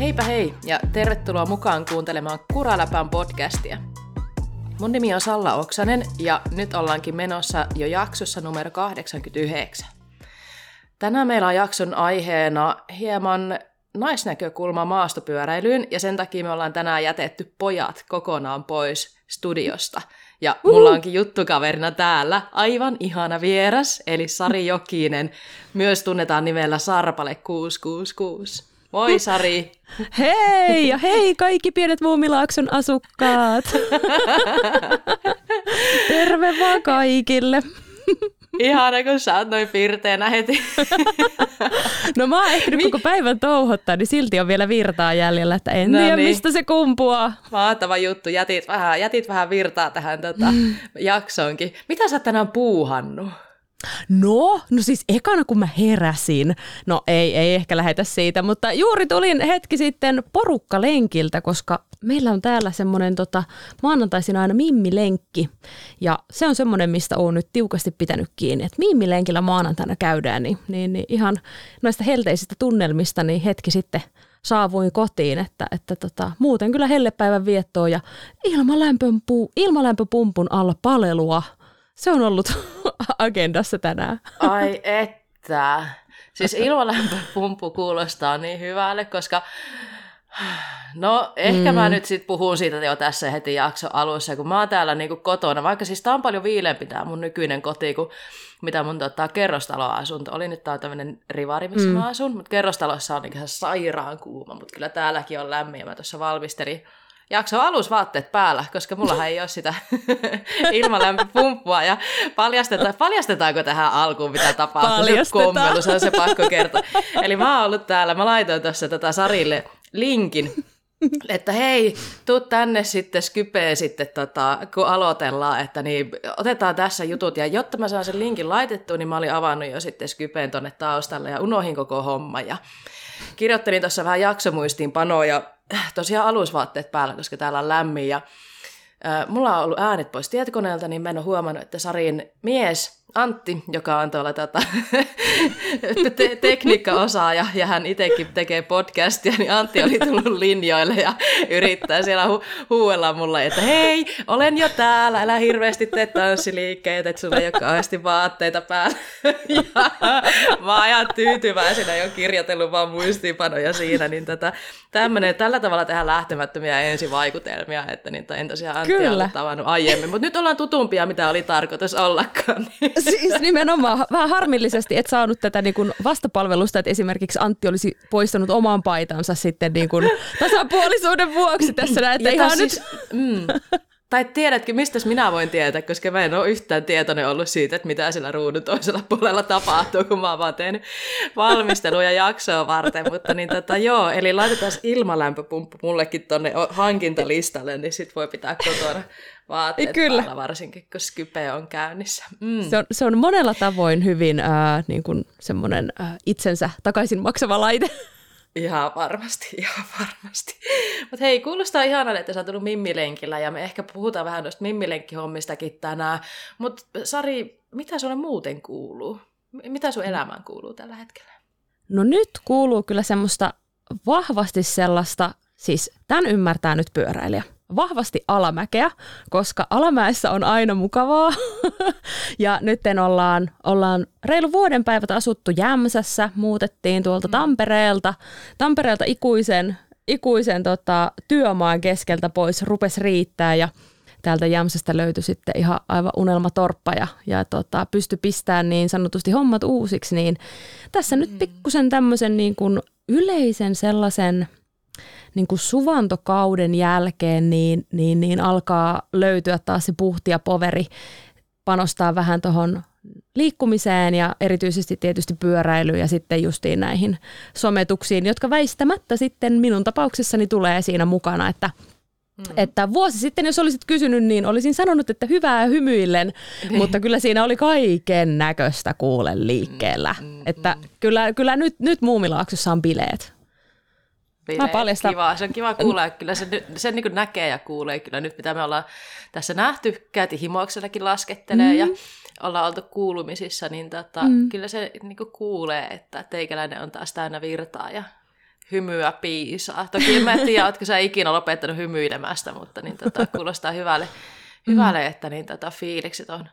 Heipä hei ja tervetuloa mukaan kuuntelemaan Kuraläpän podcastia. Mun nimi on Salla Oksanen ja nyt ollaankin menossa jo jaksossa numero 89. Tänään meillä on jakson aiheena hieman naisnäkökulma maastopyöräilyyn ja sen takia me ollaan tänään jätetty pojat kokonaan pois studiosta. Ja mulla onkin juttukaverina täällä aivan ihana vieras, eli Sari Jokinen. Myös tunnetaan nimellä Sarpale 666. Moi Sari! Hei ja hei kaikki pienet Muumilaakson asukkaat! Terve vaan kaikille! Ihana, kun sä oot noin pirteänä heti. No mä oon ehtinyt koko päivän touhottaa, niin silti on vielä virtaa jäljellä, että en no tiedä niin. mistä se kumpuaa. Mahtava juttu, jätit vähän, jätit vähän virtaa tähän tota, mm. jaksoonkin. Mitä sä tänään puuhannut? No, no siis ekana kun mä heräsin, no ei, ei ehkä lähetä siitä, mutta juuri tulin hetki sitten porukkalenkiltä, koska meillä on täällä semmoinen tota, maanantaisin aina mimmilenkki. Ja se on semmoinen, mistä oon nyt tiukasti pitänyt kiinni, että mimmilenkillä maanantaina käydään, niin, niin, niin ihan noista helteisistä tunnelmista niin hetki sitten saavuin kotiin, että, että tota, muuten kyllä hellepäivän viettoa ja ilmalämpöpumpun alla palelua – se on ollut agendassa tänään. Ai että. Siis ilmalämpöpumppu kuulostaa niin hyvälle, koska No, ehkä mm. mä nyt sitten puhun siitä jo tässä heti jakso alussa, kun mä oon täällä niinku kotona, vaikka siis tää on paljon viileämpi tää mun nykyinen koti, kuin mitä mun tota, kerrostaloasunto oli. Nyt tää on tämmönen rivari, missä mm. mä asun, mutta kerrostalossa on niinku sairaan kuuma, mutta kyllä täälläkin on lämmin, ja mä tuossa valmistelin jakso alusvaatteet päällä, koska mulla ei ole sitä ilmalämpöpumppua. Ja paljasteta, paljastetaanko tähän alkuun, mitä tapahtuu? Kommelu, se on se pakko kertoa. Eli mä oon ollut täällä, mä laitoin tuossa tota Sarille linkin, että hei, tuu tänne sitten Skypeen sitten, tota, kun aloitellaan, että niin, otetaan tässä jutut. Ja jotta mä saan sen linkin laitettua, niin mä olin avannut jo sitten Skypeen tonne taustalle ja unohin koko homma. Ja kirjoittelin tuossa vähän jaksomuistiinpanoja tosiaan alusvaatteet päällä, koska täällä on lämmin. Ja mulla on ollut äänet pois tietokoneelta, niin mä en ole huomannut, että Sarin mies Antti, joka on tuolla tota, te- tekniikkaosaaja ja hän itsekin tekee podcastia, niin Antti oli tullut linjoille ja yrittää siellä hu- huuella mulle, että hei, olen jo täällä, älä hirveästi tee tanssiliikkeitä, että sulla ei ole kauheasti vaatteita päällä. ja mä oon ihan tyytyväisenä jo kirjoitellut vaan muistiinpanoja siinä, niin tätä, tämmönen, tällä tavalla tehdään lähtemättömiä ensivaikutelmia, että niin en tosiaan Antti Kyllä. tavannut aiemmin, mutta nyt ollaan tutumpia, mitä oli tarkoitus ollakaan. Niin siis nimenomaan vähän harmillisesti et saanut tätä niin kuin vastapalvelusta, että esimerkiksi Antti olisi poistanut oman paitansa sitten niin kuin tasapuolisuuden vuoksi tässä. Näin, että ihan siis, nyt... mm. Tai tiedätkö, mistä minä voin tietää, koska mä en ole yhtään tietoinen ollut siitä, että mitä siellä ruudun toisella puolella tapahtuu, kun mä oon vaan tehnyt valmisteluja jaksoa varten. Mutta niin tota, joo, eli laitetaan ilmalämpöpumppu mullekin tonne hankintalistalle, niin sit voi pitää kotona vaatteet Kyllä. päällä, varsinkin kun Skype on käynnissä. Mm. Se, on, se on monella tavoin hyvin äh, niin kuin semmoinen äh, itsensä takaisin maksava laite. Ihan varmasti, ihan varmasti. Mutta hei, kuulostaa ihanalle, että sä oot tullut Mimmilenkillä ja me ehkä puhutaan vähän noista Mimmilenkkihommistakin tänään. Mutta Sari, mitä sulle muuten kuuluu? Mitä sun elämään kuuluu tällä hetkellä? No nyt kuuluu kyllä semmoista vahvasti sellaista, siis tämän ymmärtää nyt pyöräilijä vahvasti alamäkeä, koska alamäessä on aina mukavaa. ja nyt ollaan, ollaan reilu vuoden päivät asuttu Jämsässä, muutettiin tuolta mm. Tampereelta, Tampereelta ikuisen, ikuisen tota, työmaan keskeltä pois, rupes riittää ja täältä Jämsästä löytyi sitten ihan aivan unelmatorppa ja, ja tota, pysty pistämään niin sanotusti hommat uusiksi, niin tässä mm. nyt pikkusen tämmöisen niin kuin yleisen sellaisen – niin kuin suvantokauden jälkeen niin, niin, niin alkaa löytyä taas se puhti ja poveri panostaa vähän tuohon liikkumiseen ja erityisesti tietysti pyöräilyyn ja sitten justiin näihin sometuksiin, jotka väistämättä sitten minun tapauksessani tulee siinä mukana, että Mm. Että vuosi sitten, jos olisit kysynyt, niin olisin sanonut, että hyvää hymyillen, niin. mutta kyllä siinä oli kaiken näköistä kuulen liikkeellä. Mm, mm, että mm. kyllä, kyllä nyt, nyt Muumilaaksossa on bileet. Mä paljastan. Kiva. Se on kiva kuulla. Kyllä se, se niin näkee ja kuulee kyllä nyt, mitä me ollaan tässä nähty. Käytiin himouksellakin laskettelee mm. ja ollaan oltu kuulumisissa, niin tota, mm. kyllä se niin kuulee, että teikäläinen on taas täynnä virtaa ja hymyä piisaa. Toki en mä tiedä, ootko sä ikinä lopettanut hymyilemästä, mutta niin tota, kuulostaa hyvälle, hyvälle mm. että niin tota, fiilikset on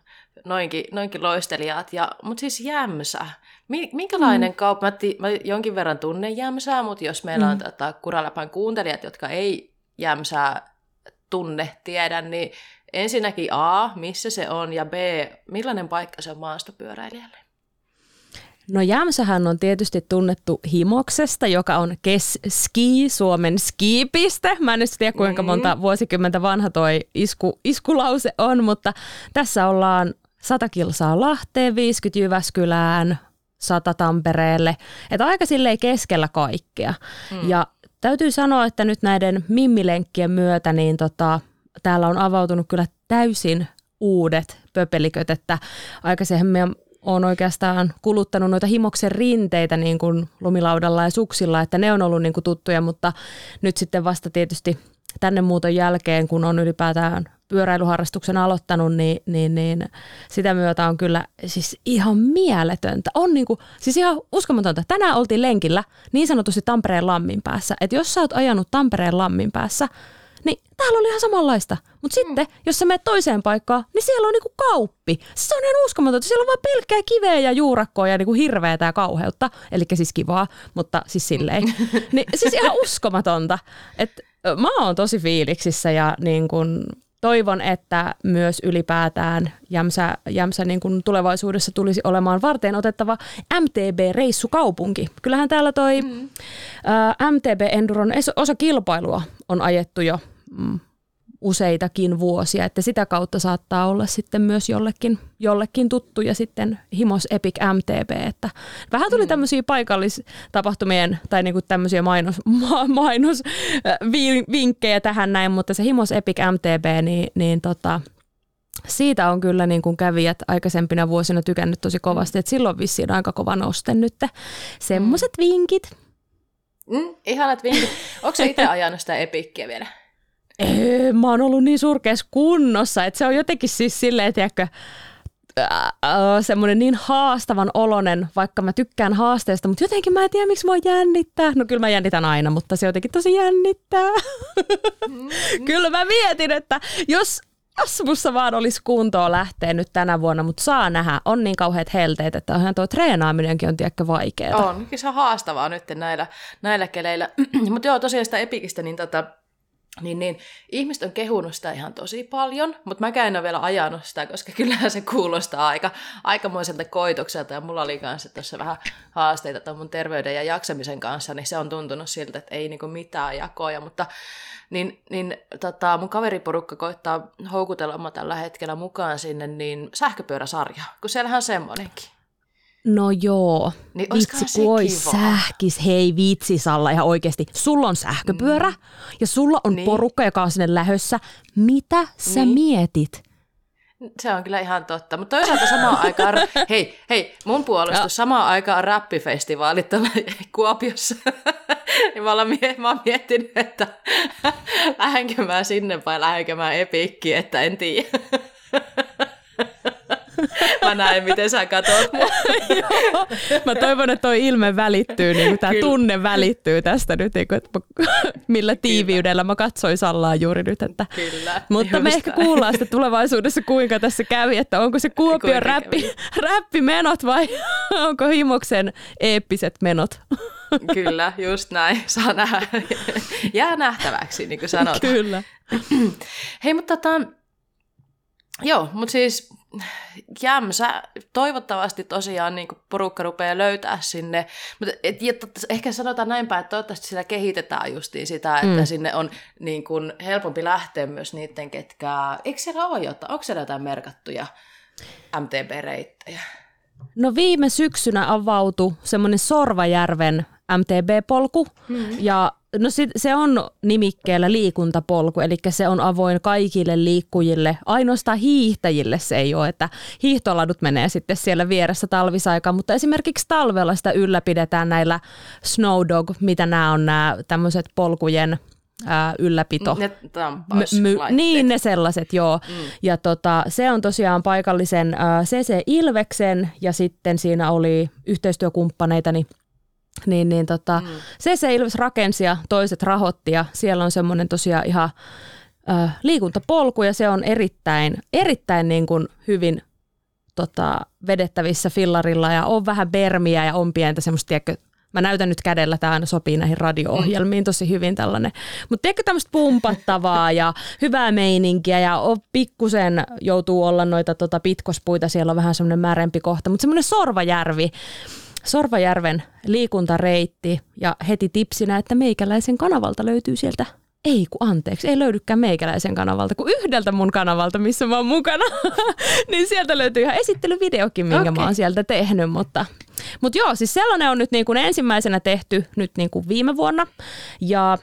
noinkin, noinkin loistelijat. Ja, mutta siis Jämsä, minkälainen mm. kauppa? Mä, ti, mä jonkin verran tunnen Jämsää, mutta jos meillä on mm. tota, Kuraläpän kuuntelijat, jotka ei Jämsää tunne, tiedä, niin ensinnäkin A, missä se on, ja B, millainen paikka se on maastopyöräilijälle? No Jämsähän on tietysti tunnettu Himoksesta, joka on Kes Ski, Suomen skipiste. Mä en nyt tiedä kuinka mm. monta vuosikymmentä vanha toi isku, iskulause on, mutta tässä ollaan 100 kilsaa Lahteen, 50 Jyväskylään, 100 Tampereelle. Että aika silleen keskellä kaikkea. Mm. Ja täytyy sanoa, että nyt näiden mimmilenkkien myötä niin tota, täällä on avautunut kyllä täysin uudet pöpeliköt, että aikaisemmin on oikeastaan kuluttanut noita himoksen rinteitä niin kuin lumilaudalla ja suksilla, että ne on ollut niin kuin tuttuja, mutta nyt sitten vasta tietysti tänne muuton jälkeen, kun on ylipäätään pyöräilyharrastuksen aloittanut, niin, niin, niin sitä myötä on kyllä siis ihan mieletöntä. On niin kuin, siis ihan uskomatonta. Tänään oltiin lenkillä niin sanotusti Tampereen lammin päässä. Että jos sä oot ajanut Tampereen lammin päässä, niin täällä oli ihan samanlaista. Mutta mm. sitten, jos sä menet toiseen paikkaan, niin siellä on niinku kauppi. Siis se on ihan uskomatonta. Siellä on vain pelkkää kiveä ja juurakkoa ja niinku hirveätä ja kauheutta. Eli siis kivaa, mutta siis silleen. niin, siis ihan uskomatonta. Et, mä oon tosi fiiliksissä ja niin kun, toivon, että myös ylipäätään Jämsä, Jämsä niin kuin tulevaisuudessa tulisi olemaan varten otettava MTB-reissukaupunki. Kyllähän täällä toi mm. ä, MTB Enduron osa kilpailua on ajettu jo mm, useitakin vuosia, että sitä kautta saattaa olla sitten myös jollekin, jollekin tuttu ja sitten Himos Epic MTB, että vähän tuli mm. tämmöisiä paikallistapahtumien tai niinku tämmöisiä mainos, ma, mainosvinkkejä tähän näin, mutta se Himos Epic MTB, niin, niin tota, siitä on kyllä niin kuin kävijät aikaisempina vuosina tykännyt tosi kovasti, että silloin vissiin aika kova noste nyt. Semmoiset mm. vinkit. Mm, ihanat vinkit. Onko se itse ajanut sitä epikkiä vielä? Ei, mä oon ollut niin surkeassa kunnossa, että se on jotenkin siis silleen, tiedätkö, semmoinen niin haastavan olonen, vaikka mä tykkään haasteesta, mutta jotenkin mä en tiedä, miksi mua jännittää. No kyllä mä jännitän aina, mutta se jotenkin tosi jännittää. Mm. kyllä mä mietin, että jos, jos musta vaan olisi kuntoa lähteä nyt tänä vuonna, mutta saa nähdä. On niin kauheat helteet, että onhan tuo treenaaminenkin on tiedäkö vaikeaa. On, se on haastavaa nyt näillä, näillä keleillä. mutta joo, tosiaan sitä epikistä, niin tota, niin, niin ihmiset on kehunut sitä ihan tosi paljon, mutta mä en ole vielä ajanut sitä, koska kyllähän se kuulostaa aika, aikamoiselta koitokselta, ja mulla oli kanssa tuossa vähän haasteita tuon mun terveyden ja jaksamisen kanssa, niin se on tuntunut siltä, että ei niinku mitään jakoja, mutta niin, niin tota, mun kaveriporukka koittaa houkutella mä tällä hetkellä mukaan sinne niin sähköpyöräsarja, kun siellähän on semmoinenkin. No joo, niin vitsi kun ois sähkis, hei vitsi Salla ihan oikeasti. Sulla on sähköpyörä mm. ja sulla on niin. porukka, joka on sinne lähössä. Mitä sä niin. mietit? Se on kyllä ihan totta, mutta toisaalta samaan aikaan, hei, hei, mun puolustus, samaan aikaan räppifestivaalit tuolla Kuopiossa. niin mä, olen, mä oon miettinyt, että lähdenkö mä sinne vai lähdenkö mä epikki, että en tiedä. Mä näen, miten sä katsot Mä toivon, että toi ilme välittyy, niin tämä tunne välittyy tästä nyt, niin kuin, että millä tiiviydellä mä katsoin Sallaa juuri nyt. Että. Kyllä, Mutta me ehkä kuullaan sitten tulevaisuudessa, kuinka tässä kävi, että onko se Kuopion räppi, räppimenot vai onko Himoksen eeppiset menot. Kyllä, just näin. Saa nähdä. Jää nähtäväksi, niin kuin sanotaan. Kyllä. Hei, mutta tota, joo, mutta siis jämsä, toivottavasti tosiaan niin porukka rupeaa löytää sinne, mutta et, et, ehkä sanotaan näin päin, että toivottavasti sitä kehitetään justiin sitä, että mm. sinne on niin kuin, helpompi lähteä myös niiden, ketkä, eikö siellä ole jotain, onko siellä jotain merkattuja MTB-reittejä? No viime syksynä avautui semmoinen Sorvajärven MTB-polku mm. ja No sit, se on nimikkeellä liikuntapolku, eli se on avoin kaikille liikkujille. Ainoastaan hiihtäjille se ei ole, että hiihtoladut menee sitten siellä vieressä talvisaikaan, mutta esimerkiksi talvella sitä ylläpidetään näillä Snowdog, mitä nämä on nämä tämmöiset polkujen ää, ylläpito. Ne my, Niin, ne sellaiset, joo. Mm. Ja tota, se on tosiaan paikallisen ää, CC Ilveksen ja sitten siinä oli yhteistyökumppaneita, niin Niin, niin tota, mm. CC Ilves rakensi ja toiset rahoitti ja siellä on semmoinen tosiaan ihan ö, liikuntapolku ja se on erittäin, erittäin niin kuin hyvin tota, vedettävissä fillarilla ja on vähän bermiä ja on pientä semmoista, tiedätkö, mä näytän nyt kädellä, tämä aina sopii näihin radio-ohjelmiin tosi hyvin tällainen. Mutta tiedätkö tämmöistä pumpattavaa ja hyvää meininkiä ja on pikkusen joutuu olla noita tota pitkospuita, siellä on vähän semmoinen märempi kohta, mutta semmoinen Sorvajärvi, Sorvajärven liikuntareitti ja heti tipsinä, että meikäläisen kanavalta löytyy sieltä ei kun anteeksi, ei löydykään meikäläisen kanavalta, kun yhdeltä mun kanavalta, missä mä oon mukana, niin sieltä löytyy ihan esittelyvideokin, minkä okay. mä oon sieltä tehnyt, mutta, mutta joo, siis sellainen on nyt niin kuin ensimmäisenä tehty nyt niin kuin viime vuonna, ja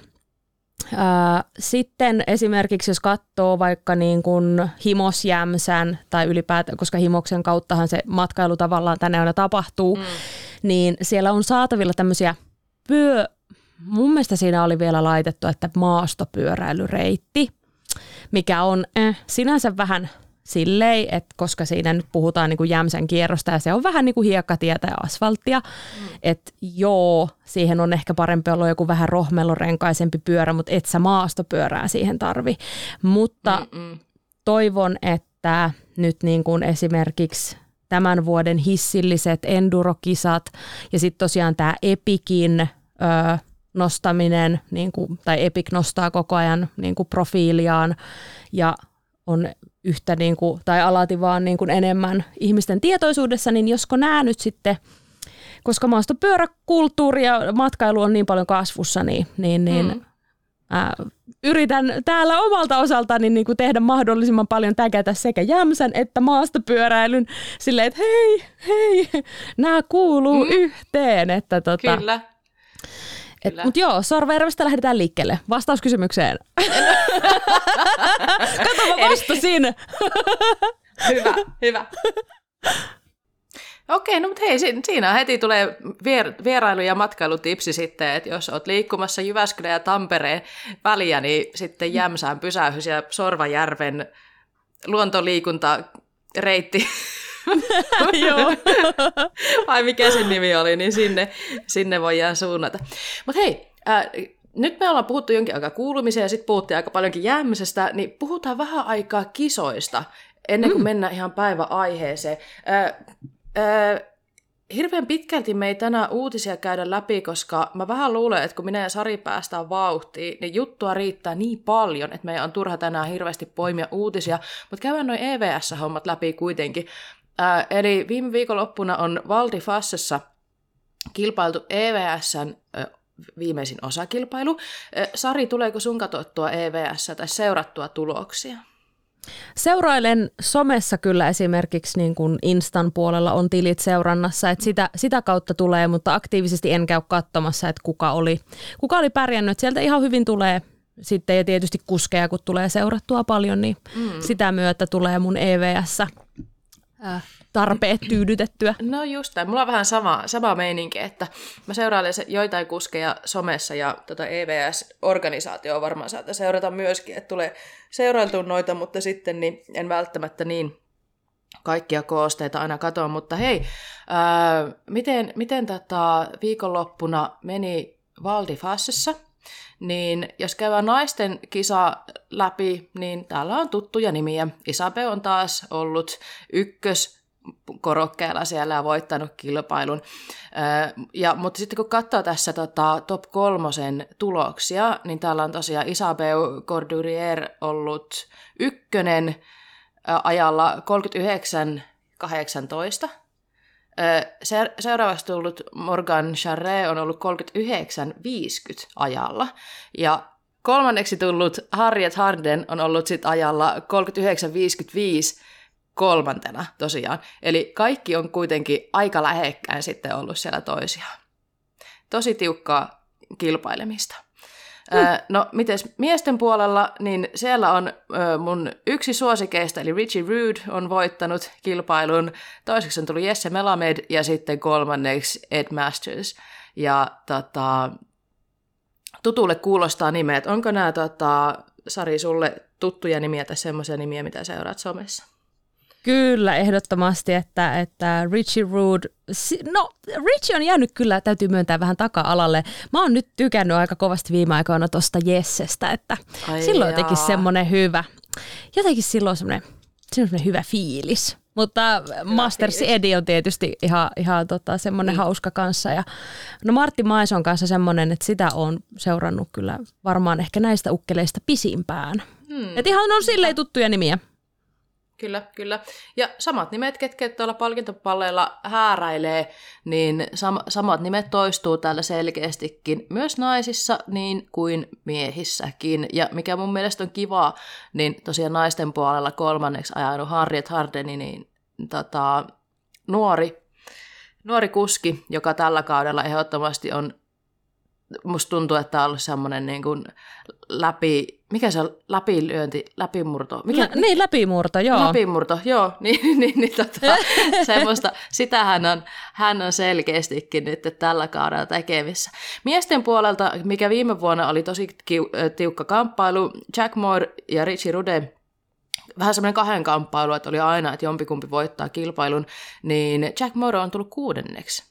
Ää, sitten esimerkiksi jos katsoo vaikka niin kuin Himosjämsän tai ylipäätään, koska Himoksen kauttahan se matkailu tavallaan tänne aina tapahtuu, mm. Niin siellä on saatavilla tämmöisiä pyö, mun mielestä siinä oli vielä laitettu, että maastopyöräilyreitti, mikä on eh, sinänsä vähän silleen, että koska siinä nyt puhutaan niin kuin Jämsän kierrosta ja se on vähän niin kuin hiekkatietä ja asfalttia, mm. että joo, siihen on ehkä parempi olla joku vähän rohmelorenkaisempi pyörä, mutta et sä maastopyörää siihen tarvi. Mutta Mm-mm. toivon, että nyt niin kuin esimerkiksi tämän vuoden hissilliset endurokisat ja sitten tosiaan tämä Epikin öö, nostaminen, niin kuin, tai Epic nostaa koko ajan niin kuin profiiliaan ja on yhtä niin kuin, tai alati vaan niin kuin enemmän ihmisten tietoisuudessa, niin josko nämä nyt sitten, koska maastopyöräkulttuuri ja matkailu on niin paljon kasvussa, niin, niin, niin mm. Ää, yritän täällä omalta osaltani niin kuin tehdä mahdollisimman paljon täkätä sekä jämsän että maastopyöräilyn silleen, että hei, hei, nämä kuuluu mm. yhteen. Että tota, Kyllä. Mutta joo, Sorvajärvestä lähdetään liikkeelle. Vastaus kysymykseen. Kato, mä vastasin. hyvä, hyvä. Okei, no mutta hei, siinä heti tulee vier, vierailu- ja matkailutipsi sitten, että jos olet liikkumassa Jyväskylän ja Tampereen väliä, niin sitten Jämsään pysähys ja Sorvajärven luontoliikuntareitti Joo. Vai mikä sen nimi oli, niin sinne, sinne voidaan suunnata. Mutta hei, äh, nyt me ollaan puhuttu jonkin aikaa kuulumiseen ja sitten puhuttiin aika paljonkin jäämisestä, niin puhutaan vähän aikaa kisoista ennen kuin mm. mennään ihan päiväaiheeseen. Äh, äh, hirveän pitkälti me ei tänään uutisia käydä läpi, koska mä vähän luulen, että kun minä ja Sari päästään vauhtiin, niin juttua riittää niin paljon, että meidän on turha tänään hirveästi poimia uutisia, mutta käydään noin EVS-hommat läpi kuitenkin. Ää, eli viime viikonloppuna on Valdi Fassessa kilpailtu EVSn viimeisin osakilpailu. Sari, tuleeko sun katsottua EVS tai seurattua tuloksia? Seurailen somessa kyllä esimerkiksi niin kuin Instan puolella on tilit seurannassa, että sitä, sitä kautta tulee, mutta aktiivisesti en käy katsomassa, että kuka oli, kuka oli pärjännyt. Sieltä ihan hyvin tulee sitten ja tietysti kuskeja, kun tulee seurattua paljon, niin mm. sitä myötä tulee mun EVS Äh, tarpeet tyydytettyä. No just tämä. Mulla on vähän sama, sama meininki, että mä seurailen joitain kuskeja somessa ja tota EVS-organisaatio varmaan saattaa seurata myöskin, että tulee seurailtua noita, mutta sitten niin en välttämättä niin kaikkia koosteita aina katoa, mutta hei, ää, miten, miten tota viikonloppuna meni Valdifassessa? niin jos käydään naisten kisa läpi, niin täällä on tuttuja nimiä. Isabe on taas ollut ykkös korokkeella siellä ja voittanut kilpailun. Ja, mutta sitten kun katsoo tässä tota, top kolmosen tuloksia, niin täällä on tosiaan Isabel Cordurier ollut ykkönen ajalla 39-18. Seuraavaksi tullut Morgan Charret on ollut 39-50 ajalla. Ja kolmanneksi tullut Harriet Harden on ollut sit ajalla 39-55 kolmantena tosiaan. Eli kaikki on kuitenkin aika lähekkäin sitten ollut siellä toisiaan. Tosi tiukkaa kilpailemista. Mm. No, mites miesten puolella, niin siellä on mun yksi suosikeista, eli Richie Rude on voittanut kilpailun. Toiseksi on tullut Jesse Melamed ja sitten kolmanneksi Ed Masters. Ja tota, tutulle kuulostaa nimet. Onko nämä, tota, Sari, sulle tuttuja nimiä tai semmoisia nimiä, mitä seuraat somessa? Kyllä, ehdottomasti, että, että Richie Rood, no Richie on jäänyt kyllä, täytyy myöntää vähän taka-alalle. Mä oon nyt tykännyt aika kovasti viime aikoina tuosta Jessestä, että Ai silloin jotenkin semmoinen hyvä, jotenkin silloin semmoinen, semmoinen hyvä fiilis. Mutta Masters Edi on tietysti ihan, ihan tota, semmoinen niin. hauska kanssa. Ja, no Martti Maison kanssa semmoinen, että sitä on seurannut kyllä varmaan ehkä näistä ukkeleista pisimpään. Hmm. Et ihan on silleen tuttuja nimiä. Kyllä, kyllä. Ja samat nimet, ketkä tuolla palkintopalleilla hääräilee, niin sam- samat nimet toistuu täällä selkeästikin myös naisissa niin kuin miehissäkin. Ja mikä mun mielestä on kiva, niin tosiaan naisten puolella kolmanneksi ajanut Harriet Hardeni, niin tota, nuori, nuori kuski, joka tällä kaudella ehdottomasti on musta tuntuu, että on ollut semmoinen niin kuin läpi, mikä se on, läpilyönti, läpimurto? Mikä? Lä, niin, läpimurto, joo. Läpimurto, joo, niin, niin, niin tota, semmoista, sitä hän on, hän on selkeästikin nyt tällä kaudella tekemissä. Miesten puolelta, mikä viime vuonna oli tosi tiukka kamppailu, Jack Moore ja Richie Rude vähän semmoinen kahden kamppailu, että oli aina, että jompikumpi voittaa kilpailun, niin Jack Moore on tullut kuudenneksi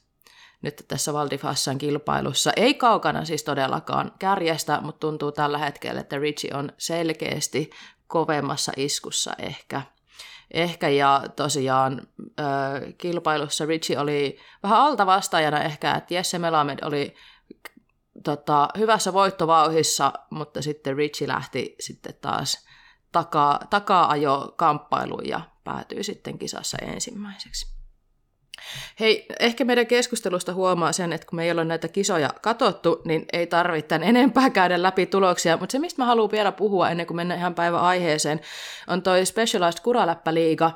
nyt tässä Valdifassan kilpailussa. Ei kaukana siis todellakaan kärjestä, mutta tuntuu tällä hetkellä, että Richie on selkeästi kovemmassa iskussa ehkä. Ehkä ja tosiaan äh, kilpailussa Richie oli vähän altavastaajana ehkä, että Jesse Melamed oli tota, hyvässä voittovauhissa, mutta sitten Richie lähti sitten taas takaa, takaa ajo kamppailuun ja päätyi sitten kisassa ensimmäiseksi. Hei, ehkä meidän keskustelusta huomaa sen, että kun me ei ole näitä kisoja katottu, niin ei tarvitse tämän enempää käydä läpi tuloksia, mutta se, mistä mä haluan vielä puhua ennen kuin mennään ihan päivän aiheeseen, on toi Specialized Kuraläppäliiga,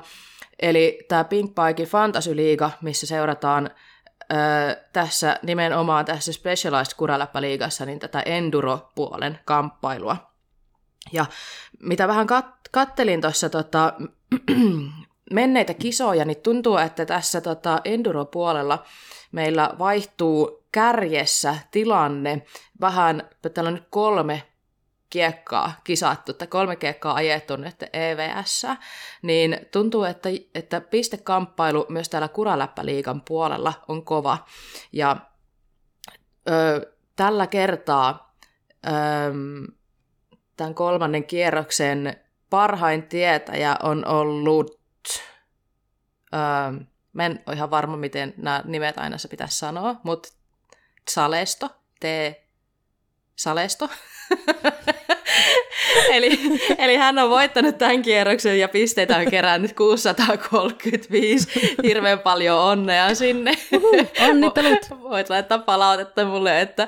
eli tämä Pink Pike Fantasy Liiga, missä seurataan ö, tässä nimenomaan tässä Specialized Kuraläppäliigassa niin tätä enduro-puolen kamppailua. Ja mitä vähän kat- kattelin tuossa tota, menneitä kisoja, niin tuntuu, että tässä tota enduro-puolella meillä vaihtuu kärjessä tilanne vähän, täällä on nyt kolme kiekkaa kisattu, tai kolme kiekkaa ajettu nyt EVS, niin tuntuu, että, että pistekamppailu myös täällä Kuraläppäliigan puolella on kova. Ja ö, tällä kertaa ö, tämän kolmannen kierroksen parhain tietäjä on ollut Öö, mä en ole ihan varma, miten nämä nimet aina se pitäisi sanoa, mutta Salesto, T. Salesto. eli, eli hän on voittanut tämän kierroksen ja pisteitä on kerännyt 635. Hirveän paljon onnea sinne. Uhuh, onnittelut. Voit laittaa palautetta mulle, että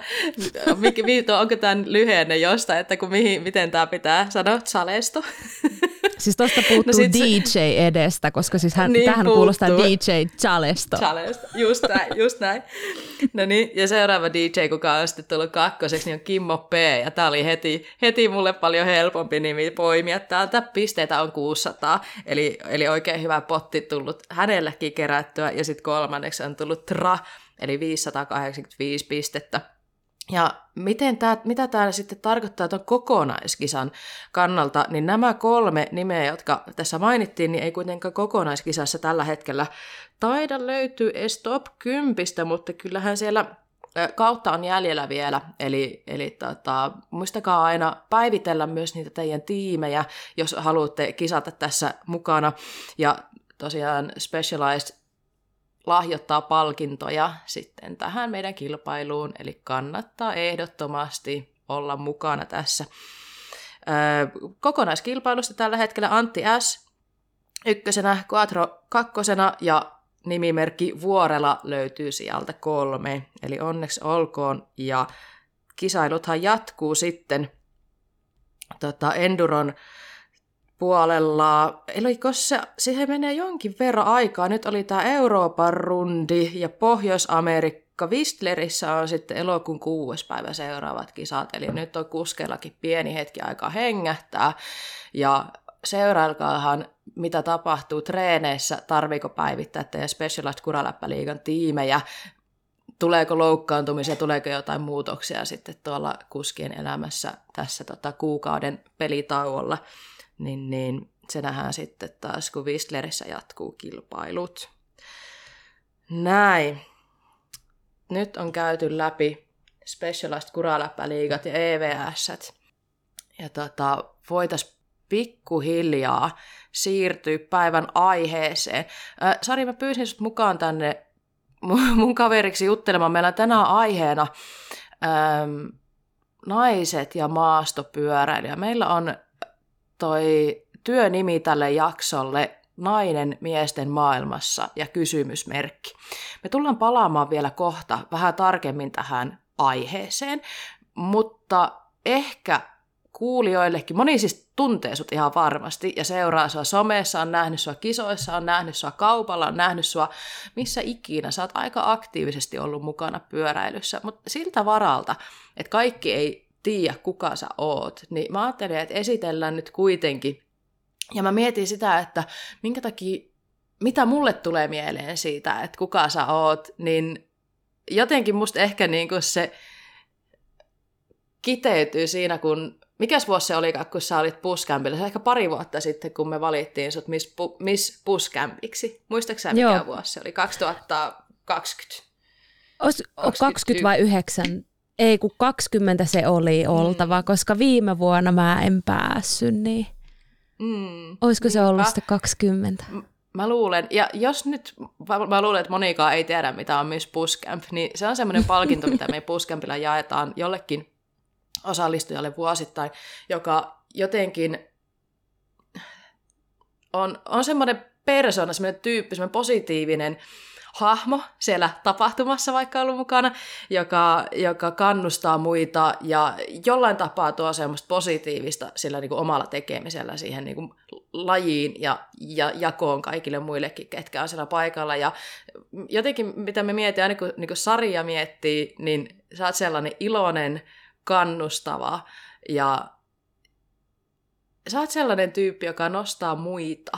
onko tämä lyhenne jostain, että kun mihin, miten tämä pitää sanoa, Salesto. Siis tuosta puuttuu no DJ se... edestä, koska siis hän, niin tähän puuttuu. kuulostaa DJ Chalesta. Chalesta, just näin, just näin. No niin, ja seuraava DJ, kuka on sitten tullut kakkoseksi, niin on Kimmo P. Ja tämä oli heti, heti mulle paljon helpompi nimi poimia. Täältä pisteitä on 600, eli, eli oikein hyvä potti tullut hänellekin kerättyä. Ja sitten kolmanneksi on tullut Tra, eli 585 pistettä. Ja miten tää, mitä tämä sitten tarkoittaa tuon kokonaiskisan kannalta, niin nämä kolme nimeä, jotka tässä mainittiin, niin ei kuitenkaan kokonaiskisassa tällä hetkellä taida löytyä edes top 10, mutta kyllähän siellä kautta on jäljellä vielä, eli, eli tota, muistakaa aina päivitellä myös niitä teidän tiimejä, jos haluatte kisata tässä mukana. Ja tosiaan Specialized lahjoittaa palkintoja sitten tähän meidän kilpailuun, eli kannattaa ehdottomasti olla mukana tässä. kokonaiskilpailusta tällä hetkellä Antti S. ykkösenä, Quattro kakkosena ja nimimerkki Vuorela löytyy sieltä kolme. Eli onneksi olkoon ja kisailuthan jatkuu sitten tota, Enduron puolella, eli se, siihen menee jonkin verran aikaa. Nyt oli tämä Euroopan rundi ja Pohjois-Amerikka. Whistlerissä on sitten elokuun kuudes päivä seuraavat kisat, eli nyt on kuskellakin pieni hetki aika hengähtää. Ja seurailkaahan, mitä tapahtuu treeneissä, tarviiko päivittää teidän Specialized Kuraläppäliigan tiimejä, tuleeko loukkaantumisia, tuleeko jotain muutoksia sitten tuolla kuskien elämässä tässä tota, kuukauden pelitauolla niin, niin se nähdään sitten taas, kun Whistlerissä jatkuu kilpailut. Näin. Nyt on käyty läpi Specialized Kuraläppäliigat ja EVS. Ja tota, voitaisiin pikkuhiljaa siirtyä päivän aiheeseen. Äh, Sari, mä pyysin sut mukaan tänne mun kaveriksi juttelemaan. Meillä on tänään aiheena ähm, naiset ja maastopyöräilijä. Meillä on toi työnimi tälle jaksolle nainen miesten maailmassa ja kysymysmerkki. Me tullaan palaamaan vielä kohta vähän tarkemmin tähän aiheeseen, mutta ehkä kuulijoillekin, moni siis tuntee sut ihan varmasti ja seuraa sua somessa, on nähnyt sua kisoissa, on nähnyt sua kaupalla, on nähnyt sua missä ikinä. Sä oot aika aktiivisesti ollut mukana pyöräilyssä, mutta siltä varalta, että kaikki ei tiedä kuka sä oot, niin mä ajattelin, että esitellään nyt kuitenkin. Ja mä mietin sitä, että minkä takia, mitä mulle tulee mieleen siitä, että kuka sä oot, niin jotenkin musta ehkä niin kuin se kiteytyy siinä, kun Mikäs vuosi se oli, kun sä olit puskämpillä? Se ehkä pari vuotta sitten, kun me valittiin sut Miss, pu, Miss Puskämpiksi. Muistaaksä mikä Joo. vuosi se oli? 2020. Os, 20 vai 9? Ei, kun 20 se oli oltava, mm. koska viime vuonna mä en päässyt, niin mm. olisiko se ollut sitten 20? Mä luulen, ja jos nyt, mä luulen, että monikaan ei tiedä, mitä on Miss Puskamp, niin se on semmoinen palkinto, mitä me Puscampilla jaetaan jollekin osallistujalle vuosittain, joka jotenkin on, on semmoinen persona, semmoinen tyyppi, semmoinen positiivinen hahmo siellä tapahtumassa vaikka ollut mukana, joka, joka kannustaa muita ja jollain tapaa tuo semmoista positiivista sillä niin kuin omalla tekemisellä siihen niin kuin lajiin ja, ja jakoon kaikille muillekin, ketkä on siellä paikalla. Ja jotenkin, mitä me mietitään, aina kun niin kuin sarja miettii, niin sä oot sellainen iloinen, kannustava ja sä oot sellainen tyyppi, joka nostaa muita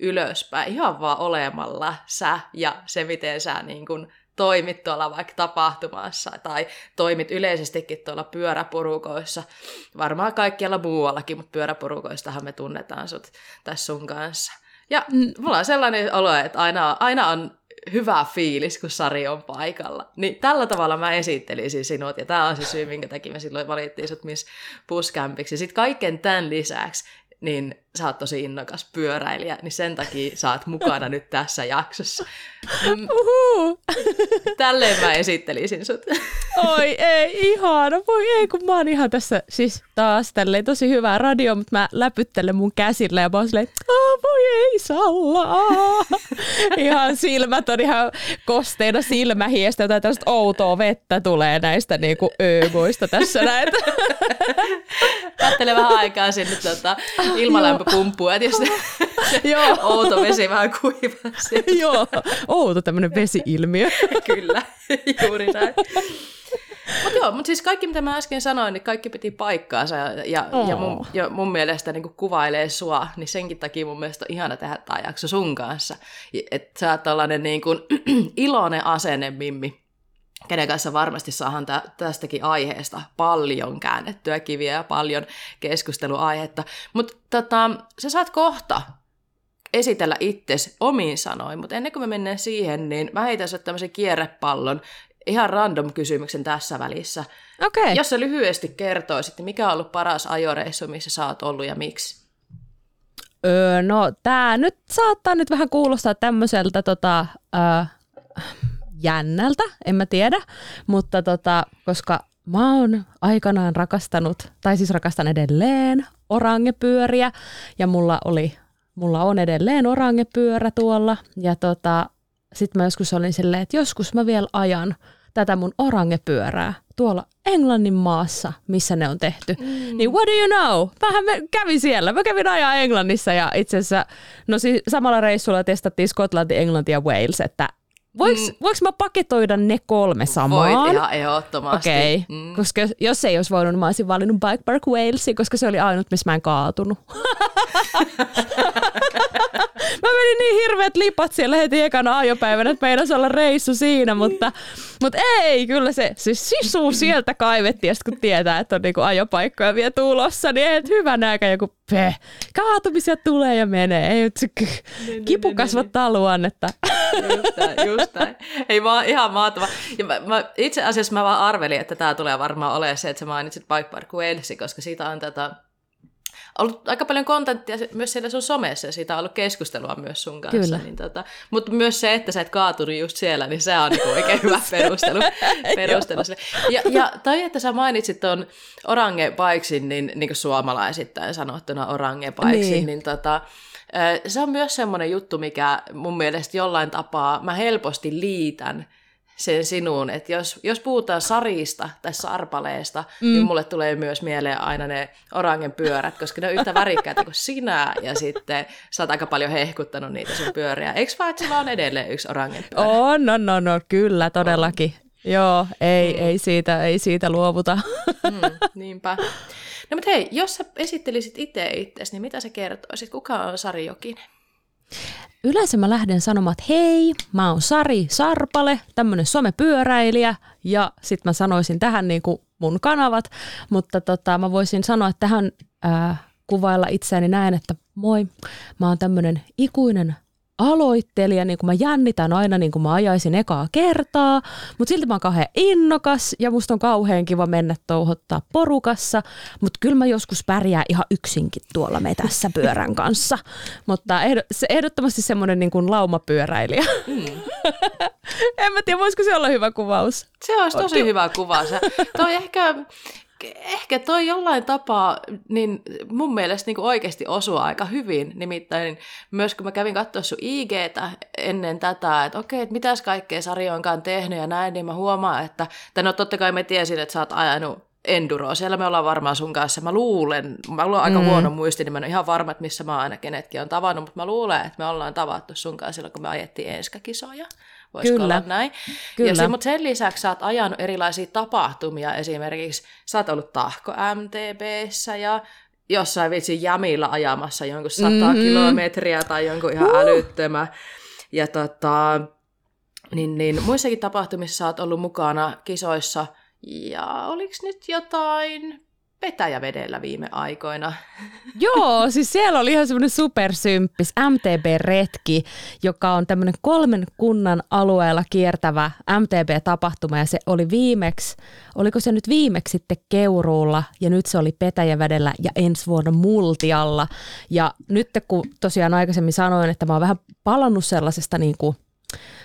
ylöspäin ihan vaan olemalla sä ja se, miten sä niin kun toimit tuolla vaikka tapahtumassa tai toimit yleisestikin tuolla pyöräpurukoissa. Varmaan kaikkialla muuallakin, mutta pyöräpurukoistahan me tunnetaan sut tässä sun kanssa. Ja mm. mulla on sellainen olo, että aina, aina on hyvä fiilis, kun Sari on paikalla. Niin tällä tavalla mä esittelisin sinut, ja tämä on se syy, minkä takia me silloin valittiin sut Miss Puskämpiksi. Sitten kaiken tämän lisäksi, niin sä oot tosi innokas pyöräilijä, niin sen takia sä oot mukana nyt tässä jaksossa. Uhu. Tälleen mä esittelisin sut. Oi ei, ihana. Voi ei, kun mä oon ihan tässä siis taas tälleen tosi hyvää radio, mutta mä läpyttelen mun käsillä ja mä oon silleen, voi ei Salla. ihan silmät on ihan kosteina silmähiestä, jotain tällaista outoa vettä tulee näistä niinku öömoista tässä näin. Kattele vähän aikaa sinne tota, ilmalämpöpumppua, että jos Joo. outo vesi vähän kuivaa Joo, outo tämmöinen vesi-ilmiö. Kyllä, juuri näin. Mutta joo, mutta siis kaikki mitä mä äsken sanoin, niin kaikki piti paikkaansa ja, ja, oh. ja, mun, ja mun mielestä niin kuvailee sua, niin senkin takia mun mielestä on ihana tehdä tämä jakso sun kanssa. Että sä oot tällainen niin kuin, iloinen asenne, Mimmi, kenen kanssa varmasti saadaan tä- tästäkin aiheesta paljon käännettyä kiviä ja paljon keskusteluaihetta. Mutta tota, sä saat kohta esitellä itsesi omiin sanoin, mutta ennen kuin me mennään siihen, niin mä heitän tämmöisen kierrepallon, ihan random kysymyksen tässä välissä. Okay. Jos sä lyhyesti kertoisit, niin mikä on ollut paras ajoreissu, missä sä oot ollut ja miksi? Öö, no tää nyt saattaa nyt vähän kuulostaa tämmöiseltä tota, öö, jännältä, en mä tiedä, mutta tota, koska mä oon aikanaan rakastanut, tai siis rakastan edelleen orangepyöriä, ja mulla oli, mulla on edelleen orangepyörä tuolla, ja tota, sitten mä joskus olin silleen, että joskus mä vielä ajan tätä mun orangepyörää tuolla Englannin maassa, missä ne on tehty. Mm. Niin what do you know? Vähän me kävin siellä. Mä kävin ajaa Englannissa ja itse asiassa, no siis samalla reissulla testattiin Skotlanti, Englanti ja Wales, että Voinko, mm. mä paketoida ne kolme samaan? Voit ihan ehdottomasti. Okei, okay. mm. koska jos, jos ei olisi voinut, mä olisin valinnut Bike Park Walesin, koska se oli ainut, missä mä en kaatunut. mä menin niin hirveät lipat siellä heti ekana ajopäivänä, että meinas olla reissu siinä, mutta, mutta ei, kyllä se, se sisu sieltä kaivettiin, ja kun tietää, että on niinku ajopaikkoja vielä tulossa, niin ei hyvä nääkä joku pe, kaatumisia tulee ja menee. Ei, se, niin, niin, kipu niin, kasvattaa luonnetta. Just näin, just näin. Ei vaan ihan maatava. Ja mä, mä, itse asiassa mä vaan arvelin, että tämä tulee varmaan olemaan se, että sä mainitsit Bike Park Walesi, koska siitä on tätä ollut aika paljon kontenttia myös siellä sun somessa ja siitä on ollut keskustelua myös sun kanssa. Kyllä. Niin tota, mutta myös se, että sä et kaatunut just siellä, niin se on niinku oikein hyvä perustelu. perustelu ja, ja toi, että sä mainitsit tuon Orange Bikesin, niin, niin kuin suomalaisittain sanottuna Orange Bikesin, niin, niin tota, se on myös semmoinen juttu, mikä mun mielestä jollain tapaa mä helposti liitän sen sinuun, että jos, jos puhutaan sarista tai sarpaleesta, niin mm. niin mulle tulee myös mieleen aina ne orangen pyörät, koska ne on yhtä värikkäitä kuin sinä, ja sitten sä oot aika paljon hehkuttanut niitä sun pyöriä. Eikö vaan, että sulla on edelleen yksi orangen pyörä? On, no, no, no, kyllä, todellakin. On. Joo, ei, mm. ei, siitä, ei siitä luovuta. Mm, niinpä. No mutta hei, jos sä esittelisit itse itsesi, niin mitä sä kertoisit? Kuka on Sari Jokinen? Yleensä mä lähden sanomaan, että hei, mä oon Sari Sarpale, tämmönen somepyöräilijä, ja sitten mä sanoisin tähän niin kuin mun kanavat, mutta tota, mä voisin sanoa, että tähän ää, kuvailla itseäni näin, että moi, mä oon tämmönen ikuinen aloittelija, niin kuin mä jännitän aina niin kuin mä ajaisin ekaa kertaa, mutta silti mä oon kauhean innokas ja musta on kauhean kiva mennä touhottaa porukassa, mutta kyllä mä joskus pärjää ihan yksinkin tuolla metässä pyörän kanssa, mutta ehdottomasti semmoinen niin kuin laumapyöräilijä. Mm. en mä tiedä, voisiko se olla hyvä kuvaus? Se olisi tosi hyvä kuvaus. Toi ehkä ehkä toi jollain tapaa, niin mun mielestä niin oikeasti osuu aika hyvin. Nimittäin myös kun mä kävin katsoa sun IGtä ennen tätä, että okei, että mitäs kaikkea Sari onkaan tehnyt ja näin, niin mä huomaan, että, tai no totta kai mä tiesin, että sä oot ajanut enduroa. Siellä me ollaan varmaan sun kanssa. Mä luulen, mä luulen aika mm. huono muisti, niin mä en ole ihan varma, että missä mä aina kenetkin on tavannut, mutta mä luulen, että me ollaan tavattu sun kanssa silloin, kun me ajettiin enskakisoja. Voisiko Kyllä. olla näin? Kyllä. Ja se, mutta sen lisäksi sä oot ajanut erilaisia tapahtumia, esimerkiksi sä oot ollut Tahko MTBssä ja jossain vitsi Jamilla ajamassa jonkun 100 mm-hmm. kilometriä tai jonkun ihan uh. älyttömä. Ja tota, niin, niin, muissakin tapahtumissa sä oot ollut mukana kisoissa, ja oliko nyt jotain Petäjävedellä viime aikoina. Joo, siis siellä oli ihan semmoinen supersymppis MTB-retki, joka on tämmöinen kolmen kunnan alueella kiertävä MTB-tapahtuma ja se oli viimeksi, oliko se nyt viimeksi sitten Keuruulla ja nyt se oli Petäjävedellä ja ensi vuonna Multialla. Ja nyt kun tosiaan aikaisemmin sanoin, että mä oon vähän palannut sellaisesta niin kuin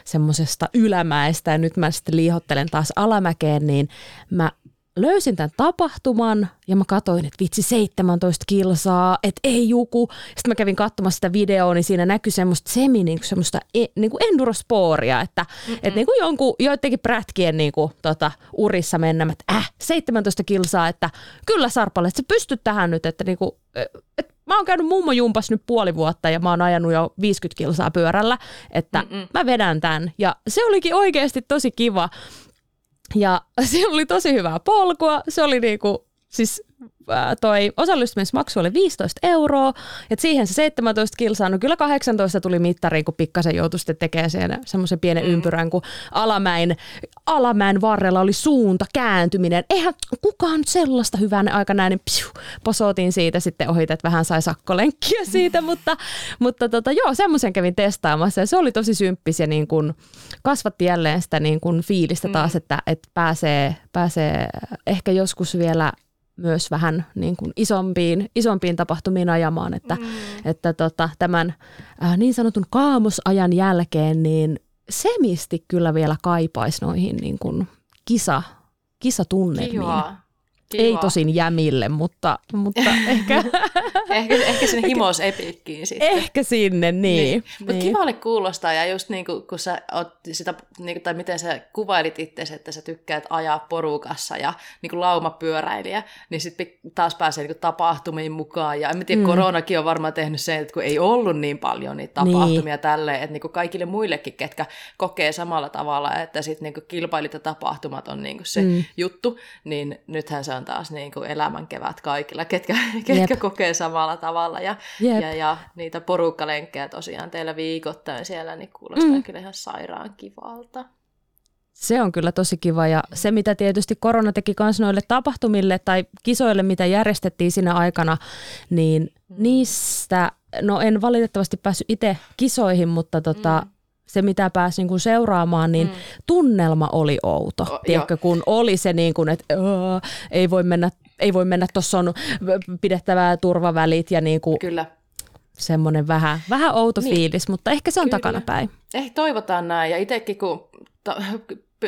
semmoisesta ylämäestä ja nyt mä sitten liihottelen taas alamäkeen, niin mä löysin tämän tapahtuman ja mä katsoin, että vitsi 17 kilsaa, että ei juku. Sitten mä kävin katsomassa sitä videoa, niin siinä näkyi semmoista semi, niin kuin semmoista e, niin kuin endurosporia, että et niin kuin jonkun, joidenkin prätkien niin kuin, tota, urissa mennä, että äh, 17 kilsaa, että kyllä Sarpalle, että sä pystyt tähän nyt, että niin kuin, et, mä oon käynyt jumpas nyt puoli vuotta ja mä oon ajanut jo 50 kilsaa pyörällä, että Mm-mm. mä vedän tämän. Ja se olikin oikeasti tosi kiva. Ja siellä oli tosi hyvää polkua. Se oli niinku, siis toi osallistumismaksu oli 15 euroa, että siihen se 17 kilsaa, no kyllä 18 tuli mittariin, kun pikkasen joutui sitten tekemään semmoisen pienen mm. ympyrän, kun alamäin, alamäen varrella oli suunta, kääntyminen. Eihän kukaan sellaista hyvän aika näin, niin psiu, posotin siitä sitten ohi, että vähän sai sakkolenkkiä siitä, mutta, mutta tota, joo, semmoisen kävin testaamassa ja se oli tosi symppis ja niin kuin kasvatti jälleen sitä niin kuin fiilistä taas, mm. että, että pääsee, pääsee ehkä joskus vielä myös vähän niin kuin isompiin, isompiin tapahtumiin ajamaan, että, mm. että tota, tämän äh, niin sanotun kaamosajan jälkeen niin semisti kyllä vielä kaipaisi noihin niin kuin kisa, kisatunnelmiin. Kiva. Kiva. Ei tosin jämille, mutta, mutta ehkä... ehkä... Ehkä sinne himos epikkiin sitten. Ehkä sinne, niin. niin. Mutta niin. kivalle kuulostaa, ja just niin kuin, kun sä oot sitä, niin kuin, tai miten sä kuvailit itse, että sä tykkäät ajaa porukassa ja niin kuin laumapyöräilijä, niin sitten taas pääsee niin kuin, tapahtumiin mukaan. Ja en tiedä, mm. koronakin on varmaan tehnyt sen, että kun ei ollut niin paljon niitä tapahtumia niin. tälleen, että niin kuin kaikille muillekin, ketkä kokee samalla tavalla, että sitten niin kilpailit ja tapahtumat on niin kuin se mm. juttu, niin nythän se on on taas niin kuin elämän kevät kaikilla, ketkä, ketkä kokee samalla tavalla. Ja, ja, ja niitä porukkalenkkejä tosiaan teillä viikoittain siellä, niin kuulostaa mm. kyllä ihan sairaan kivalta. Se on kyllä tosi kiva ja se, mitä tietysti korona teki myös noille tapahtumille tai kisoille, mitä järjestettiin siinä aikana, niin mm. niistä, no en valitettavasti päässyt itse kisoihin, mutta tota, mm se, mitä pääsi niin kuin seuraamaan, niin mm. tunnelma oli outo. O, Tiedätkö, kun oli se niin kuin, että öö, ei voi mennä, ei voi mennä, tuossa on pidettävää turvavälit ja niin kuin, Kyllä. semmoinen vähän, vähän outo niin. fiilis, mutta ehkä se on Kyllä. takanapäin. Ehkä toivotaan näin ja itsekin kun ta-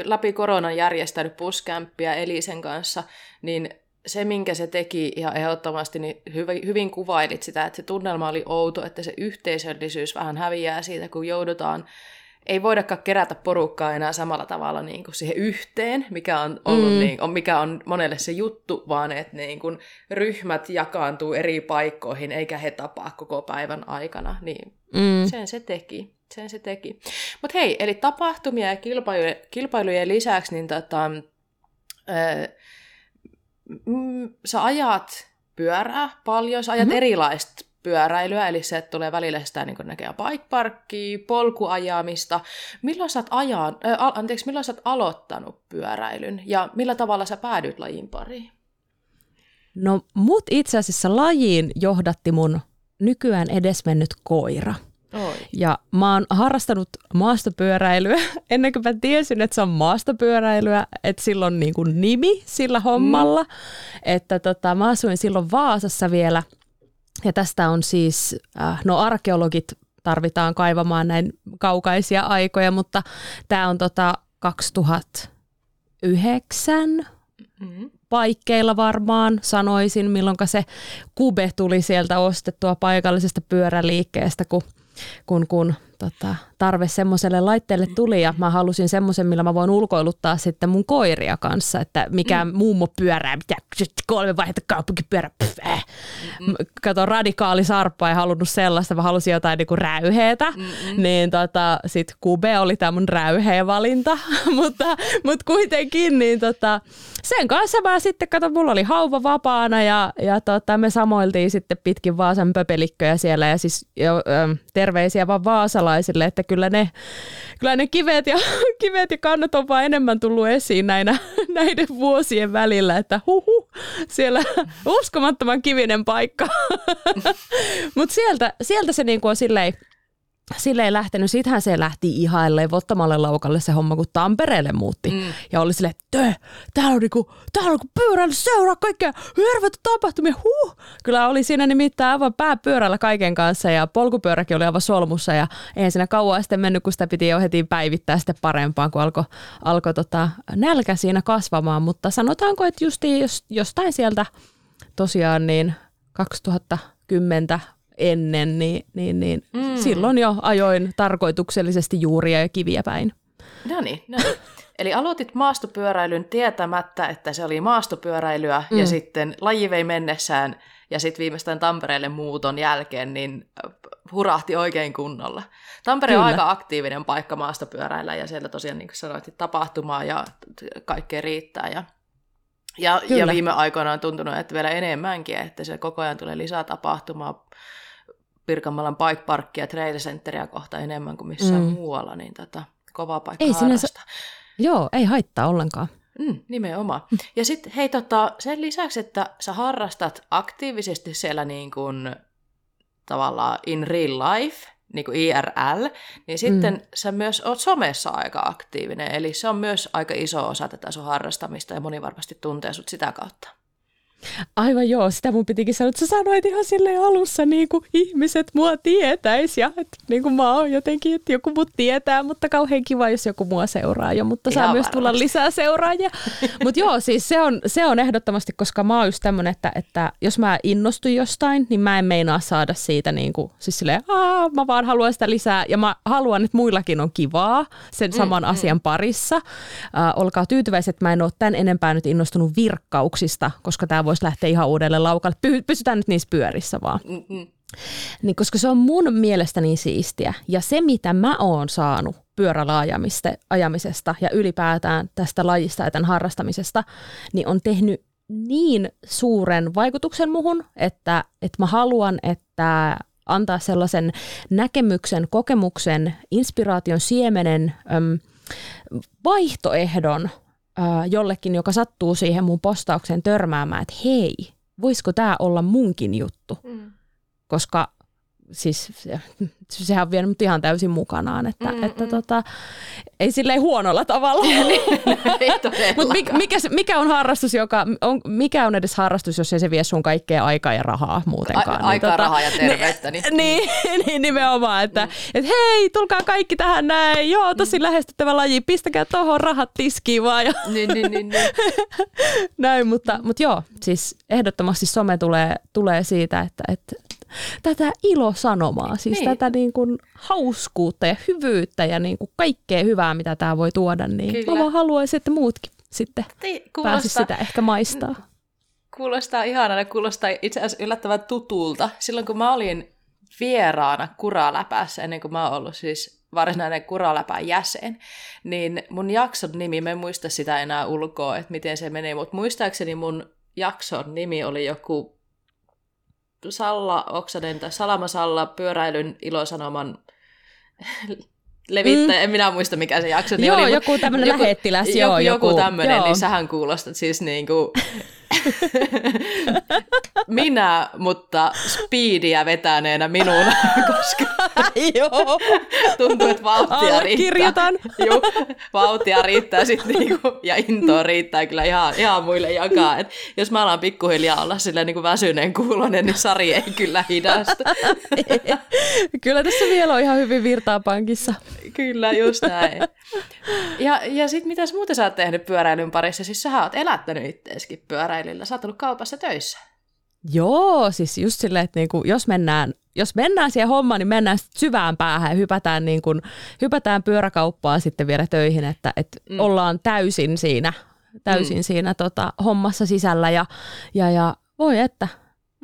läpi koronan järjestänyt puskämppiä Elisen kanssa, niin se, minkä se teki ihan ehdottomasti, niin hyvin, hyvin kuvailit sitä, että se tunnelma oli outo, että se yhteisöllisyys vähän häviää siitä, kun joudutaan ei voidakaan kerätä porukkaa enää samalla tavalla niin kuin siihen yhteen, mikä on, ollut mm. niin, mikä on monelle se juttu, vaan että niin kuin ryhmät jakaantuu eri paikkoihin, eikä he tapaa koko päivän aikana. Niin mm. sen se teki. Sen se teki. Mutta hei, eli tapahtumia ja kilpailujen, kilpailujen lisäksi, niin tota, ää, mm, sä ajat pyörää paljon, sä ajat mm-hmm. erilaista pyöräilyä, eli se, että tulee välillä sitä niin näkee bike polkuajamista. Milloin sä, oot ajan, äh, anteeksi, milloin sä oot aloittanut pyöräilyn ja millä tavalla sä päädyit lajin pariin? No mut itse asiassa lajiin johdatti mun nykyään edesmennyt koira – Oi. Ja mä oon harrastanut maastopyöräilyä ennen kuin mä tiesin, että se on maastopyöräilyä, että sillä on niin kuin nimi sillä hommalla. Mm. Että tota, mä asuin silloin Vaasassa vielä ja tästä on siis, äh, no arkeologit tarvitaan kaivamaan näin kaukaisia aikoja, mutta tämä on tota 2009 mm-hmm. paikkeilla varmaan sanoisin, milloin se kube tuli sieltä ostettua paikallisesta pyöräliikkeestä, kun kun, kun tota, tarve semmoiselle laitteelle tuli ja mä halusin semmoisen, millä mä voin ulkoiluttaa sitten mun koiria kanssa, että mikä mm. mummo pyörää, mitä kolme vaihetta kaupunkipyörä, pff, äh. mm Kato, radikaali sarppa ei halunnut sellaista, mä halusin jotain niinku räyheetä, Mm-mm. niin tota, sit Kube oli tämä mun räyheen valinta, mutta, mutta kuitenkin niin tota, sen kanssa mä sitten, kato, mulla oli hauva vapaana ja, ja tota, me samoiltiin sitten pitkin Vaasan pöpelikköjä siellä ja siis jo, ö, terveisiä vaan vaasalaisille, että kyllä ne, kyllä ne kivet, ja, kivet ja kannat on vaan enemmän tullut esiin näinä, näiden vuosien välillä, että huhu, siellä uskomattoman kivinen paikka. Mutta sieltä, sieltä se niinku on silleen, sille ei lähtenyt. Sittenhän se lähti ihan levottomalle laukalle se homma, kun Tampereelle muutti. Mm. Ja oli silleen, että täällä on, niinku, täällä on niinku pyörällä seuraa kaikkea hirveätä tapahtumia. Huh. Kyllä oli siinä nimittäin aivan pääpyörällä kaiken kanssa ja polkupyöräkin oli aivan solmussa. Ja eihän siinä kauan sitten mennyt, kun sitä piti jo heti päivittää sitten parempaan, kun alkoi alko tota, nälkä siinä kasvamaan. Mutta sanotaanko, että justiin jos, jostain sieltä tosiaan niin 2010 ennen, niin, niin, niin mm. silloin jo ajoin tarkoituksellisesti juuria ja kiviä päin. No niin, no niin. Eli aloitit maastopyöräilyn tietämättä, että se oli maastopyöräilyä, mm. ja sitten laji vei mennessään, ja sitten viimeistään Tampereelle muuton jälkeen, niin äh, hurahti oikein kunnolla. Tampere Kyllä. on aika aktiivinen paikka maastopyöräillä, ja siellä tosiaan, niin kuin sanoit, tapahtumaa ja kaikkea riittää. Ja, ja, ja viime aikoina on tuntunut, että vielä enemmänkin, että se koko ajan tulee lisää tapahtumaa Pirkanmalan bike parkkia ja trail centeria kohta enemmän kuin missään mm. muualla, niin tota, kova paikka ei sinänsä, Joo, ei haittaa ollenkaan. Mm, nimenomaan. Ja sitten hei, tota, sen lisäksi, että sä harrastat aktiivisesti siellä niin kuin, tavallaan in real life, niin kuin IRL, niin sitten mm. sä myös oot somessa aika aktiivinen. Eli se on myös aika iso osa tätä sun harrastamista ja moni varmasti tuntee sut sitä kautta. Aivan joo, sitä mun pitikin sanoa, että sä sanoit ihan silleen alussa, niin kuin ihmiset mua tietäis ja että niin kuin mä oon jotenkin, että joku mut tietää, mutta kauhean kiva, jos joku mua seuraa jo, mutta ihan saa varmasti. myös tulla lisää seuraajia. mutta joo, siis se on, se on ehdottomasti, koska mä oon just tämmönen, että, että jos mä innostun jostain, niin mä en meinaa saada siitä niin kuin, siis silleen, Aa, mä vaan haluan sitä lisää ja mä haluan, että muillakin on kivaa sen mm, saman mm, asian mm. parissa. Uh, olkaa tyytyväiset, että mä en ole tämän enempää nyt innostunut virkkauksista, koska tämä voi voisi lähteä ihan uudelle laukalle. Py- pysytään nyt niissä pyörissä vaan. Mm-hmm. Niin, koska se on mun mielestä niin siistiä. Ja se, mitä mä oon saanut pyörällä ajamisesta ja ylipäätään tästä lajista ja tämän harrastamisesta, niin on tehnyt niin suuren vaikutuksen muhun, että, että mä haluan, että antaa sellaisen näkemyksen, kokemuksen, inspiraation siemenen, äm, vaihtoehdon jollekin, joka sattuu siihen mun postaukseen törmäämään, että hei, voisiko tämä olla munkin juttu? Mm. Koska siis se, sehän on vienyt ihan täysin mukanaan, että, mm, että mm. Tota, ei silleen huonolla tavalla. Mutta mikä, mikä, mikä on harrastus, joka, on, mikä on edes harrastus, jos ei se vie sun kaikkea aikaa ja rahaa muutenkaan? A, niin, aikaa, tota, rahaa ja terveyttä. Niin, niin, niin nimenomaan, että mm. et hei, tulkaa kaikki tähän näin, joo, tosi mm. lähestyttävä laji, pistäkää tuohon rahat tiskiin vaan. Ja niin, niin, niin, niin. näin, mutta, mutta joo, siis ehdottomasti some tulee, tulee siitä, että, että tätä ilosanomaa, siis niin. tätä niin kuin hauskuutta ja hyvyyttä ja niin kuin kaikkea hyvää, mitä tämä voi tuoda, niin Kyllä. mä vaan haluaisin, että muutkin sitten pääsisivät sitä ehkä maistaa. Kuulostaa ihanaa, kuulostaa itse asiassa yllättävän tutulta. Silloin kun mä olin vieraana Kuraläpässä, ennen kuin mä oon ollut siis varsinainen Kuraläpän jäsen, niin mun jakson nimi, mä en muista sitä enää ulkoa, että miten se menee, mutta muistaakseni mun jakson nimi oli joku Salla Oksanen tai Salama Salla pyöräilyn ilosanoman levittäjä, mm. en minä muista mikä se jakso niin joo, oli. joku tämmöinen lähettiläs, joku, joo. Joku, joku tämmöinen, niin sähän kuulostat siis niin kuin Minä, mutta speediä vetäneenä minun, koska Joo. tuntuu, että vauhtia riittää. Joo, vauhtia riittää sit niinku, ja intoa riittää kyllä ihan, ihan muille jakaa. Et jos mä alan pikkuhiljaa olla silleen niinku väsyneen kuulonen, niin Sari ei kyllä hidastu. kyllä tässä vielä on ihan hyvin virtaa pankissa. Kyllä, just näin. Ja, ja sitten mitäs muuta sä oot tehnyt pyöräilyn parissa? Siis sä oot elättänyt itteeskin pyöräilyllä. Sä oot ollut kaupassa töissä. Joo, siis just silleen, että niinku, jos, mennään, jos mennään siihen hommaan, niin mennään syvään päähän ja hypätään, niinku, hypätään pyöräkauppaan sitten vielä töihin, että et mm. ollaan täysin siinä, täysin mm. siinä tota, hommassa sisällä ja, ja, ja voi että,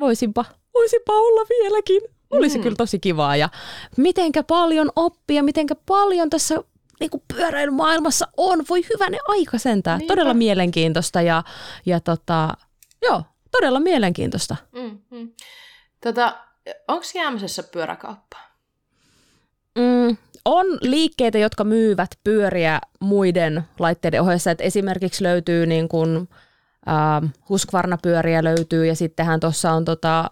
voisinpa, voisinpa olla vieläkin. Olisi mm. kyllä tosi kivaa ja mitenkä paljon oppia, mitenkä paljon tässä niin kuin pyöräilymaailmassa on. Voi hyvänä aika sentään. Niinpä. Todella mielenkiintoista ja, ja tota, joo, todella mielenkiintoista. Mm, mm. Tota, Onko jäämisessä pyöräkauppaa? Mm, on liikkeitä, jotka myyvät pyöriä muiden laitteiden ohessa. Et esimerkiksi löytyy niin kuin, äh, Husqvarna-pyöriä löytyy ja sittenhän tuossa on tota,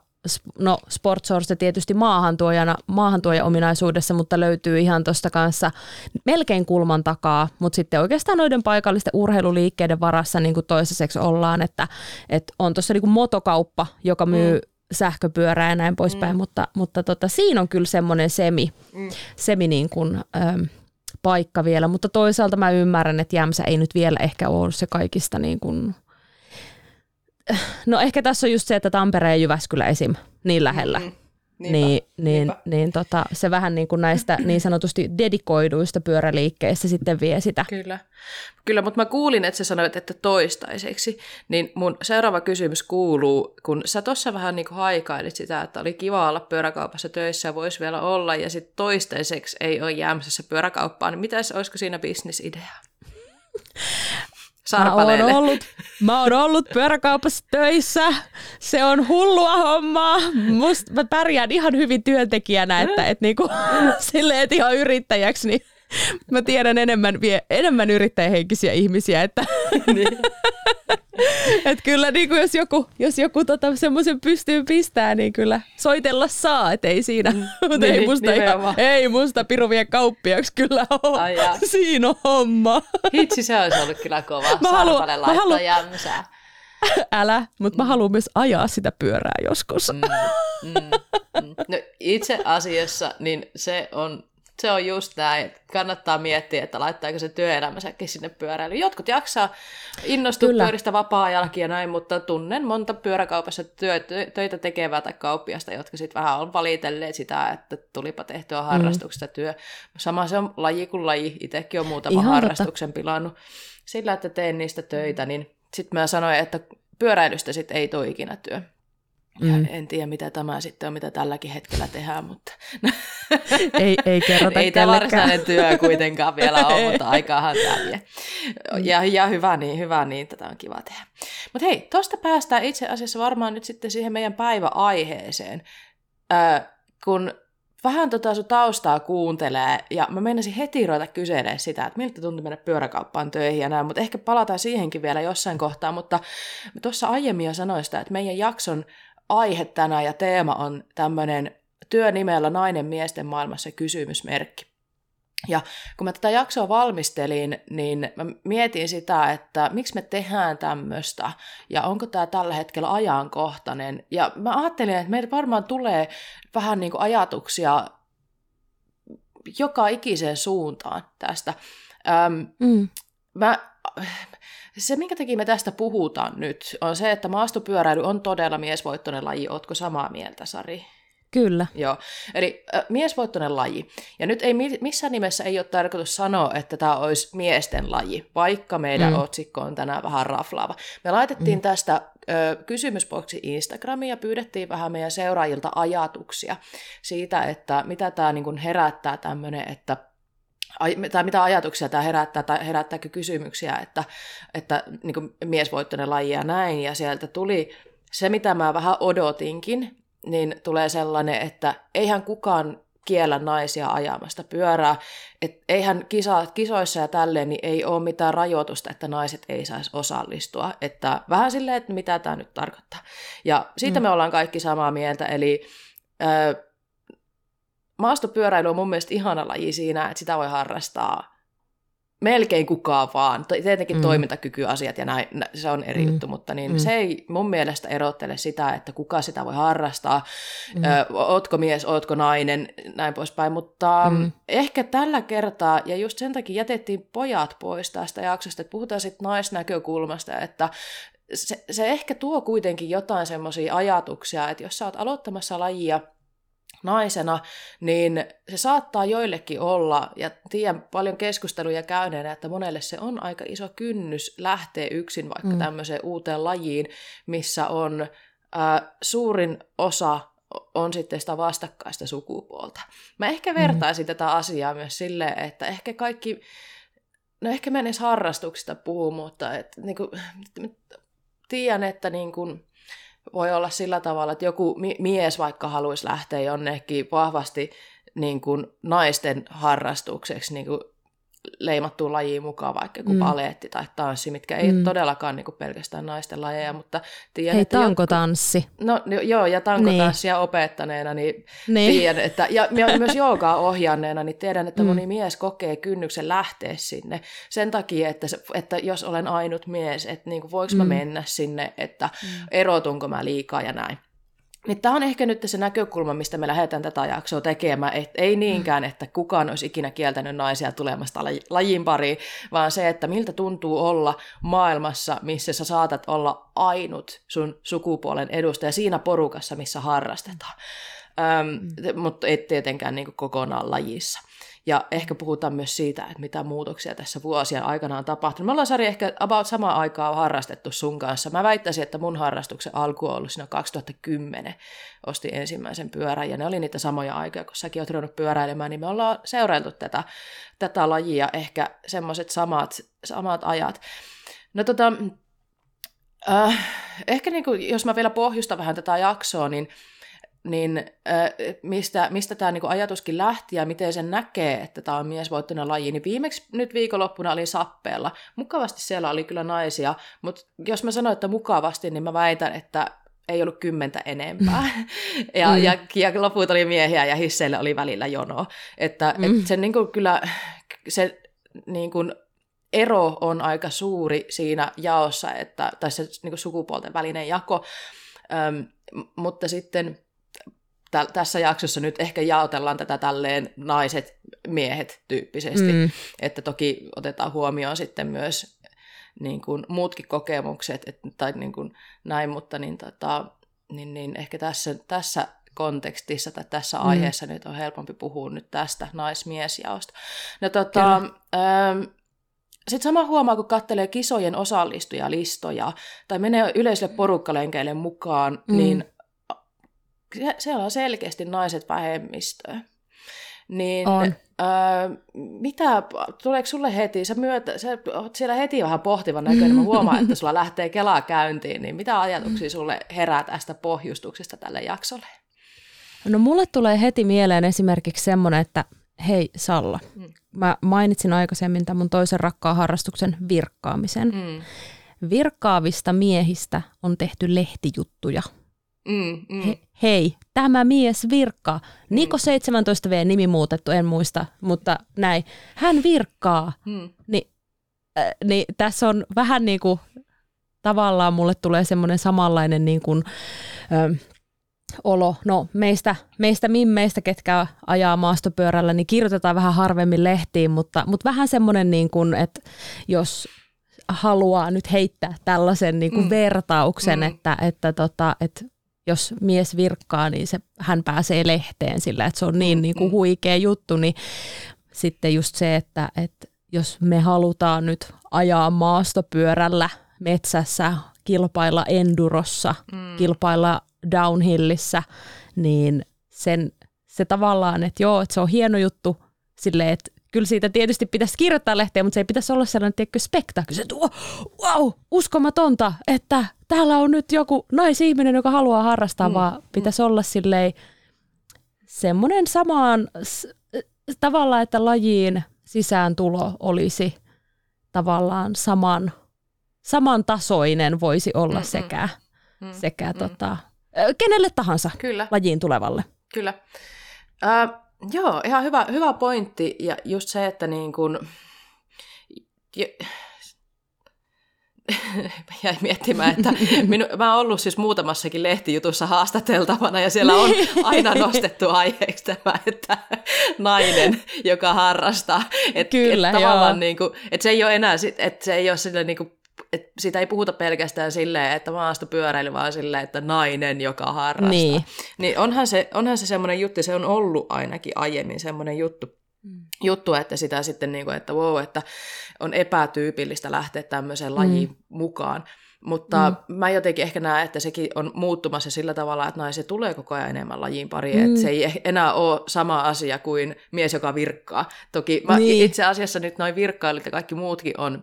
no Sportsource tietysti maahantuojana, maahantuoja ominaisuudessa, mutta löytyy ihan tuosta kanssa melkein kulman takaa, mutta sitten oikeastaan noiden paikallisten urheiluliikkeiden varassa niin kuin toisaiseksi ollaan, että, että on tuossa niin motokauppa, joka myy mm sähköpyörää ja näin poispäin, mm. mutta, mutta tota, siinä on kyllä semmoinen semi, mm. semi niin kuin, ähm, paikka vielä, mutta toisaalta mä ymmärrän, että Jämsä ei nyt vielä ehkä ole se kaikista niin kuin, no ehkä tässä on just se, että Tampere ja Jyväskylä esim. niin lähellä. Mm-hmm. Niinpä, niin, niin, niin tota, se vähän niin kuin näistä niin sanotusti dedikoiduista pyöräliikkeistä sitten vie sitä. Kyllä, Kyllä mutta mä kuulin, että sä sanoit, että toistaiseksi. Niin mun seuraava kysymys kuuluu, kun sä tuossa vähän niin kuin haikailit sitä, että oli kiva olla pyöräkaupassa töissä ja voisi vielä olla, ja sitten toistaiseksi ei ole jäämässä pyöräkauppaan, niin mitäs, olisiko siinä bisnisidea? Mä oon, ollut, mä oon ollut pyöräkaupassa töissä. Se on hullua hommaa. Musta mä pärjään ihan hyvin työntekijänä, että et niinku, silleen, että ihan yrittäjäksi, niin mä tiedän enemmän, vie, enemmän yrittäjähenkisiä ihmisiä, että niin. et kyllä niin kuin jos joku, jos joku tota, semmoisen pystyy pistää, niin kyllä soitella saa, et ei siinä. Mm. Mutta niin, ei, musta ihan, ei musta piru vie kauppiaksi kyllä ole. Ai Siinä on homma. Hitsi, se olisi ollut kyllä kova. Mä haluan, mä haluan, Älä, mutta mä haluan myös ajaa sitä pyörää joskus. Mm, mm, mm. No, itse asiassa niin se on se on just näin, että kannattaa miettiä, että laittaako se työelämänsäkin sinne pyöräilyyn. Jotkut jaksaa innostua Kyllä. pyöristä vapaa-ajallakin ja näin, mutta tunnen monta pyöräkaupassa työ, töitä tekevää tai kauppiasta, jotka sitten vähän on valitelleet sitä, että tulipa tehtyä mm. harrastuksesta mm. työ. Sama se on laji kuin laji. Itsekin on muutama Ihan harrastuksen totta. pilannut sillä, että teen niistä töitä, niin sitten mä sanoin, että pyöräilystä sitten ei tule ikinä työ. Mm. Ja en tiedä, mitä tämä sitten on, mitä tälläkin hetkellä tehdään, mutta... ei, ei kerrota Ei tämä varsinainen työ kuitenkaan vielä ole, mutta aikaahan tämä vie. Ja, ja hyvä niin, hyvä niin, tätä on kiva tehdä. Mutta hei, tuosta päästään itse asiassa varmaan nyt sitten siihen meidän päiväaiheeseen. Äh, kun vähän tota sun taustaa kuuntelee, ja mä meinasin heti ruveta kyselemään sitä, että miltä tuntuu mennä pyöräkauppaan töihin ja näin, mutta ehkä palataan siihenkin vielä jossain kohtaa, mutta tuossa aiemmin jo sanoin sitä, että meidän jakson aihe tänään ja teema on tämmöinen työnimellä nainen miesten maailmassa kysymysmerkki. Ja kun mä tätä jaksoa valmistelin, niin mä mietin sitä, että miksi me tehdään tämmöistä ja onko tämä tällä hetkellä ajankohtainen. Ja mä ajattelin, että meillä varmaan tulee vähän niin kuin ajatuksia joka ikiseen suuntaan tästä. Öm, mm. mä, se, minkä takia me tästä puhutaan nyt, on se, että maastopyöräily on todella miesvoittoinen laji. Ootko samaa mieltä, Sari? Kyllä. Joo, eli äh, miesvoittoinen laji. Ja nyt ei missään nimessä ei ole tarkoitus sanoa, että tämä olisi miesten laji, vaikka meidän mm. otsikko on tänään vähän raflaava. Me laitettiin mm. tästä äh, kysymysboksi Instagramiin ja pyydettiin vähän meidän seuraajilta ajatuksia siitä, että mitä tämä niin herättää tämmöinen, että tai mitä ajatuksia tämä herättää, tai herättääkö kysymyksiä, että, että niin miesvoittoinen laji ja näin, ja sieltä tuli se, mitä mä vähän odotinkin, niin tulee sellainen, että eihän kukaan kiellä naisia ajamasta pyörää. Et eihän kisa, kisoissa ja tälleen niin ei ole mitään rajoitusta, että naiset ei saisi osallistua. Että vähän silleen, että mitä tämä nyt tarkoittaa. Ja siitä mm. me ollaan kaikki samaa mieltä, eli ö, maastopyöräily on mun mielestä ihana laji siinä, että sitä voi harrastaa melkein kukaan vaan. Tietenkin mm. toimintakykyasiat ja näin, se on eri mm. juttu, mutta niin mm. se ei mun mielestä erottele sitä, että kuka sitä voi harrastaa, mm. ö, ootko mies, ootko nainen, näin poispäin. Mutta mm. ehkä tällä kertaa, ja just sen takia jätettiin pojat pois tästä jaksosta, että puhutaan sitten naisnäkökulmasta, että se, se ehkä tuo kuitenkin jotain semmoisia ajatuksia, että jos sä oot aloittamassa lajia, naisena, niin se saattaa joillekin olla, ja tiedän paljon keskusteluja käyneenä, että monelle se on aika iso kynnys lähteä yksin vaikka mm. tämmöiseen uuteen lajiin, missä on äh, suurin osa on sitten sitä vastakkaista sukupuolta. Mä ehkä mm. vertaisin mm. tätä asiaa myös silleen, että ehkä kaikki, no ehkä mä en edes harrastuksista puhu, mutta et, niin kuin, tiedän, että niin kuin, voi olla sillä tavalla, että joku mies vaikka haluaisi lähteä jonnekin vahvasti niin kuin naisten harrastukseksi niin kuin leimattuun lajiin mukaan, vaikka joku mm. paleetti tai tanssi, mitkä ei mm. todellakaan niin kuin pelkästään naisten lajeja, mutta tiedän, Hei, että tankotanssi. Joku, no joo, ja tankotanssia niin. opettaneena, niin, niin. tiedän, että, ja myös joogaa ohjanneena, niin tiedän, että mm. moni mies kokee kynnyksen lähteä sinne sen takia, että, se, että jos olen ainut mies, että niin kuin, voiko mm. mä mennä sinne, että mm. erotunko mä liikaa ja näin. Niin tämä on ehkä nyt se näkökulma, mistä me lähdetään tätä jaksoa tekemään. Et ei niinkään, että kukaan olisi ikinä kieltänyt naisia tulemasta lajin pariin, vaan se, että miltä tuntuu olla maailmassa, missä sä saatat olla ainut sun sukupuolen edustaja siinä porukassa, missä harrastetaan. Öm, mm. Mutta et tietenkään niin kokonaan lajissa. Ja ehkä puhutaan myös siitä, että mitä muutoksia tässä vuosien aikana on tapahtunut. Me ollaan Sari ehkä about samaa aikaa harrastettu sun kanssa. Mä väittäisin, että mun harrastuksen alku on ollut siinä 2010. Ostin ensimmäisen pyörän ja ne oli niitä samoja aikoja, kun säkin oot ruvennut pyöräilemään, niin me ollaan seurailtu tätä, tätä lajia ehkä semmoiset samat, samat ajat. No tota, äh, ehkä niin kuin, jos mä vielä pohjustan vähän tätä jaksoa, niin niin mistä, mistä tämä niinku ajatuskin lähti ja miten sen näkee, että tämä on miesvoittoinen laji, niin viimeksi nyt viikonloppuna olin Sappeella. Mukavasti siellä oli kyllä naisia, mutta jos mä sanoin, että mukavasti, niin mä väitän, että ei ollut kymmentä enempää. ja, mm. ja, ja loput oli miehiä ja hisseillä oli välillä jono. Että mm. et se niinku kyllä, se niinku ero on aika suuri siinä jaossa, että, tai se niinku sukupuolten välinen jako. Öm, mutta sitten tä- tässä jaksossa nyt ehkä jaotellaan tätä tälleen naiset, miehet tyyppisesti. Mm. Että toki otetaan huomioon sitten myös niin kuin muutkin kokemukset et, tai niin kuin näin, mutta niin, tota, niin, niin ehkä tässä, tässä kontekstissa tai tässä mm. aiheessa nyt on helpompi puhua nyt tästä naismiesjaosta. No tota, ähm, sitten sama huomaa, kun katselee kisojen osallistujalistoja tai menee yleisille porukkalenkeille mukaan, mm. niin siellä on selkeästi naiset vähemmistöä. Niin On. Öö, mitä, tuleeko sulle heti, sä, myötä, sä oot siellä heti vähän pohtivan näköinen, mä huomaan, että sulla lähtee Kelaa käyntiin, niin mitä ajatuksia sulle herää tästä pohjustuksesta tälle jaksolle? No mulle tulee heti mieleen esimerkiksi semmoinen, että hei Salla, mm. mä mainitsin aikaisemmin tämän mun toisen rakkaan harrastuksen virkkaamisen. Mm. Virkkaavista miehistä on tehty lehtijuttuja. Mm, mm. He, hei, tämä mies virkkaa. Niko 17V nimi muutettu, en muista, mutta näin. Hän virkkaa. Mm. Ni, äh, niin tässä on vähän niin kuin, tavallaan mulle tulee semmoinen samanlainen niin kuin, äh, olo. No meistä, meistä mimmeistä, ketkä ajaa maastopyörällä, niin kirjoitetaan vähän harvemmin lehtiin, mutta, mutta vähän semmoinen, niin kuin, että jos haluaa nyt heittää tällaisen niin kuin mm. vertauksen, mm. että, että, tota, että jos mies virkkaa, niin se, hän pääsee lehteen sillä, että se on niin, niin kuin mm. huikea juttu, niin sitten just se, että, että jos me halutaan nyt ajaa maastopyörällä metsässä, kilpailla endurossa, mm. kilpailla downhillissä, niin sen, se tavallaan, että joo, että se on hieno juttu silleen, että kyllä siitä tietysti pitäisi kirjoittaa lehteen, mutta se ei pitäisi olla sellainen tiedätkö, spektaakeli, että wow, uskomatonta, että täällä on nyt joku naisihminen, joka haluaa harrastaa, mm. vaan mm. pitäisi olla silleen semmoinen samaan tavalla, että lajiin sisääntulo olisi tavallaan saman, samantasoinen voisi olla mm, sekä, mm, sekä mm. Tota, kenelle tahansa Kyllä. lajiin tulevalle. Kyllä. Äh, joo, ihan hyvä, hyvä pointti. Ja just se, että niin kun, jäi miettimään, että minu, mä oon ollut siis muutamassakin lehtijutussa haastateltavana ja siellä on niin. aina nostettu aiheeksi tämä, että nainen, joka harrastaa. Et, Kyllä, et tavallaan niin kuin, että se ei ole enää, että se ei ole sille niin kuin et sitä ei puhuta pelkästään silleen, että maastopyöräily, vaan silleen, että nainen, joka harrastaa. Niin. niin onhan se, onhan se semmoinen juttu, se on ollut ainakin aiemmin semmoinen juttu, mm. juttu, että sitä sitten, niin kuin, että wow, että on epätyypillistä lähteä tämmöiseen lajiin mm. mukaan. Mutta mm. mä jotenkin ehkä näen, että sekin on muuttumassa sillä tavalla, että naiset tulee koko ajan enemmän lajiin pariin. Mm. Että se ei enää ole sama asia kuin mies, joka virkkaa. Toki mä niin. itse asiassa nyt noin virkkailut ja kaikki muutkin on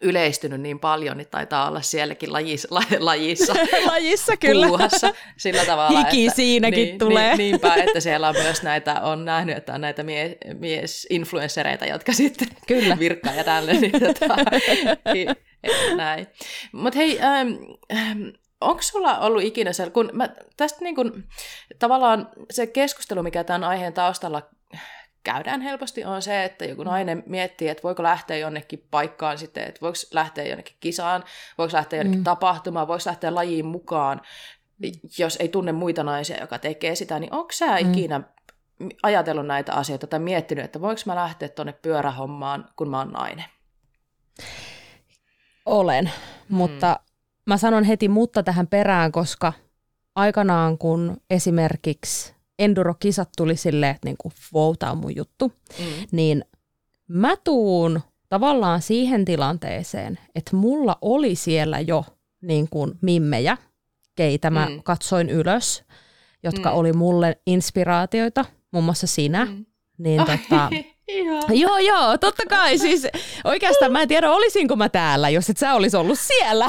yleistynyt niin paljon, niin taitaa olla sielläkin lajissa, la, lajissa, lajissa kyllä. puuhassa sillä tavalla. Hiki että, siinäkin niin, tulee. Niin, niinpä, että siellä on myös näitä, on nähnyt, että on näitä mie, miesinfluenssereita, jotka sitten kyllä. virkkaa ja tälle. Niin, tota, näin. Mutta hei, ähm, ähm, onko sulla ollut ikinä se, kun mä, tästä niin kun, tavallaan se keskustelu, mikä tämän aiheen taustalla käydään helposti, on se, että joku nainen miettii, että voiko lähteä jonnekin paikkaan sitten, että voiko lähteä jonnekin kisaan, voiko lähteä jonnekin mm. tapahtumaan, voiko lähteä lajiin mukaan, jos ei tunne muita naisia, joka tekee sitä, niin onko sä mm. ikinä ajatellut näitä asioita tai miettinyt, että voiko mä lähteä tuonne pyörähommaan, kun mä oon nainen? Olen, mm. mutta mä sanon heti mutta tähän perään, koska aikanaan kun esimerkiksi endurokisat tuli silleen, että niinku, wow, tämä on mun juttu, mm. niin mä tuun tavallaan siihen tilanteeseen, että mulla oli siellä jo niin kuin mimmejä, keitä mä mm. katsoin ylös, jotka mm. oli mulle inspiraatioita, muun muassa sinä. Mm. Niin, tota, Ihan. Joo, joo, totta kai. Siis oikeastaan mä en tiedä, olisinko mä täällä, jos et sä olis ollut siellä.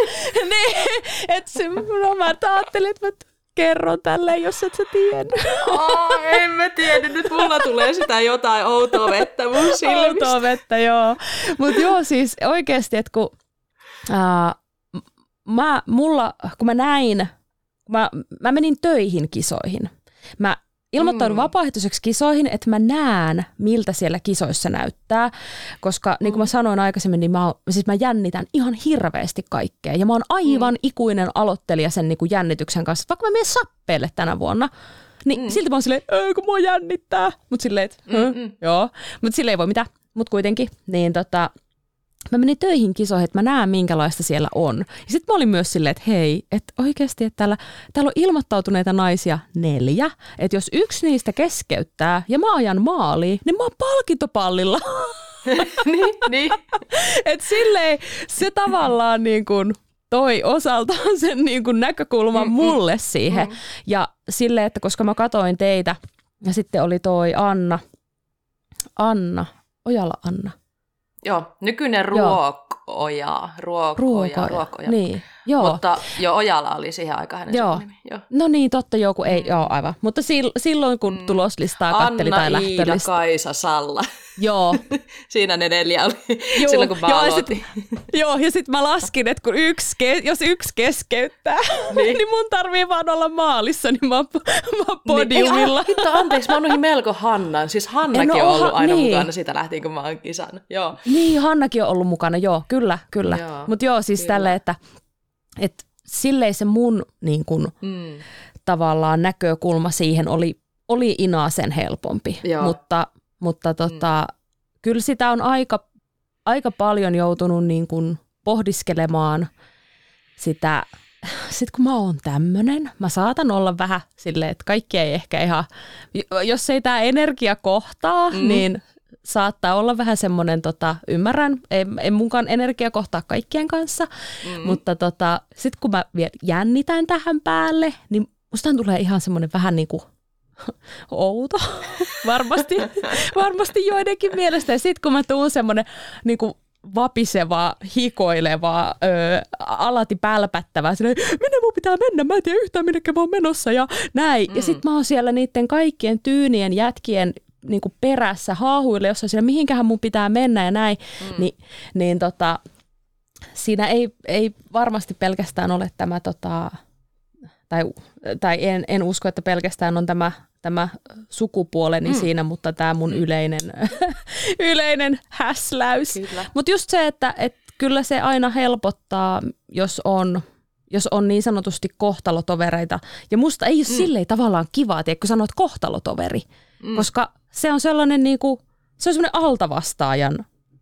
niin, et se, no mä ajattelin, että mä kerron tälleen, jos et sä tiedä. Oh, en mä tiedä, nyt mulla tulee sitä jotain outoa vettä mun silmistä. Outoa vettä, joo. Mutta joo, siis oikeasti, että kun uh, mä, mulla, kun mä näin, kun mä, mä menin töihin kisoihin, mä ilmoittaudun mm. vapaaehtoiseksi kisoihin, että mä näen, miltä siellä kisoissa näyttää, koska mm. niin kuin mä sanoin aikaisemmin, niin mä, siis mä jännitän ihan hirveästi kaikkea. Ja mä oon aivan mm. ikuinen aloittelija sen niin kuin jännityksen kanssa. Vaikka mä menen sappeelle tänä vuonna, niin mm. silti mä oon silleen, kun mua jännittää. Mutta silleen, että joo. Mutta silleen ei voi mitään. Mutta kuitenkin, niin tota, mä menin töihin kisoihin, että mä näen minkälaista siellä on. Ja sitten mä olin myös silleen, että hei, että oikeasti, että täällä, täällä on ilmoittautuneita naisia neljä, että jos yksi niistä keskeyttää ja mä ajan maaliin, niin mä oon palkintopallilla. niin, niin. Et silleen se tavallaan niin kuin toi osaltaan sen niin kuin näkökulman mulle siihen. Mm. Ja sille, että koska mä katoin teitä, ja sitten oli toi Anna, Anna, Ojala Anna. Joo, nykyinen ruokoja, ruokoja, ruokoja. Niin, joo. Mutta jo Ojala oli siihen aikaan hänen joo. nimi. Joo. No niin, totta joku, ei, mm. joo aivan. Mutta silloin kun mm. tuloslistaa katteli Anna, tai lähtölistaa. Iida, Kaisa, Salla. Joo. Siinä ne neljä oli joo, silloin, kun mä joo, aloitin. Sit, joo, ja sitten mä laskin, että kun yksi, jos yksi keskeyttää, niin, niin mun tarvii vaan olla maalissa, niin mä, mä oon podiumilla. Niin, ei, anteeksi, mä oon Melko Hannan. Siis Hannakin no, on ollut aina niin. mukana siitä lähtien, kun mä oon kisannut. Joo. Niin, Hannakin on ollut mukana, joo, kyllä, kyllä. Mutta joo, siis kyllä. tälle, että, että silleen se mun niin kun, mm. tavallaan näkökulma siihen oli, oli Inaa sen helpompi. Joo. Mutta mutta tota, mm. kyllä sitä on aika, aika paljon joutunut niin kuin pohdiskelemaan sitä, sit kun mä oon tämmönen, mä saatan olla vähän silleen, että kaikki ei ehkä ihan, jos ei tämä energia kohtaa, mm. niin saattaa olla vähän semmoinen, tota, ymmärrän, en, en munkaan energia kohtaa kaikkien kanssa, mm. mutta tota, sitten kun mä vielä jännitän tähän päälle, niin musta tulee ihan semmoinen vähän niin kuin outo, varmasti, varmasti joidenkin mielestä. Ja sitten kun mä tuun semmoinen niin vapiseva, hikoileva, ö, alati pälpättävä, silleen, minne mun pitää mennä, mä en tiedä yhtään minne mä oon menossa ja näin. Mm. Ja sitten mä oon siellä niiden kaikkien tyynien jätkien niin kuin perässä haahuille, jossa siellä mihinkähän mun pitää mennä ja näin, mm. Ni, niin tota, siinä ei, ei varmasti pelkästään ole tämä tota, tai, tai en, en usko, että pelkästään on tämä, tämä sukupuoleni mm. siinä, mutta tämä mun mm. yleinen, yleinen häsläys. Mutta just se, että et kyllä se aina helpottaa, jos on, jos on niin sanotusti kohtalotovereita. Ja musta ei ole mm. silleen tavallaan kivaa, tiedä, kun sanot kohtalotoveri, mm. koska se on sellainen niinku, se on sellainen altavastaajan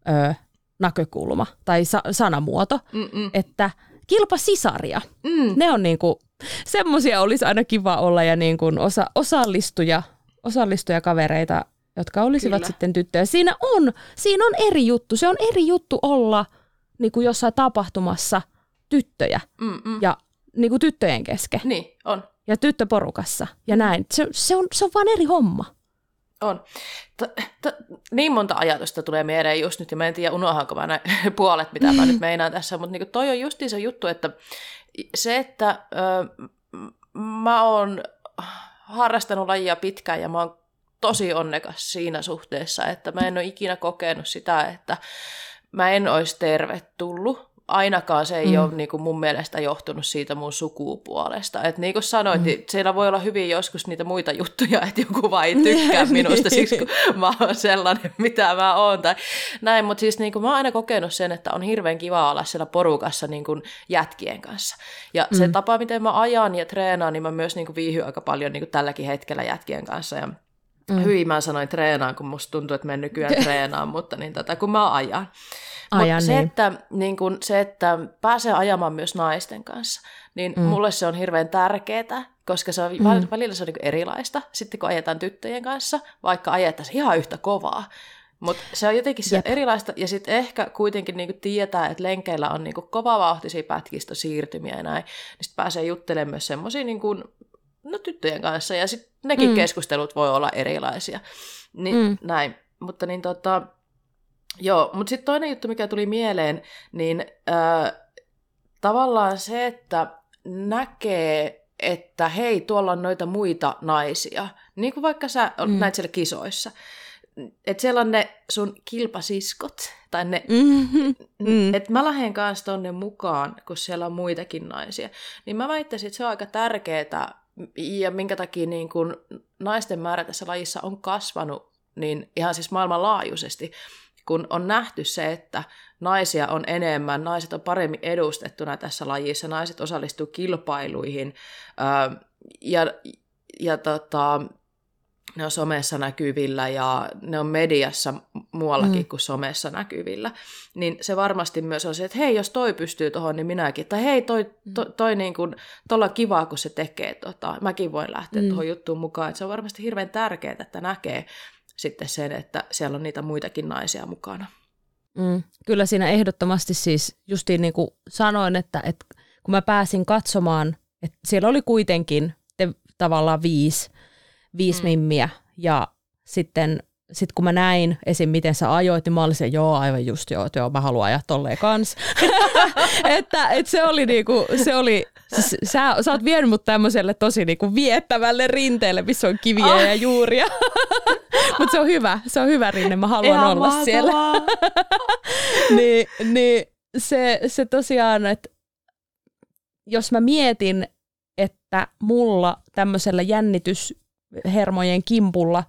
ö, näkökulma tai sa- sanamuoto, Mm-mm. että kilpasisaria, mm. ne on niinku semmoisia olisi aina kiva olla ja niin kuin osa, osallistuja, osallistuja kavereita, jotka olisivat Kyllä. sitten tyttöjä. Siinä on, siinä on eri juttu. Se on eri juttu olla niin kuin jossain tapahtumassa tyttöjä Mm-mm. ja niin kuin tyttöjen kesken. Niin, on. Ja tyttöporukassa ja näin. Se, se, on, se on vaan eri homma. On. T- t- niin monta ajatusta tulee mieleen just nyt, ja mä en tiedä unohanko mä näin puolet, mitä mä nyt meinaan tässä, mutta niin toi on justiin se juttu, että se, että ö, mä oon harrastanut lajia pitkään ja mä oon tosi onnekas siinä suhteessa, että mä en ole ikinä kokenut sitä, että mä en olisi tervetullut ainakaan se ei mm. ole niin kuin mun mielestä johtunut siitä mun sukupuolesta. Et niin kuin sanoit, mm. Niin siellä voi olla hyvin joskus niitä muita juttuja, että joku vaan ei tykkää minusta siksi, kun mä oon sellainen, mitä mä oon. Tai näin, mutta siis niin kuin mä oon aina kokenut sen, että on hirveän kiva olla siellä porukassa niin kuin jätkien kanssa. Ja mm. se tapa, miten mä ajan ja treenaan, niin mä myös niin kuin viihyn aika paljon niin kuin tälläkin hetkellä jätkien kanssa. Ja Mm. Hyvin mä sanoin treenaan, kun musta tuntuu, että mä en nykyään treenaan, mutta niin tätä, kun mä ajan. Ajan, se, niin. että, niin kun, se, että pääsee ajamaan myös naisten kanssa, niin mm. mulle se on hirveän tärkeää, koska se on, mm. välillä se on niin erilaista, sitten kun ajetaan tyttöjen kanssa, vaikka ajettaisiin ihan yhtä kovaa. Mutta se on jotenkin se erilaista, ja sitten ehkä kuitenkin niinku tietää, että lenkeillä on niinku kovavauhtisia pätkistösiirtymiä ja näin, niin sitten pääsee juttelemaan myös semmoisia niinku, no, tyttöjen kanssa, ja sitten nekin mm. keskustelut voi olla erilaisia. Niin, mm. Näin, mutta niin tota, Joo, mutta sitten toinen juttu, mikä tuli mieleen, niin äh, tavallaan se, että näkee, että hei, tuolla on noita muita naisia, niin kuin vaikka sä mm. näit siellä kisoissa, että siellä on ne sun kilpasiskot, tai ne, mm-hmm. mm. että mä lähden kanssa tonne mukaan, kun siellä on muitakin naisia, niin mä väittäisin, että se on aika tärkeää, ja minkä takia niin kun naisten määrä tässä lajissa on kasvanut, niin ihan siis maailmanlaajuisesti, kun on nähty se, että naisia on enemmän, naiset on paremmin edustettuna tässä lajissa, naiset osallistuu kilpailuihin ja, ja tota, ne on somessa näkyvillä ja ne on mediassa muuallakin mm. kuin somessa näkyvillä, niin se varmasti myös on se, että hei, jos toi pystyy tuohon, niin minäkin. Tai hei, toi, mm. to, toi niin kuin, tolla kivaa, kun se tekee, tota, mäkin voin lähteä mm. tuohon juttuun mukaan. Että se on varmasti hirveän tärkeää, että näkee sitten sen, että siellä on niitä muitakin naisia mukana. Mm, kyllä siinä ehdottomasti siis justiin niin kuin sanoin, että, että kun mä pääsin katsomaan, että siellä oli kuitenkin te, tavallaan viisi, viisi mm. mimmiä ja sitten sit kun mä näin esim. miten sä ajoit, niin mä olin se, joo, aivan just joo, joo, mä haluan ajaa tolleen kans. että, et se oli niinku, se oli, sä, sä oot vienyt mut tämmöiselle tosi niinku viettävälle rinteelle, missä on kiviä oh. ja juuria. Mutta se on hyvä, se on hyvä rinne, mä haluan Ihan olla mahtavaa. siellä. niin, niin se, se tosiaan, että jos mä mietin, että mulla tämmöisellä jännityshermojen kimpulla,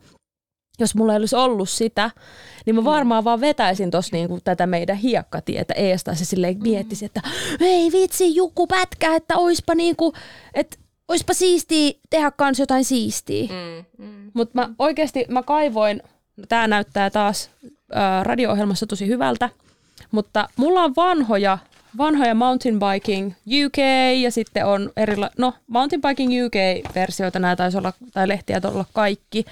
jos mulla ei olisi ollut sitä, niin mä mm. varmaan vaan vetäisin tuossa niinku tätä meidän hiekkatietä eestä ja silleen mm. miettisi, että ei vitsi Jukku pätkä, että oispa niinku, että oispa siistiä tehdä kans jotain siistiä. Mm, mm. Mutta mä oikeasti mä kaivoin, no tää näyttää taas ää, radio-ohjelmassa tosi hyvältä, mutta mulla on vanhoja, vanhoja mountain biking UK ja sitten on erila- no mountain biking UK-versioita, nämä taisi olla, tai lehtiä olla kaikki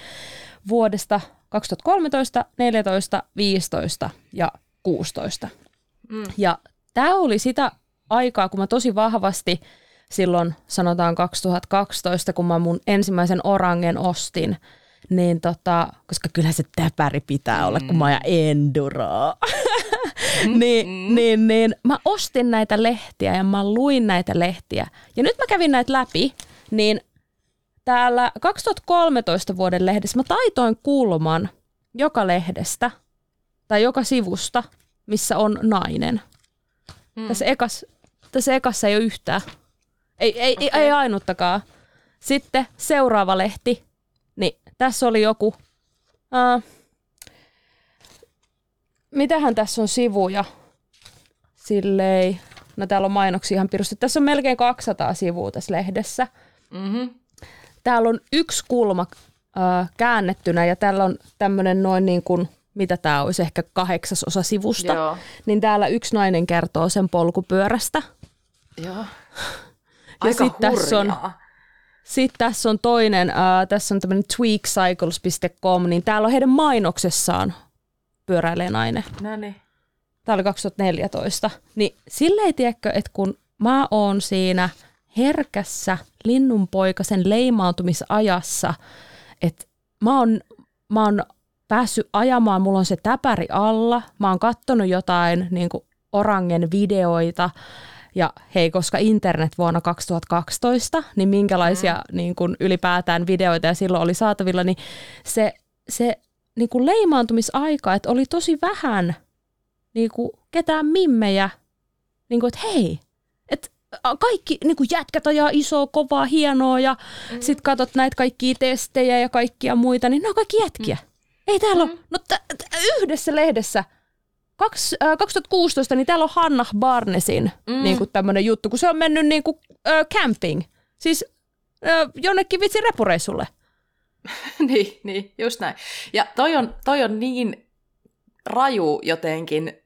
vuodesta 2013, 14, 15 ja 16. Mm. Ja tämä oli sitä aikaa, kun mä tosi vahvasti silloin sanotaan 2012, kun mä mun ensimmäisen orangen ostin, niin tota, koska kyllä se täpäri pitää olla, kun mä ajan enduroa. Mm, niin, mm. niin, niin mä ostin näitä lehtiä ja mä luin näitä lehtiä. Ja nyt mä kävin näitä läpi, niin täällä 2013 vuoden lehdessä mä taitoin kulman joka lehdestä tai joka sivusta, missä on nainen. Mm. Tässä, ekas, tässä ekassa ei ole yhtään. Ei, ei, okay. ei ainuttakaan. Sitten seuraava lehti, niin tässä oli joku, uh, mitähän tässä on sivuja? Silleen, no täällä on mainoksia ihan pirusti. Tässä on melkein 200 sivua tässä lehdessä. Mm-hmm. Täällä on yksi kulma uh, käännettynä ja täällä on tämmöinen noin niin kuin, mitä tämä olisi, ehkä kahdeksasosa sivusta. Joo. Niin täällä yksi nainen kertoo sen polkupyörästä. Joo. Aika ja sitten tässä on, sitten tässä on toinen, äh, tässä on tämmöinen tweakcycles.com, niin täällä on heidän mainoksessaan pyöräilee nainen. No niin. Tämä oli 2014. Niin silleen, tiedätkö, että kun mä oon siinä herkässä linnunpoikasen leimautumisajassa, että mä oon, mä oon päässyt ajamaan, mulla on se täpäri alla, mä oon kattonut jotain niin orangen videoita, ja hei, koska internet vuonna 2012, niin minkälaisia mm. niin kuin ylipäätään videoita ja silloin oli saatavilla, niin se, se niin kuin leimaantumisaika, että oli tosi vähän niin kuin ketään mimmejä, niin kuin, että hei, että kaikki niin kuin jätkät ajaa isoa, kovaa, hienoa ja mm. sit katsot näitä kaikkia testejä ja kaikkia muita, niin ne on kaikki jätkiä. Mm. Ei täällä mm. ole, no t- t- yhdessä lehdessä – Kaks, äh, 2016 niin täällä on Hanna Barnesin mm. niin tämmöinen juttu, kun se on mennyt niin kuin, äh, camping. Siis äh, jonnekin vitsi repureissulle. niin, niin, just näin. Ja toi on, toi on niin raju jotenkin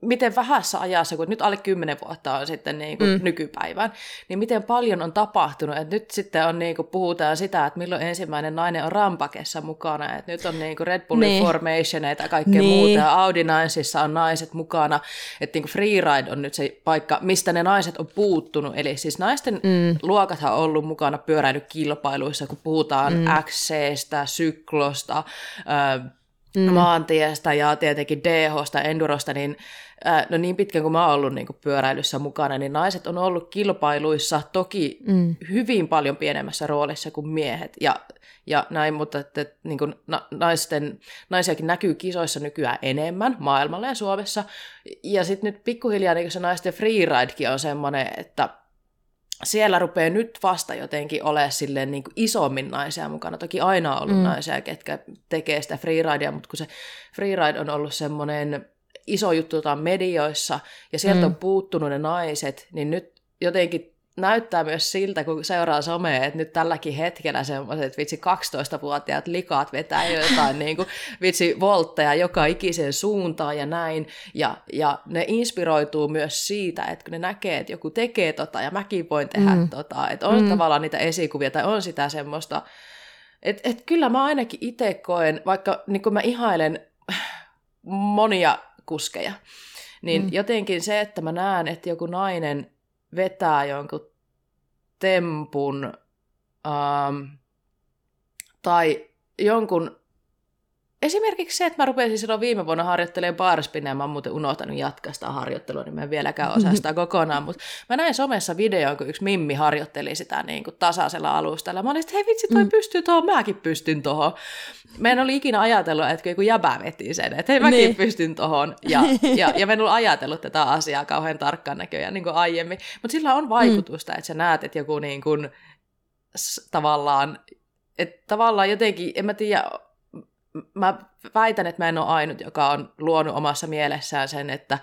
miten vähässä ajassa, kun nyt alle 10 vuotta on sitten niin kuin mm. nykypäivän, niin miten paljon on tapahtunut. että nyt sitten on niin kuin, puhutaan sitä, että milloin ensimmäinen nainen on rampakessa mukana. että nyt on niin kuin Red Bullin niin. formationeita ja kaikkea niin. muuta. Ja Audi Naisissa on naiset mukana. Että niin kuin freeride on nyt se paikka, mistä ne naiset on puuttunut. Eli siis naisten mm. luokathan on ollut mukana pyöräilykilpailuissa, kun puhutaan mm. XCstä, syklosta, äh, mm. maantiestä ja tietenkin DHsta, endurosta, niin ää, no niin pitkään kuin mä oon ollut niin kuin pyöräilyssä mukana, niin naiset on ollut kilpailuissa toki mm. hyvin paljon pienemmässä roolissa kuin miehet. Ja, ja näin, mutta että, niin kuin na, naisten, naisiakin näkyy kisoissa nykyään enemmän maailmalla ja Suomessa. Ja sitten nyt pikkuhiljaa niin se naisten freeridekin on semmoinen, että siellä rupeaa nyt vasta jotenkin olemaan silleen niin kuin isommin naisia mukana. Toki aina on ollut mm. naisia, ketkä tekee sitä freeridea, mutta kun se freeride on ollut semmoinen iso juttu medioissa, ja sieltä mm. on puuttunut ne naiset, niin nyt jotenkin näyttää myös siltä, kun seuraa somea, että nyt tälläkin hetkellä semmoiset vitsi 12-vuotiaat likaat vetää jotain niin kuin, vitsi voltteja joka ikiseen suuntaan ja näin. Ja, ja ne inspiroituu myös siitä, että kun ne näkee, että joku tekee tota ja mäkin voin tehdä mm. tota. Että on mm. tavallaan niitä esikuvia tai on sitä semmoista. Että et kyllä mä ainakin itse koen, vaikka niin kun mä ihailen monia kuskeja, niin mm. jotenkin se, että mä näen, että joku nainen vetää jonkun tempun ähm, tai jonkun Esimerkiksi se, että mä rupesin silloin viime vuonna harjoittelemaan barspinnia, mä oon muuten unohtanut jatkaa sitä harjoittelua, niin mä en vieläkään osaa sitä kokonaan, mutta mä näin somessa videon, kun yksi Mimmi harjoitteli sitä niin kuin tasaisella alustalla. Mä olin, että hei vitsi, toi mm. pystyy tuohon, mäkin pystyn tuohon. Mä en oli ikinä ajatellut, että joku jäbä veti sen, että hei mäkin niin. pystyn tuohon. Ja, ja, ja mä en ollut ajatellut tätä asiaa kauhean tarkkaan näköjään niin kuin aiemmin. Mutta sillä on vaikutusta, mm. että sä näet, että joku niin kuin, tavallaan, että tavallaan jotenkin, en mä tiedä, mä väitän, että mä en ole ainut, joka on luonut omassa mielessään sen, että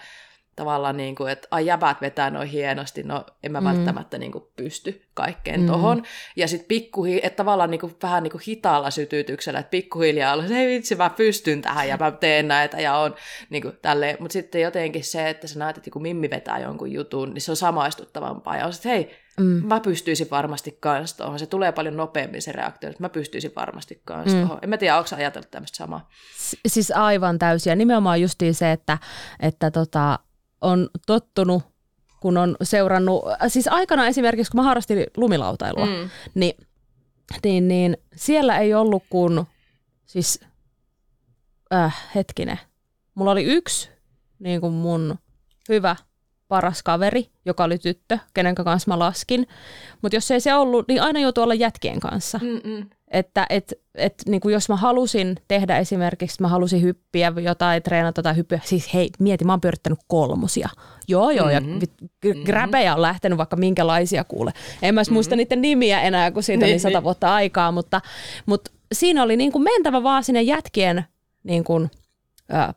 tavallaan niin kuin, että ai jäbät vetää noin hienosti, no en mä mm. välttämättä niin kuin pysty kaikkeen mm. tohon. Ja sitten pikkuhi, että tavallaan niin kuin, vähän niin kuin hitaalla sytytyksellä, että pikkuhiljaa olla, hei vitsi, mä pystyn tähän ja mä teen näitä ja on niin kuin tälleen. Mutta sitten jotenkin se, että sä näet, että kun Mimmi vetää jonkun jutun, niin se on samaistuttavampaa. Ja on sitten, hei, Mm. Mä pystyisin varmasti kans tuohon. Se tulee paljon nopeammin se reaktio, että mä pystyisin varmasti kans mm. tuohon. En mä tiedä, onko ajatellut tämmöistä samaa? S- siis aivan täysin. Ja nimenomaan justiin se, että, että tota, on tottunut, kun on seurannut, siis aikana esimerkiksi, kun mä harrastin lumilautailua, mm. niin, niin, niin siellä ei ollut kuin, siis äh, hetkinen, mulla oli yksi niin kuin mun hyvä paras kaveri, joka oli tyttö, kenen kanssa mä laskin. Mutta jos ei se ollut, niin aina joutuu olla jätkien kanssa. Mm-mm. Että et, et, niin kuin jos mä halusin tehdä esimerkiksi, mä halusin hyppiä jotain, treenata tai hyppiä, siis hei, mieti, mä oon pyörittänyt kolmosia. Joo, joo, mm-hmm. ja gräbejä on lähtenyt vaikka minkälaisia kuule. En mä mm-hmm. muista niiden nimiä enää, kun siitä niin, oli sata niin. vuotta aikaa, mutta, mutta siinä oli niin kuin mentävä vaan sinne jätkien niin kuin,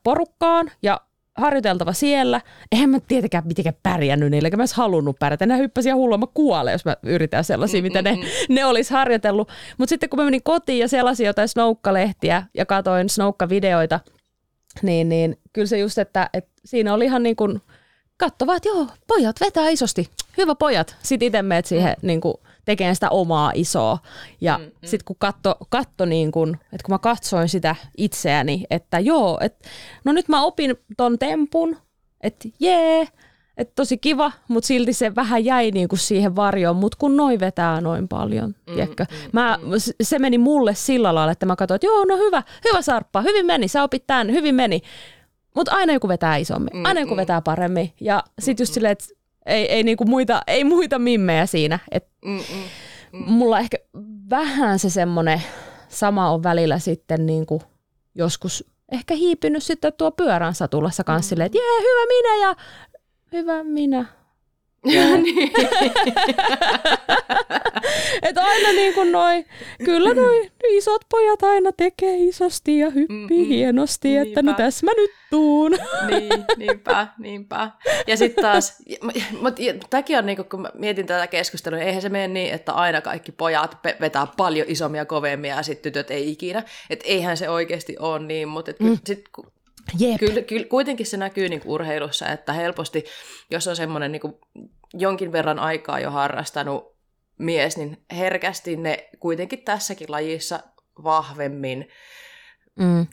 porukkaan ja harjoiteltava siellä. Eihän mä tietenkään mitenkään pärjännyt niille, eikä mä edes halunnut pärjätä. Ne hyppäsi ihan hullua, mä kuolen, jos mä yritän sellaisia, mitä ne, ne olisi harjoitellut. Mutta sitten kun mä menin kotiin ja sellaisin jotain snoukkalehtiä ja katoin snoukkavideoita, niin, niin kyllä se just, että, että siinä oli ihan niin kuin kattova, että joo, pojat vetää isosti. Hyvä pojat. Sitten itse meet siihen niin kuin tekemään sitä omaa isoa. Ja mm, mm. sitten kun katso, katso niin kun, että kun mä katsoin sitä itseäni, että joo, että no nyt mä opin ton tempun, että jee, että tosi kiva, mutta silti se vähän jäi niin kuin siihen varjoon, mutta kun noin vetää noin paljon, mm, tiedätkö? Mm, mä, mm. Se meni mulle sillä lailla, että mä katsoin, että joo, no hyvä, hyvä Sarppa, hyvin meni, sä opit tämän, hyvin meni. Mutta aina joku vetää isommin, mm, aina joku mm. vetää paremmin. Ja sitten just silleen, että ei, ei, niinku muita, ei muita mimmejä siinä. Et mm, mm, mm. Mulla ehkä vähän se semmoinen sama on välillä sitten niinku joskus ehkä hiipinyt sitten tuo pyörän satulassa kanssa mm. silleen, että jee, hyvä minä ja hyvä minä. Niin. että aina niin kuin noi, kyllä noi isot pojat aina tekee isosti ja hyppii Mm-mm. hienosti, niinpä. että no tässä mä nyt tuun. niin, niinpä, niinpä. Ja sitten taas, mutta tämäkin on, niin kun mä mietin tätä keskustelua, niin eihän se mene niin, että aina kaikki pojat vetää paljon isommia kovemmia ja sitten tytöt ei ikinä. Että eihän se oikeasti ole niin, mutta et mm. sit, Jep. Kyllä, kyllä kuitenkin se näkyy niin urheilussa, että helposti, jos on semmoinen niin jonkin verran aikaa jo harrastanut mies, niin herkästi ne kuitenkin tässäkin lajissa vahvemmin mm.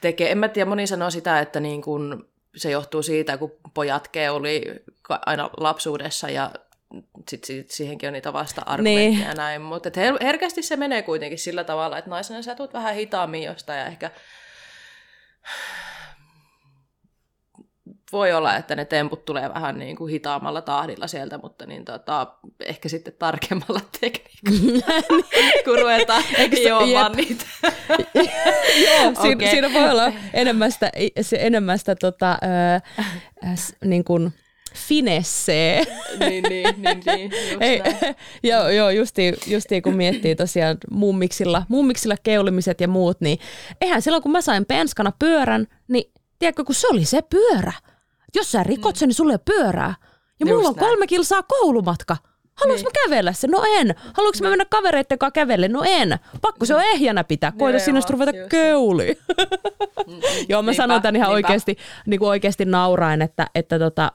tekee. En mä tiedä, moni sanoo sitä, että niin kun se johtuu siitä, kun pojat oli aina lapsuudessa ja sit, sit siihenkin on niitä vasta-argumentteja niin. ja näin, mutta her- herkästi se menee kuitenkin sillä tavalla, että naisena sä tulet vähän hitaammin jostain ja ehkä voi olla, että ne temput tulee vähän niin kuin hitaammalla tahdilla sieltä, mutta niin tota, ehkä sitten tarkemmalla tekniikalla, kun ruvetaan juomaan niitä. Joo, siinä, okay. siinä voi olla enemmän sitä, se enemmän sitä tota, äh, äh, niin kuin, finessee. niin, niin, niin, niin Ei, joo, joo justiin, justiin kun miettii tosiaan mummiksilla, mummiksilla keulimiset ja muut, niin eihän silloin kun mä sain penskana pyörän, niin tiedätkö, kun se oli se pyörä, jos sä rikot sen, niin sulle ei pyörää. Ja mulla on kolme kilsaa koulumatka. Haluanko niin. mä kävellä sen? No en. Haluanko mä mennä kavereitten kanssa kävelle? No en. Pakko se on ehjänä pitää. Koita sinne ruveta keuli. Mm, mm. Joo, mä niinpä, sanon tämän ihan oikeasti, niin kuin oikeasti nauraen, että, että, tota,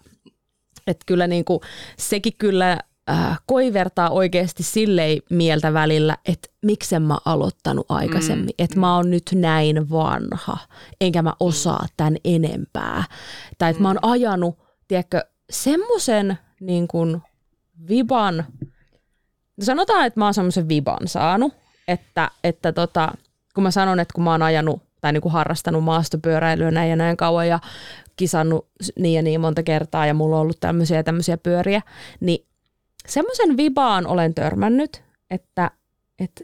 että kyllä niin kuin, sekin kyllä äh, koivertaa oikeasti silleen mieltä välillä, että miksen mä aloittanut aikaisemmin, mm, että mm. mä oon nyt näin vanha, enkä mä osaa tämän enempää. Tai että mm. mä oon ajanut, tiedätkö, semmoisen niin kuin viban, no sanotaan, että mä oon semmoisen viban saanut, että, että tota, kun mä sanon, että kun mä oon ajanut tai niin kuin harrastanut maastopyöräilyä näin ja näin kauan ja kisannut niin ja niin monta kertaa ja mulla on ollut tämmöisiä ja tämmöisiä pyöriä, niin semmoisen vibaan olen törmännyt, että, että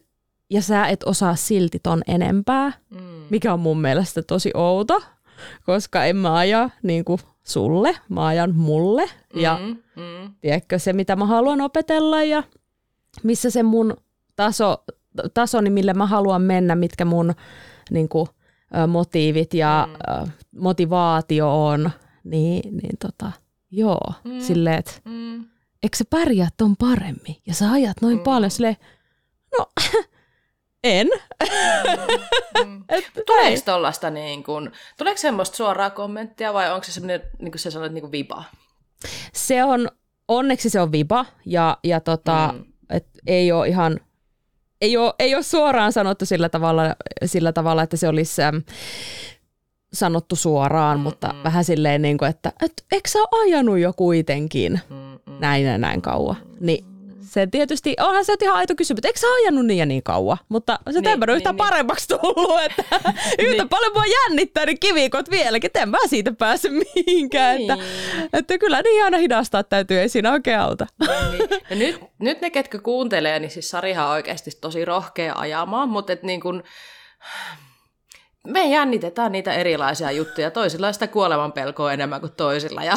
ja sä et osaa silti ton enempää, mm. mikä on mun mielestä tosi outo, koska en mä aja niin kuin sulle, mä ajan mulle ja mm, mm. tiedätkö se, mitä mä haluan opetella ja missä se mun taso, tasoni, mille mä haluan mennä, mitkä mun niin kuin, motiivit ja mm. motivaatio on, niin, niin tota, joo, mm. silleen, että mm. Eikö sä pärjää ton paremmin ja sä ajat noin mm. paljon, silleen, no en. Mm. Tuleeko tuollaista niin kuin, tuleeko semmoista suoraa kommenttia vai onko se semmoinen, niin kuin sä sanoit, niin kuin viba? Se on, onneksi se on viba ja, ja tota, mm. et ei ole ihan ei ole, ei ole suoraan sanottu sillä tavalla, sillä tavalla että se olisi ähm, sanottu suoraan, Mm-mm. mutta vähän silleen, niin kuin, että et, eikö sä ole ajanut jo kuitenkin Mm-mm. Näin ja näin kauan. Niin se tietysti, onhan se ihan aito kysymys, eikö sä ajanut niin ja niin kauan, mutta se niin, tämmöinen niin, yhtään niin, paremmaksi tullut, että yhtä niin. paljon mua jännittää niin kivikot vieläkin, että en mä siitä pääse mihinkään, niin. että, että kyllä niin aina hidastaa täytyy, ei siinä oikein auta. Niin. Ja nyt, nyt ne, ketkä kuuntelee, niin siis Sarihan on oikeasti tosi rohkea ajamaan, mutta et niin kun, me jännitetään niitä erilaisia juttuja. Toisilla sitä kuoleman pelkoa enemmän kuin toisilla. Ja...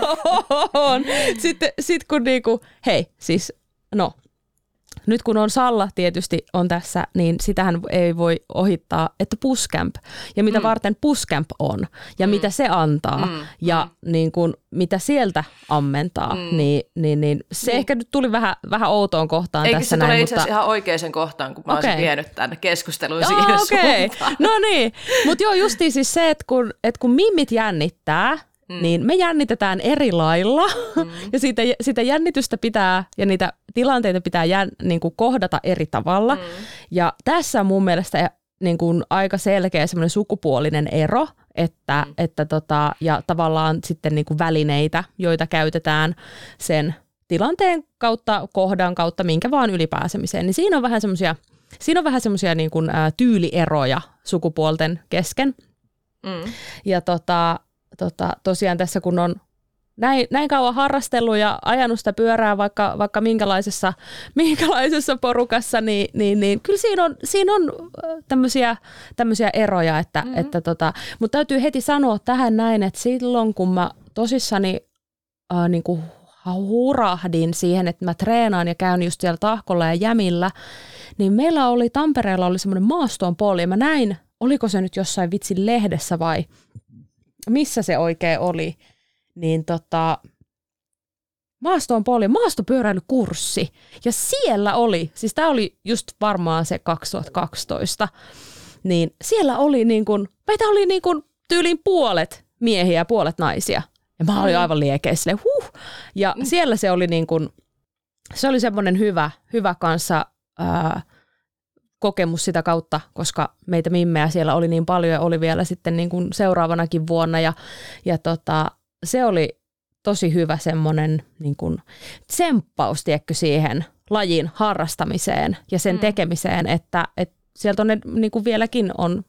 on. Sitten sit kun niinku, hei, siis no, nyt kun on Salla tietysti on tässä, niin sitähän ei voi ohittaa, että Puscamp ja mitä mm. varten Puscamp on ja mm. mitä se antaa mm. ja mm. Niin kuin, mitä sieltä ammentaa, mm. niin, niin, niin se niin. ehkä nyt tuli vähän, vähän outoon kohtaan Eikö tässä se näin. itse asiassa ihan oikeaan kohtaan, kun mä okay. olisin vienyt tänne keskusteluun siihen okay. suuntaan. No niin, mutta joo justiin siis se, että kun, että kun mimmit jännittää, mm. niin me jännitetään eri lailla mm. ja siitä, sitä jännitystä pitää ja niitä tilanteita pitää jän, niin kuin kohdata eri tavalla. Mm. Ja tässä on mun mielestä niin kuin aika selkeä semmoinen sukupuolinen ero, että, mm. että tota, ja tavallaan sitten niin kuin välineitä, joita käytetään sen tilanteen kautta, kohdan kautta, minkä vaan ylipääsemiseen, niin siinä on vähän semmoisia Siinä on vähän semmoisia niin kuin, ä, tyylieroja sukupuolten kesken. Mm. Ja tota, tota, tosiaan tässä kun on näin, näin kauan harrastellut ja ajanut sitä pyörää vaikka, vaikka minkälaisessa, minkälaisessa porukassa, niin, niin, niin kyllä siinä on, siinä on tämmöisiä, tämmöisiä eroja, että, mm-hmm. että tota, mutta täytyy heti sanoa tähän näin, että silloin kun mä tosissani äh, niin kuin hurahdin siihen, että mä treenaan ja käyn just siellä tahkolla ja jämillä, niin meillä oli Tampereella oli semmoinen maastoon poli ja mä näin, oliko se nyt jossain vitsin lehdessä vai missä se oikein oli, niin tota, maastoon paljon maastopyöräilykurssi. Ja siellä oli, siis tämä oli just varmaan se 2012, niin siellä oli niin kuin, meitä oli niin kuin tyyliin puolet miehiä ja puolet naisia. Ja mä olin mm. aivan liekeissä, huh. Ja mm. siellä se oli niin kuin, se oli semmoinen hyvä, hyvä kanssa ää, kokemus sitä kautta, koska meitä mimmejä siellä oli niin paljon ja oli vielä sitten niin kuin seuraavanakin vuonna ja, ja tota, se oli tosi hyvä semmoinen niin kuin tsemppaus, tiedätkö, siihen lajin harrastamiseen ja sen mm. tekemiseen, että, että sieltä on ne, niin kuin vieläkin on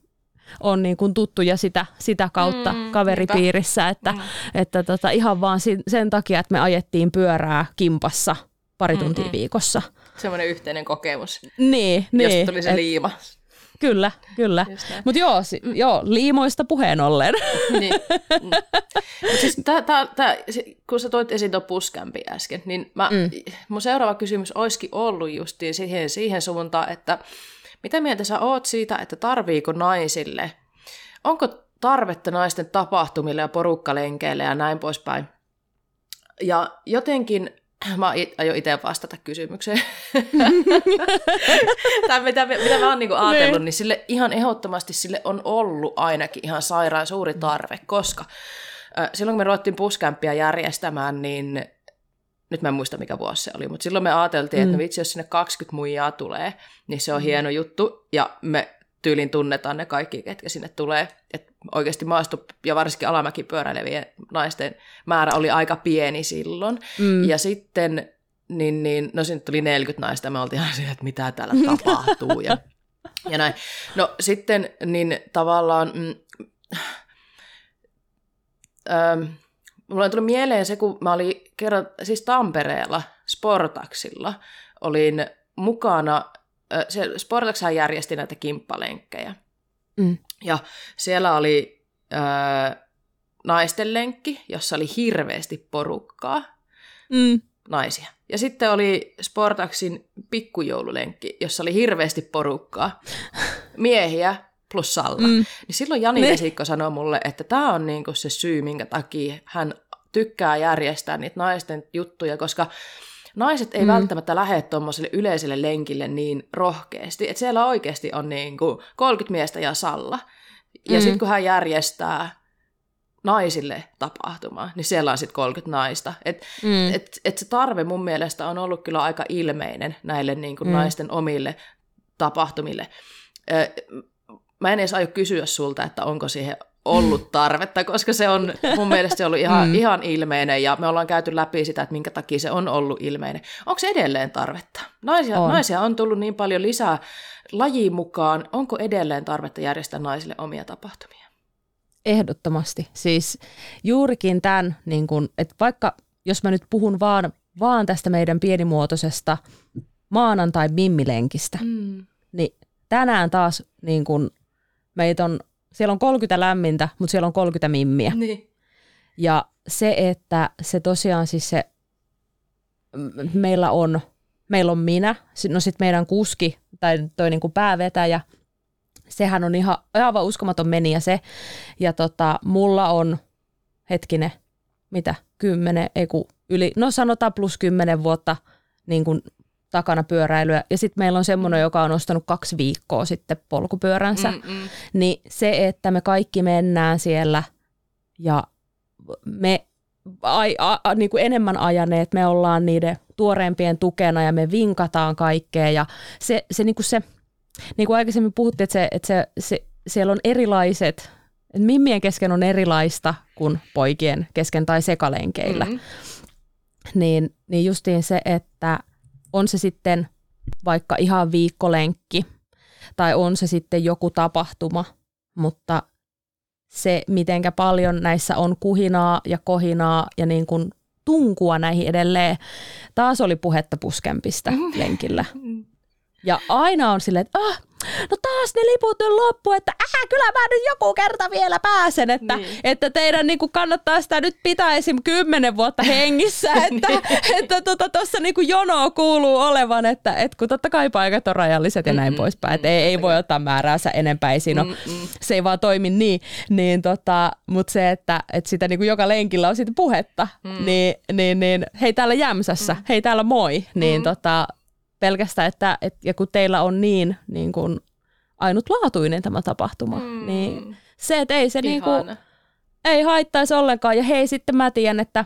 on niin kuin tuttuja sitä, sitä kautta mm, kaveripiirissä, että, mm. että tota, ihan vaan sen takia, että me ajettiin pyörää kimpassa pari tuntia mm-hmm. viikossa semmoinen yhteinen kokemus. Niin, niin. Josta tuli se et, liima. Kyllä, kyllä. Mutta joo, si, joo, liimoista puheen ollen. niin. Mm. Mut siis tää, tää, tää, kun sä toit esiin tuon puskämpi äsken, niin mä, mm. mun seuraava kysymys olisikin ollut justiin siihen, siihen suuntaan, että mitä mieltä sä oot siitä, että tarviiko naisille, onko tarvetta naisten tapahtumille ja porukkalenkeille ja näin poispäin. Ja jotenkin Mä aion itse vastata kysymykseen. tai mitä, mitä mä oon niinku ajatellut, niin. niin sille ihan ehdottomasti sille on ollut ainakin ihan sairaan suuri tarve, koska äh, silloin kun me ruvettiin puskämpiä järjestämään, niin nyt mä en muista mikä vuosi se oli, mutta silloin me ajateltiin, mm. että no vitsi, jos sinne 20 muijaa tulee, niin se on mm. hieno juttu, ja me tyylin tunnetaan ne kaikki, ketkä sinne tulee. Et oikeasti maasto- ja varsinkin alamäkipyöräilevien naisten määrä oli aika pieni silloin. Mm. Ja sitten, niin, niin, no sinne tuli 40 naista, me oltiin aina että mitä täällä tapahtuu. ja, ja näin. No sitten, niin tavallaan... Mm, ähm, mulla tuli mieleen se, kun mä olin kerran, siis Tampereella Sportaksilla, olin mukana, se Sportakshan järjesti näitä kimppalenkkejä. Mm. Ja siellä oli äh, naisten lenkki, jossa oli hirveästi porukkaa, mm. naisia. Ja sitten oli Sportaksin pikkujoululenkki, jossa oli hirveästi porukkaa, miehiä plus Salla. Mm. Niin silloin Jani Vesikko sanoi mulle, että tämä on niinku se syy, minkä takia hän tykkää järjestää niitä naisten juttuja, koska naiset ei mm. välttämättä lähde tuommoiselle yleiselle lenkille niin rohkeasti, että siellä oikeasti on niin kuin 30 miestä ja Salla. Ja mm. sitten kun hän järjestää naisille tapahtuma, niin siellä on sitten 30 naista. Et, mm. et, et se tarve mun mielestä on ollut kyllä aika ilmeinen näille niin kuin mm. naisten omille tapahtumille. Mä en edes aio kysyä sulta, että onko siihen ollut tarvetta, koska se on mun mielestä se ollut ihan, mm. ihan ilmeinen ja me ollaan käyty läpi sitä, että minkä takia se on ollut ilmeinen. Onko se edelleen tarvetta? Naisia on. naisia on tullut niin paljon lisää lajiin mukaan. Onko edelleen tarvetta järjestää naisille omia tapahtumia? Ehdottomasti. Siis juurikin tämän, niin kun, että vaikka jos mä nyt puhun vaan, vaan tästä meidän pienimuotoisesta maanantai mimmilenkistä, mm. niin tänään taas niin kun, meitä on siellä on 30 lämmintä, mutta siellä on 30 mimmiä. Niin. Ja se, että se tosiaan siis se, meillä on, meillä on minä, no sitten meidän kuski tai toi niinku päävetäjä, sehän on ihan aivan uskomaton meni ja se. Ja tota, mulla on, hetkinen, mitä, kymmenen, ei kun yli, no sanotaan plus kymmenen vuotta niin kuin takana pyöräilyä. Ja sitten meillä on semmoinen, mm. joka on ostanut kaksi viikkoa sitten polkupyöränsä. Mm-mm. Niin se, että me kaikki mennään siellä ja me ai, a, a, niin kuin enemmän ajaneet, me ollaan niiden tuoreempien tukena ja me vinkataan kaikkea. Ja se, se, niin kuin se niin kuin aikaisemmin puhuttiin, että, se, että se, se, siellä on erilaiset, että mimmien kesken on erilaista kuin poikien kesken tai sekalenkeillä. Mm-hmm. Niin, niin justiin se, että on se sitten vaikka ihan viikkolenkki tai on se sitten joku tapahtuma, mutta se, mitenkä paljon näissä on kuhinaa ja kohinaa ja niin kuin tunkua näihin edelleen. Taas oli puhetta puskempista mm-hmm. lenkillä. Ja aina on silleen, että ah, no taas ne liput on loppu, että äh, kyllä mä nyt joku kerta vielä pääsen, että, niin. että teidän niin kuin kannattaa sitä nyt pitää esim. kymmenen vuotta hengissä, että niin. että tuossa tota, niin kuin jono kuuluu olevan, että, että kun totta kai paikat on rajalliset ja näin mm-hmm. poispäin, että ei, ei voi ottaa määräänsä enempää, ei siinä mm-hmm. se ei vaan toimi niin, niin tota, mutta se, että, että sitä niin kuin joka lenkillä on siitä puhetta, mm. niin, niin, niin hei täällä Jämsässä, mm. hei täällä moi, niin mm. tota, pelkästään, että, et, ja kun teillä on niin, niin kuin ainutlaatuinen tämä tapahtuma, mm. niin se, että ei se niin kuin, ei haittaisi ollenkaan. Ja hei, sitten mä tiedän, että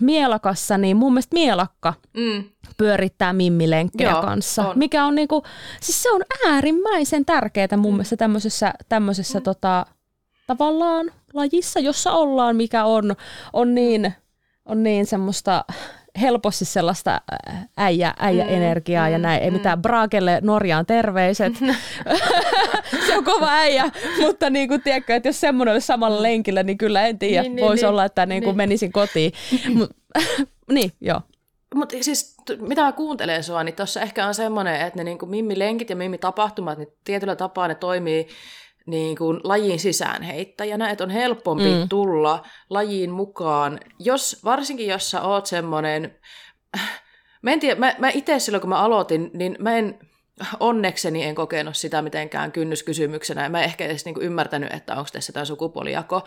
Mielakassa, niin mun mielestä Mielakka mm. pyörittää mimmilenkkejä Joo, kanssa, on. mikä on niinku, siis se on äärimmäisen tärkeää mun mm. mielestä tämmöisessä, tämmöisessä mm. tota, tavallaan lajissa, jossa ollaan, mikä on, on niin, on niin semmoista helposti sellaista äh, äijä, äijä-energiaa mm, ja näin. Ei mm. mitään Braakelle Norjaan terveiset. se on kova äijä, mutta niin kuin, tiedätkö, että jos semmoinen olisi samalla lenkillä, niin kyllä en tiedä. Niin, niin Voisi niin, olla, että niin kuin niin. menisin kotiin. Mut, niin, joo. Mutta siis mitä mä kuuntelen sua, niin tuossa ehkä on semmoinen, että ne niin kuin mimmi-lenkit ja mimmi-tapahtumat, niin tietyllä tapaa ne toimii niin kuin lajin sisäänheittäjänä, että on helpompi mm. tulla lajiin mukaan, jos, varsinkin jos sä oot semmoinen, mä en tiedä, mä, mä itse silloin kun mä aloitin, niin mä en, onnekseni en kokenut sitä mitenkään kynnyskysymyksenä, ja mä en ehkä edes niin kuin ymmärtänyt, että onko tässä tämä sukupuolijako.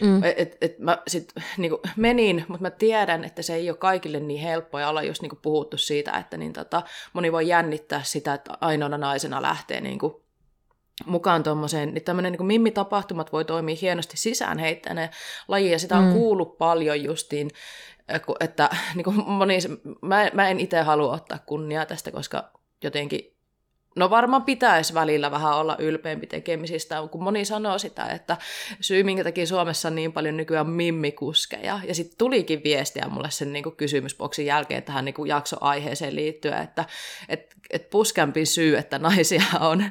Mm. Et, et mä sit niin kuin menin, mutta mä tiedän, että se ei ole kaikille niin helppoa, ja ollaan just niin kuin puhuttu siitä, että niin tota, moni voi jännittää sitä, että ainoana naisena lähtee niin kuin mukaan tuommoiseen, niin tämmöinen niin mimmitapahtumat voi toimia hienosti sisäänheittäinen laji, ja sitä on mm. kuullut paljon justiin, äh, että niin kuin moni, mä, mä en itse halua ottaa kunniaa tästä, koska jotenkin No varmaan pitäisi välillä vähän olla ylpeämpi tekemisistä, kun moni sanoo sitä, että syy minkä takia Suomessa on niin paljon nykyään mimmikuskeja. Ja sitten tulikin viestiä mulle sen niin kuin kysymysboksin jälkeen tähän niin kuin jaksoaiheeseen liittyen, että et, et puskempi syy, että naisia on,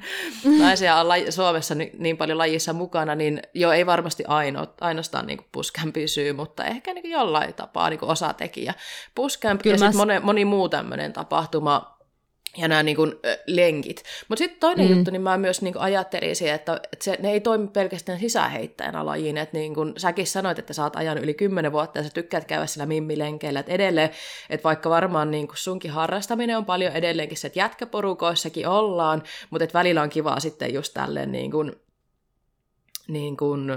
naisia on laji, Suomessa niin paljon lajissa mukana, niin jo ei varmasti aino, ainoastaan niin puskempi syy, mutta ehkä niin jollain tapaa niin osatekijä. Puskempi ja sitten moni, moni muu tämmöinen tapahtuma, ja nämä niin kuin, lenkit. Mutta sitten toinen mm. juttu, niin mä myös niin kuin ajattelisin, että, että se, ne ei toimi pelkästään sisäheittäjänä lajiin. Että niin kuin säkin sanoit, että sä oot ajanut yli kymmenen vuotta ja sä tykkäät käydä sillä mimmilenkeillä. Että edelleen, että vaikka varmaan niin kuin sunkin harrastaminen on paljon edelleenkin se, että jätkäporukoissakin ollaan, mutta että välillä on kivaa sitten just tälleen niin kuin, niin kuin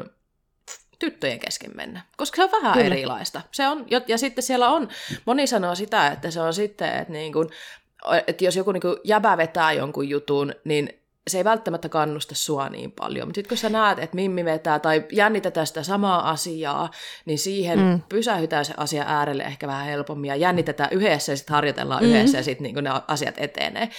tyttöjen kesken mennä, koska se on vähän Kyllä. erilaista. Se on, ja sitten siellä on, moni sanoo sitä, että se on sitten, että niin kuin, että jos joku niin jäbä vetää jonkun jutun, niin se ei välttämättä kannusta sua niin paljon. Mutta sitten kun sä näet, että Mimmi vetää tai jännitetään sitä samaa asiaa, niin siihen mm. pysähytään se asia äärelle ehkä vähän helpommin ja jännitetään yhdessä ja sitten harjoitellaan mm. yhdessä ja sitten niin ne asiat etenee.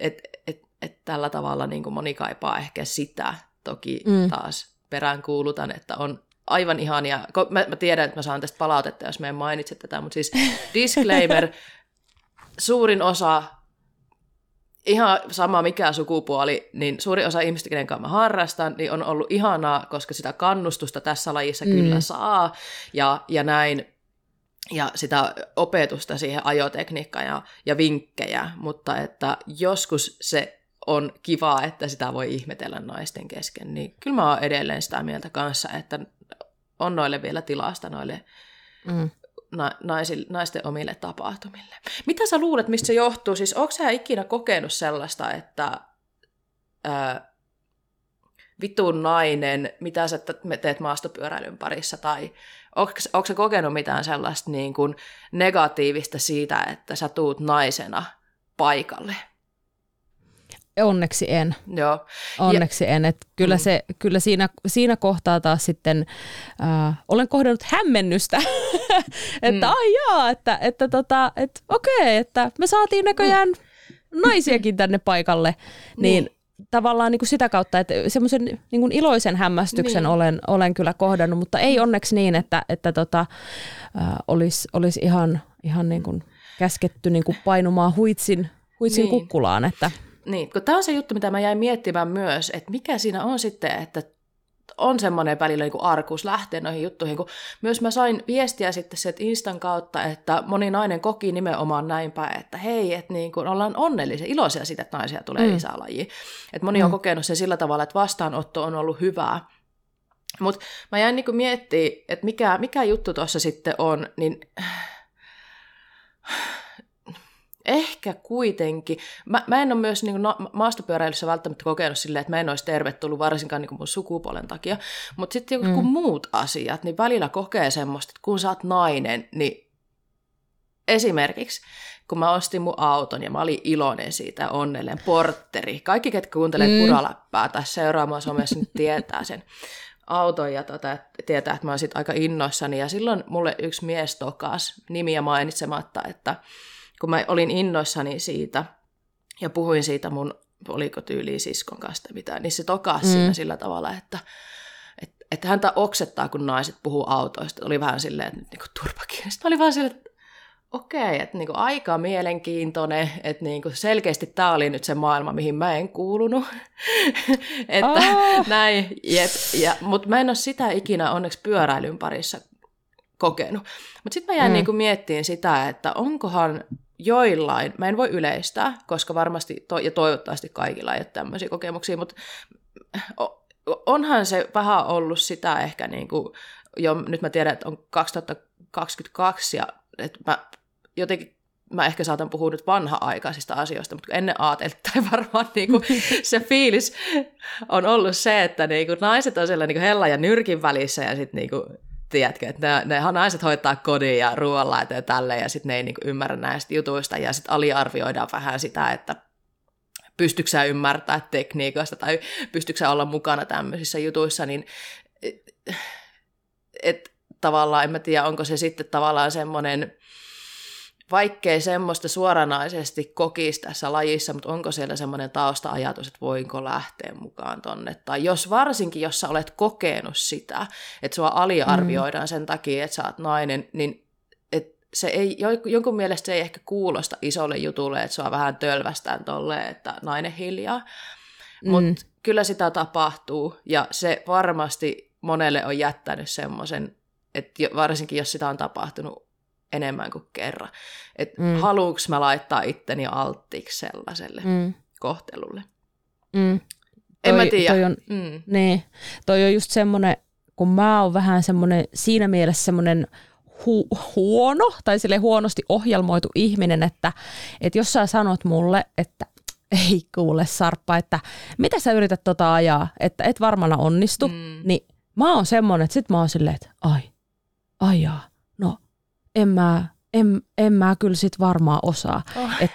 Et, et, et tällä tavalla niin moni kaipaa ehkä sitä. Toki mm. taas peräänkuulutan, että on aivan ihania. Mä, mä tiedän, että mä saan tästä palautetta, jos mä en mainitse tätä, mutta siis disclaimer, suurin osa ihan sama mikä sukupuoli, niin suuri osa ihmistä, kenen kanssa mä harrastan, niin on ollut ihanaa, koska sitä kannustusta tässä lajissa mm. kyllä saa. Ja, ja näin, ja sitä opetusta siihen ajotekniikkaan ja, ja vinkkejä, mutta että joskus se on kivaa, että sitä voi ihmetellä naisten kesken, niin kyllä mä oon edelleen sitä mieltä kanssa, että on noille vielä tilasta noille mm naisille, naisten omille tapahtumille. Mitä sä luulet, mistä se johtuu? Siis onko sä ikinä kokenut sellaista, että ää, vitun nainen, mitä sä teet maastopyöräilyn parissa, tai onko sä kokenut mitään sellaista niin kuin negatiivista siitä, että sä tuut naisena paikalle? Onneksi en. Joo. Onneksi ja, en. Et kyllä mm. se, kyllä siinä, siinä kohtaa taas sitten äh, olen kohdannut hämmennystä, että mm. ai jaa, että, että, tota, että okei, että me saatiin näköjään mm. naisiakin tänne paikalle, niin, niin tavallaan niin kuin sitä kautta, että semmoisen niin iloisen hämmästyksen niin. olen, olen kyllä kohdannut, mutta ei onneksi niin, että, että tota, äh, olisi, olisi ihan, ihan niin kuin käsketty niin kuin painumaan huitsin, huitsin niin. kukkulaan. Että. Niin, kun tämä on se juttu, mitä mä jäin miettimään myös, että mikä siinä on sitten, että on semmoinen välillä niin arkuus lähteä noihin juttuihin, kun myös mä sain viestiä sitten sieltä Instan kautta, että moni nainen koki nimenomaan näinpä, että hei, että niin kuin ollaan onnellisia, iloisia siitä, että naisia tulee mm. lisää lajiin. Että moni mm. on kokenut sen sillä tavalla, että vastaanotto on ollut hyvää. Mutta mä jäin niin miettimään, että mikä, mikä juttu tuossa sitten on, niin ehkä kuitenkin, mä, mä en ole myös niin no, maastopyöräilyssä välttämättä kokenut silleen, että mä en olisi tervetullut varsinkaan niin mun sukupuolen takia, mutta sitten joku mm. muut asiat, niin välillä kokee semmoista, että kun sä oot nainen, niin esimerkiksi kun mä ostin mun auton ja mä olin iloinen siitä onnellinen, portteri. Kaikki, ketkä kuuntelee mm. puraläppää tai seuraamassa somessa, nyt tietää sen auton ja tota, tietää, että mä oon sit aika innoissani. Ja silloin mulle yksi mies tokas nimiä mainitsematta, että kun mä olin innoissani siitä ja puhuin siitä mun, oliko tyyli siskon kanssa mitä, niin se tokas mm. siinä sillä tavalla, että et, että häntä oksettaa, kun naiset puhuu autoista. Oli vähän silleen, että nyt niinku turpakin. Sitten oli vaan silleen, että okei, että niinku aika mielenkiintoinen, että niinku selkeästi tämä oli nyt se maailma, mihin mä en kuulunut. että oh. näin, jep. Ja, mutta mä en ole sitä ikinä onneksi pyöräilyn parissa kokenut. Mutta sitten mä jäin mm. niinku miettiin sitä, että onkohan joillain, mä en voi yleistää, koska varmasti to, ja toivottavasti kaikilla ei ole tämmöisiä kokemuksia, mutta onhan se vähän ollut sitä ehkä niin kuin, jo, nyt mä tiedän, että on 2022 ja että mä jotenkin mä ehkä saatan puhua nyt vanha-aikaisista asioista, mutta ennen ajateltiin varmaan niin kuin, se fiilis on ollut se, että niin kuin, naiset on siellä niin kuin hella ja nyrkin välissä ja sitten niin kuin, tiedätkö, että ne, ne naiset hoitaa kodin ja ruoanlaita ja tälleen, ja sitten ne ei niin kuin, ymmärrä näistä jutuista, ja sitten aliarvioidaan vähän sitä, että pystyykö sä ymmärtää tekniikoista, tai pystyykö sä olla mukana tämmöisissä jutuissa, niin et, tavallaan, en mä tiedä, onko se sitten tavallaan semmoinen vaikkei semmoista suoranaisesti kokisi tässä lajissa, mutta onko siellä semmoinen tausta-ajatus, että voinko lähteä mukaan tonne. Tai jos varsinkin, jos sä olet kokenut sitä, että sua aliarvioidaan mm. sen takia, että sä oot nainen, niin et se ei, jonkun mielestä se ei ehkä kuulosta isolle jutulle, että sua vähän tölvästään tolleen, että nainen hiljaa. Mm. Mutta kyllä sitä tapahtuu, ja se varmasti monelle on jättänyt semmoisen, että varsinkin jos sitä on tapahtunut enemmän kuin kerran. Että mm. haluuks mä laittaa itteni alttiiksi sellaiselle mm. kohtelulle. Mm. En toi, mä tiedä. Toi on, mm. niin, toi on just semmoinen, kun mä oon vähän semmoinen, siinä mielessä semmoinen hu- huono tai sille huonosti ohjelmoitu ihminen, että, että jos sä sanot mulle, että ei kuule Sarppa, että mitä sä yrität tota ajaa, että et varmana onnistu, mm. niin mä oon semmoinen, että sit mä oon silleen, että ai, ajaa, en mä, en, en mä kyllä sit varmaan osaa. Oh. Et,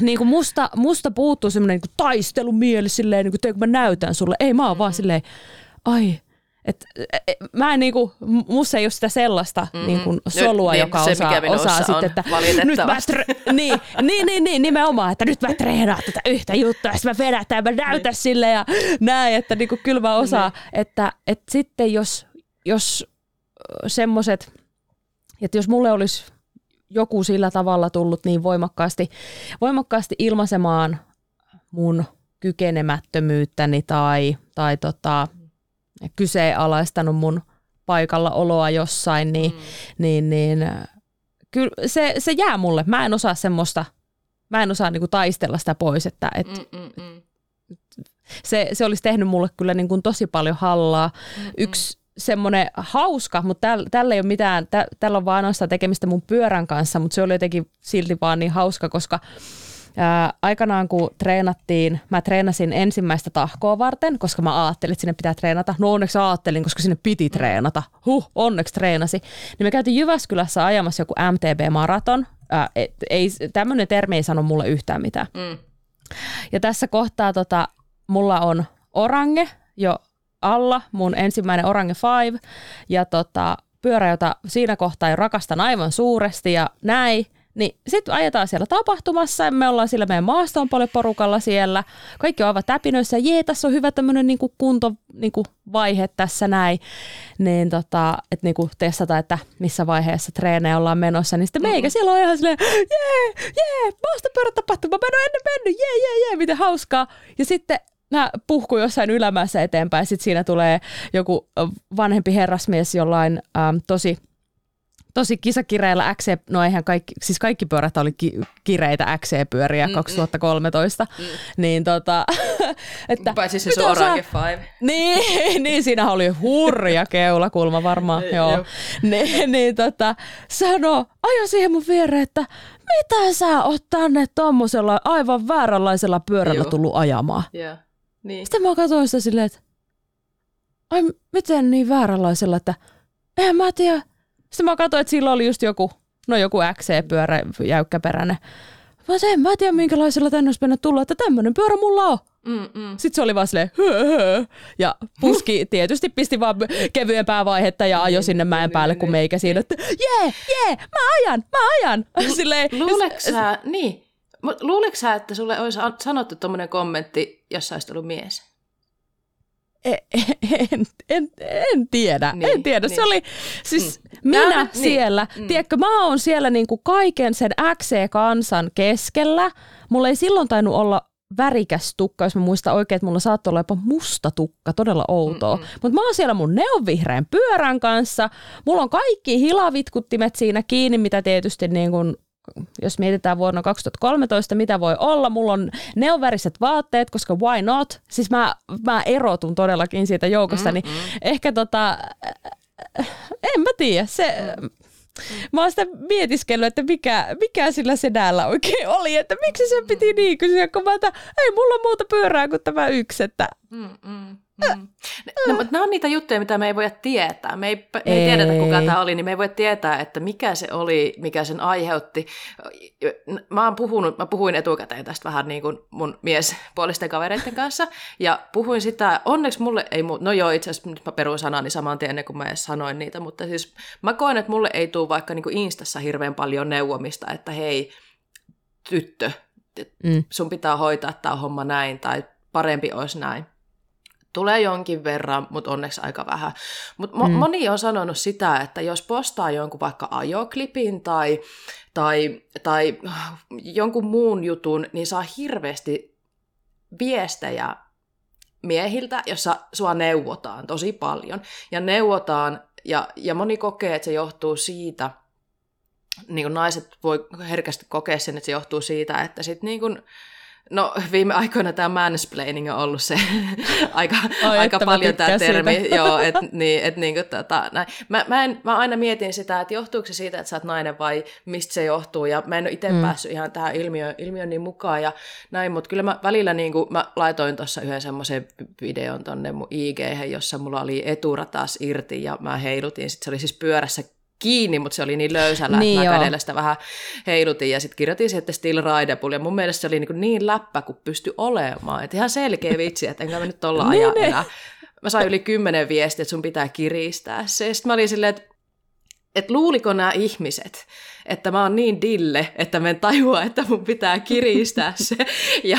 niin kuin musta, musta puuttuu semmoinen niin taistelumieli silleen, niin kuin, kun mä näytän sulle. Ei, mä oon mm-hmm. vaan silleen, ai, et, et, e, mä en niinku, musta ei ole sitä sellaista mm-hmm. niinku solua, nyt, joka niin, osaa, se, osaa sitten, että nyt mä tre- niin, niin, niin, niin, nimenomaan, että nyt mä treenaan tätä yhtä juttua, ja mä vedätän ja mä näytän niin. sille ja näin, että niinku, kyllä mä osaan, niin. että, että sitten jos, jos semmoiset että jos mulle olisi joku sillä tavalla tullut niin voimakkaasti, voimakkaasti ilmaisemaan mun kykenemättömyyttäni tai, tai tota, kyseenalaistanut mun paikalla oloa jossain, niin, mm. niin, niin kyllä se, se jää mulle. Mä en osaa semmoista, mä en osaa niinku taistella sitä pois, että et, mm, mm, mm. Se, se olisi tehnyt mulle kyllä niin tosi paljon hallaa. Mm, Yksi semmoinen hauska, mutta tällä, tällä ei ole mitään, tä, tällä on vaan ainoastaan tekemistä mun pyörän kanssa, mutta se oli jotenkin silti vaan niin hauska, koska ää, aikanaan kun treenattiin, mä treenasin ensimmäistä tahkoa varten, koska mä ajattelin, että sinne pitää treenata. No onneksi ajattelin, koska sinne piti treenata. Huh, onneksi treenasi. Niin me käytiin Jyväskylässä ajamassa joku MTB-maraton. Ää, et, ei, tämmöinen termi ei sano mulle yhtään mitään. Mm. Ja tässä kohtaa tota, mulla on orange jo alla, mun ensimmäinen Orange Five, ja tota, pyörä, jota siinä kohtaa jo rakastan aivan suuresti ja näin. Niin sitten ajetaan siellä tapahtumassa ja me ollaan sillä meidän maasta on paljon porukalla siellä. Kaikki on aivan täpinöissä. Jee, tässä on hyvä tämmöinen niinku kunto niinku vaihe tässä näin. Niin tota, että niinku testata, että missä vaiheessa treenejä ollaan menossa. Niin sitten meikä siellä on ihan silleen, jee, jee, maastopyörätapahtuma, mä en ole ennen mennyt, jee, jee, jee, miten hauskaa. Ja sitten nämä puhkuu jossain ylämässä eteenpäin. Sitten siinä tulee joku vanhempi herrasmies jollain ähm, tosi tosi kisakireillä XC, no eihän kaikki, siis kaikki pyörät oli ki, kireitä XC-pyöriä mm, 2013, mm. niin tota, että... Paitsi se Orange Five. Niin, niin, siinä oli hurja keulakulma varmaan, joo. joo. Niin, niin tota, sano, ajo siihen mun viereen, että mitä sä oot tänne tommosella aivan vääränlaisella pyörällä joo. tullut ajamaan? Yeah. Niin. Sitten mä katsoin sitä silleen, että ai miten niin vääränlaisella, että en mä tiedä. Sitten mä katsoin, että sillä oli just joku, no joku XC-pyörä, jäykkäperäinen. Mä en mä tiedä minkälaisella tänne olisi tulla, että tämmöinen pyörä mulla on. Mm-mm. Sitten se oli vaan silleen, höö, höö. ja puski tietysti pisti vaan kevyempää vaihetta ja ajoi sinne mäen päälle kuin meikä siinä, että jee, jee, mä ajan, mä ajan. Silleen, Luuleeko sä, niin, Luuleeko sä, että sulle olisi sanottu tuommoinen kommentti, jos olisit ollut mies? En, en, en, en tiedä, niin, en tiedä. Niin. Se oli siis mm. minä Nää, niin. siellä. Niin. Tiedätkö, mä oon siellä niinku kaiken sen XC-kansan keskellä. Mulla ei silloin tainnut olla värikäs tukka, jos mä muistan oikein, että mulla saattoi olla jopa musta tukka, todella outoa. Mutta mä oon siellä mun neonvihreän pyörän kanssa. Mulla on kaikki hilavitkuttimet siinä kiinni, mitä tietysti niin kun jos mietitään vuonna 2013, mitä voi olla, mulla on neonväriset vaatteet, koska why not? Siis mä, mä erotun todellakin siitä joukosta, niin mm-hmm. ehkä tota, en mä tiedä, se, mm. Mä oon sitä mietiskellyt, että mikä, mikä sillä sedällä oikein oli, että miksi se piti niin kysyä, kun mä että ei mulla muuta pyörää kuin tämä yksi. Että... Mm, mm. No, mutta nämä on niitä juttuja, mitä me ei voida tietää. Me ei, me ei, ei. tiedetä, kuka tämä oli, niin me ei voi tietää, että mikä se oli, mikä sen aiheutti. Mä, oon puhunut, mä puhuin etukäteen tästä vähän niin kuin mun miespuolisten kavereiden kanssa, ja puhuin sitä, onneksi mulle ei, no joo, itse asiassa nyt mä perun sanani saman tien ennen kuin mä edes sanoin niitä, mutta siis mä koen, että mulle ei tule vaikka niin kuin Instassa hirveän paljon neuvomista, että hei, tyttö, mm. sun pitää hoitaa tämä homma näin, tai parempi olisi näin Tulee jonkin verran, mutta onneksi aika vähän. Mutta mo- mm. moni on sanonut sitä, että jos postaa jonkun vaikka ajoklipin tai, tai, tai jonkun muun jutun, niin saa hirveästi viestejä miehiltä, jossa sua neuvotaan tosi paljon. Ja neuvotaan, ja, ja moni kokee, että se johtuu siitä, niin kuin naiset voi herkästi kokea sen, että se johtuu siitä, että sit niin kuin, No viime aikoina tämä mansplaining on ollut se aika, Oi, aika paljon tämä termi. Siitä. Joo, et, niin, et, niin kuin, tota, näin. Mä, mä, en, mä aina mietin sitä, että johtuuko se siitä, että sä oot nainen vai mistä se johtuu. Ja mä en ole itse mm. päässyt ihan tähän ilmiöön, ilmiöön niin mukaan ja näin, mutta kyllä mä välillä niin kuin, mä laitoin tuossa yhden semmoisen videon tonne mun ig jossa mulla oli eturatas irti ja mä heilutin. Sitten se oli siis pyörässä kiinni, mutta se oli niin löysällä, niin että mä kädellä sitä vähän heilutin ja sitten kirjoitin sitten Still Rideable ja mun mielestä se oli niin, niin läppä kuin pystyi olemaan. Että ihan selkeä vitsi, että enkä mä nyt olla niin, ajan enää. Mä sain yli kymmenen viestiä, että sun pitää kiristää se. Sitten mä olin silleen, että että luuliko nämä ihmiset, että mä oon niin dille, että mä en tajua, että mun pitää kiristää se. Ja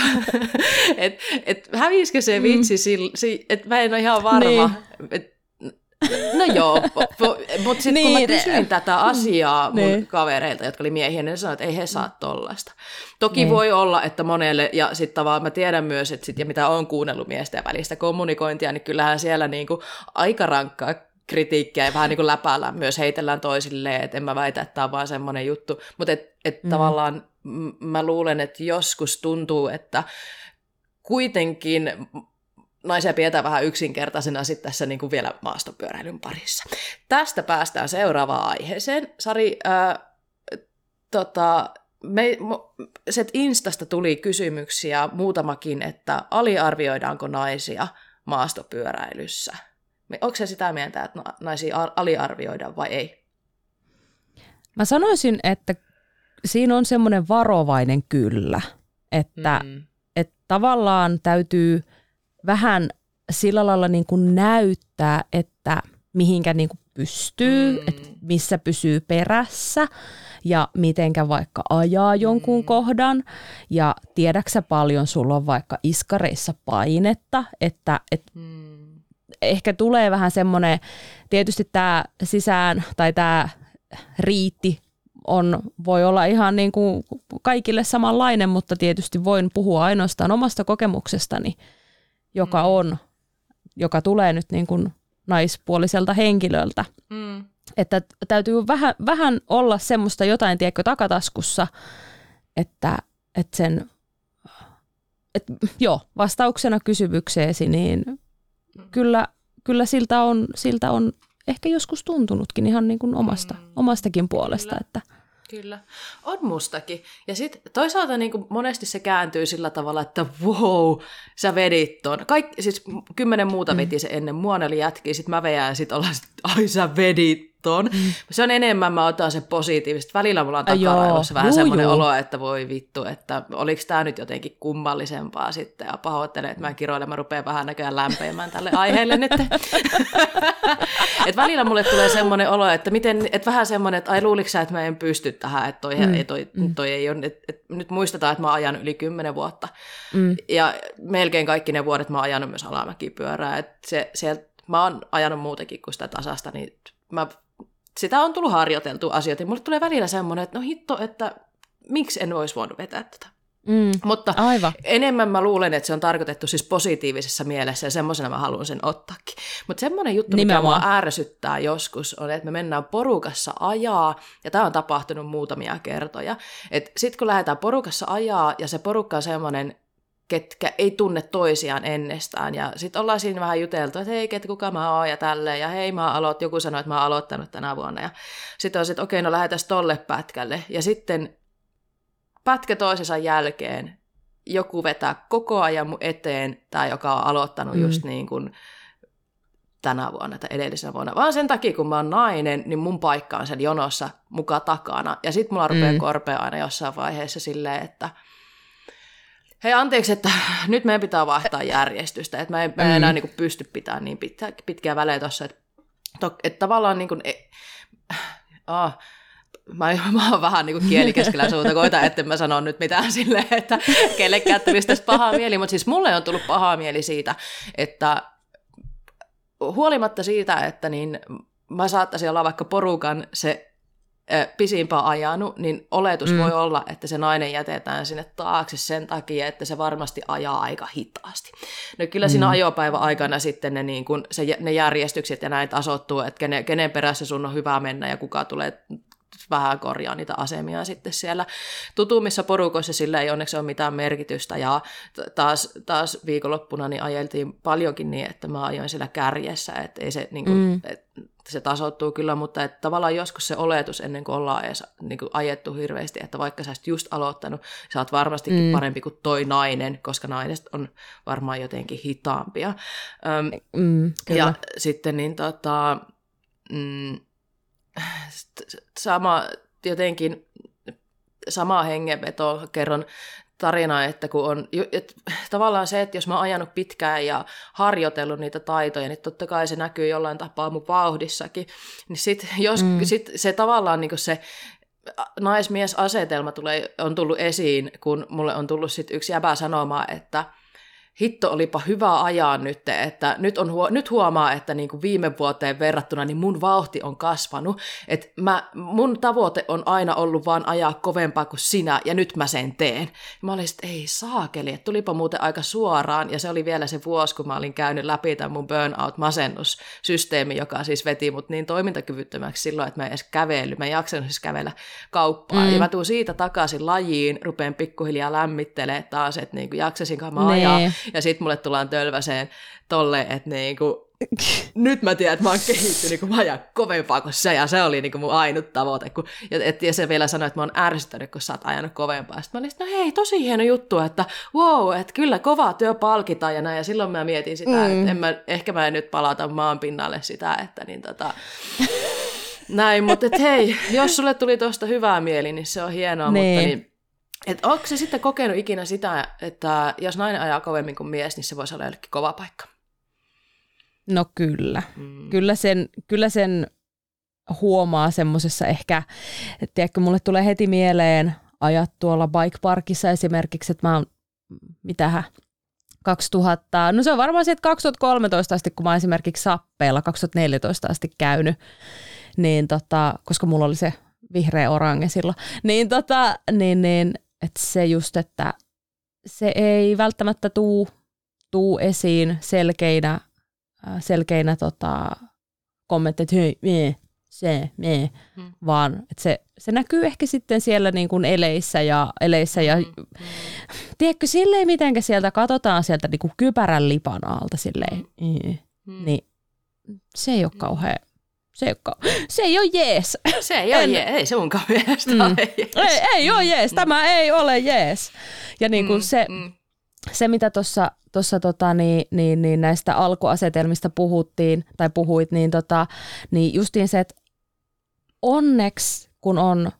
et, et hävisikö se vitsi, mm. että mä en ole ihan varma, niin. että No joo, mutta sitten niin, kun mä niin, kysyin tätä asiaa mun niin. kavereilta, jotka oli miehiä, niin ne sanoivat, että ei he saa tollasta. Toki niin. voi olla, että monelle, ja sitten tavallaan mä tiedän myös, että sit, ja mitä on kuunnellut miesten välistä kommunikointia, niin kyllähän siellä niinku aika rankkaa kritiikkiä ja vähän niin kuin läpäällä myös heitellään toisilleen, että en mä väitä, että tämä on vaan semmoinen juttu, mutta et, et mm. tavallaan mä luulen, että joskus tuntuu, että kuitenkin naisia pidetään vähän yksinkertaisena sitten tässä niin kuin vielä maastopyöräilyn parissa. Tästä päästään seuraavaan aiheeseen. Sari, ää, tota, me, set Instasta tuli kysymyksiä muutamakin, että aliarvioidaanko naisia maastopyöräilyssä? Onko se sitä mieltä, että naisia aliarvioidaan vai ei? Mä sanoisin, että siinä on semmoinen varovainen kyllä, että, mm. että tavallaan täytyy – vähän sillä lailla niin kuin näyttää, että mihinkä niin kuin pystyy, mm. että missä pysyy perässä ja mitenkä vaikka ajaa jonkun mm. kohdan. Ja tiedäksä paljon sulla on vaikka iskareissa painetta, että, että mm. ehkä tulee vähän semmoinen, tietysti tämä sisään tai tämä riitti on, voi olla ihan niin kuin kaikille samanlainen, mutta tietysti voin puhua ainoastaan omasta kokemuksestani, joka mm. on, joka tulee nyt niin kuin naispuoliselta henkilöltä. Mm. Että täytyy vähän, vähän olla semmoista jotain, tiedätkö, takataskussa, että, että sen, että, joo, vastauksena kysymykseesi, niin mm. kyllä, kyllä siltä, on, siltä on ehkä joskus tuntunutkin ihan niin kuin omasta, mm. omastakin puolesta, kyllä. että – Kyllä, on mustakin. Ja sitten toisaalta niin kuin monesti se kääntyy sillä tavalla, että wow, sä vedit ton. Kaikki, siis kymmenen muuta veti se ennen mua, ne oli jätkiä, sitten mä veän ja sitten ollaan, ai sä vedit ton. Mm. Se on enemmän, mä otan se positiivisesti. Välillä mulla on takaraivossa vähän semmoinen olo, että voi vittu, että oliko tämä nyt jotenkin kummallisempaa sitten. Ja pahoittelen, että mä kiroilen, mä rupean vähän näköjään lämpeämään tälle aiheelle nyt. et välillä mulle tulee semmoinen olo, että, miten, että vähän semmoinen, että ai luuliko sä, että mä en pysty tähän, että toi, mm. ei, toi, mm. toi ei ole, että, että nyt muistetaan, että mä ajan yli kymmenen vuotta. Mm. Ja melkein kaikki ne vuodet mä oon ajanut myös alamäkipyörää. Että se, sieltä, mä oon ajanut muutenkin kuin sitä tasasta, niin mä sitä on tullut harjoiteltu asioita, ja mulle tulee välillä semmoinen, että no hitto, että miksi en olisi voinut vetää tätä. Mm, Mutta aivan. enemmän mä luulen, että se on tarkoitettu siis positiivisessa mielessä ja semmoisena mä haluan sen ottaakin. Mutta semmoinen juttu, Nimenomaan. mikä mua ärsyttää joskus, on, että me mennään porukassa ajaa, ja tämä on tapahtunut muutamia kertoja. Että sitten kun lähdetään porukassa ajaa, ja se porukka on semmoinen ketkä ei tunne toisiaan ennestään. Ja sitten ollaan siinä vähän juteltu, että hei, ket, kuka mä oon ja tälleen. Ja hei, mä aloit, joku sanoi, että mä oon aloittanut tänä vuonna. Ja sitten on että okei, okay, no lähdetään tolle pätkälle. Ja sitten pätkä toisensa jälkeen joku vetää koko ajan mun eteen, tai joka on aloittanut mm. just niin kuin tänä vuonna tai edellisenä vuonna, vaan sen takia, kun mä oon nainen, niin mun paikka on sen jonossa muka takana. Ja sit mulla rupeaa mm. korpea aina jossain vaiheessa silleen, että hei anteeksi, että nyt meidän pitää vaihtaa järjestystä, että mä en, mä en enää mm. niin kuin pysty pitämään niin pitkä, pitkiä välejä tuossa, että, että tavallaan niin kuin, e, ah, mä, mä oon vähän niin kuin kieli keskellä suuta, koita, että mä sanon nyt mitään silleen, että kellekään tulisi tästä pahaa mieli, mutta siis mulle on tullut pahaa mieli siitä, että huolimatta siitä, että niin mä saattaisin olla vaikka porukan se pisimpään ajanut, niin oletus mm. voi olla, että se nainen jätetään sinne taakse sen takia, että se varmasti ajaa aika hitaasti. No kyllä siinä mm. ajopäivä aikana sitten ne, niin kun, se, ne järjestykset ja näin tasoittuu, että kenen, kenen perässä sun on hyvä mennä ja kuka tulee vähän korjaa niitä asemia sitten siellä tutummissa porukoissa, sillä ei onneksi ole mitään merkitystä. Ja taas, taas viikonloppuna niin ajeltiin paljonkin niin, että mä ajoin siellä kärjessä, että ei se, niin kuin, mm. et, se tasoittuu kyllä, mutta että tavallaan joskus se oletus ennen kuin ollaan edes niin kuin ajettu hirveästi, että vaikka sä just aloittanut, sä oot varmastikin mm. parempi kuin toi nainen, koska naiset on varmaan jotenkin hitaampia. Öm, mm, ja sitten niin tota, mm, sama jotenkin sama hengenveto kerron tarina, että kun on, et, tavallaan se, että jos mä oon ajanut pitkään ja harjoitellut niitä taitoja, niin totta kai se näkyy jollain tapaa mun vauhdissakin, niin sit, jos, mm. sit se tavallaan niin se naismies-asetelma tulee, on tullut esiin, kun mulle on tullut sit yksi jäbä sanomaan, että – hitto olipa hyvä ajaa nyt, että nyt, on, nyt huomaa, että niin kuin viime vuoteen verrattuna niin mun vauhti on kasvanut, että mä, mun tavoite on aina ollut vaan ajaa kovempaa kuin sinä, ja nyt mä sen teen. Mä olin että ei saakeli, että tulipa muuten aika suoraan, ja se oli vielä se vuosi, kun mä olin käynyt läpi tämän mun burnout-masennussysteemi, joka siis veti mut niin toimintakyvyttömäksi silloin, että mä en edes kävely, mä en jaksanut siis kävellä kauppaan, mm. ja mä tuun siitä takaisin lajiin, rupean pikkuhiljaa lämmittelemään taas, että niin kuin jaksasinkaan mä ajaa, nee ja sitten mulle tullaan tölväseen tolle, että niinku, nyt mä tiedän, että mä oon kehittynyt, kun mä ajan kovempaa kuin se, ja se oli niinku mun ainut tavoite. Kun, ja, et, ja se vielä sanoi, että mä oon ärsyttänyt, kun sä oot ajanut kovempaa. Sitten mä olin, no hei, tosi hieno juttu, että wow, että kyllä kova työ palkitaan ja näin. Ja silloin mä mietin sitä, mm. että en mä, ehkä mä en nyt palata maan pinnalle sitä, että niin tota, näin, mutta et hei, jos sulle tuli tuosta hyvää mieli, niin se on hienoa, niin. mutta niin, et onko se sitten kokenut ikinä sitä, että jos nainen ajaa kovemmin kuin mies, niin se voisi olla jollekin kova paikka? No kyllä. Mm. Kyllä, sen, kyllä sen huomaa semmoisessa ehkä, että tiedätkö, mulle tulee heti mieleen ajat tuolla bike parkissa esimerkiksi, että mä oon, mitähän, 2000, no se on varmaan sieltä 2013 asti, kun mä oon esimerkiksi Sappeella 2014 asti käynyt, niin tota, koska mulla oli se vihreä orange silloin, niin, tota, niin, niin että se just, että se ei välttämättä tuu, tuu esiin selkeinä, äh, selkeinä tota, kommentteja, että hei, mie, se, mie, hmm. vaan että se, se näkyy ehkä sitten siellä niin kuin eleissä ja, eleissä ja hmm. tiedätkö, silleen mitenkä sieltä katsotaan sieltä niin kuin kypärän lipan alta silleen, hmm. niin se ei ole kauhean se ei, ole, se ei ole jees. Se ei ole jees, ei se munkaan mielestä mm. ole jees. Ei, ei ole jees, tämä ei ole jees. Ja niin kuin mm, se, mm. se, mitä tuossa tossa tota, niin, niin, niin näistä alkuasetelmista puhuttiin, tai puhuit, niin, tota, niin justiin se, että onneksi kun on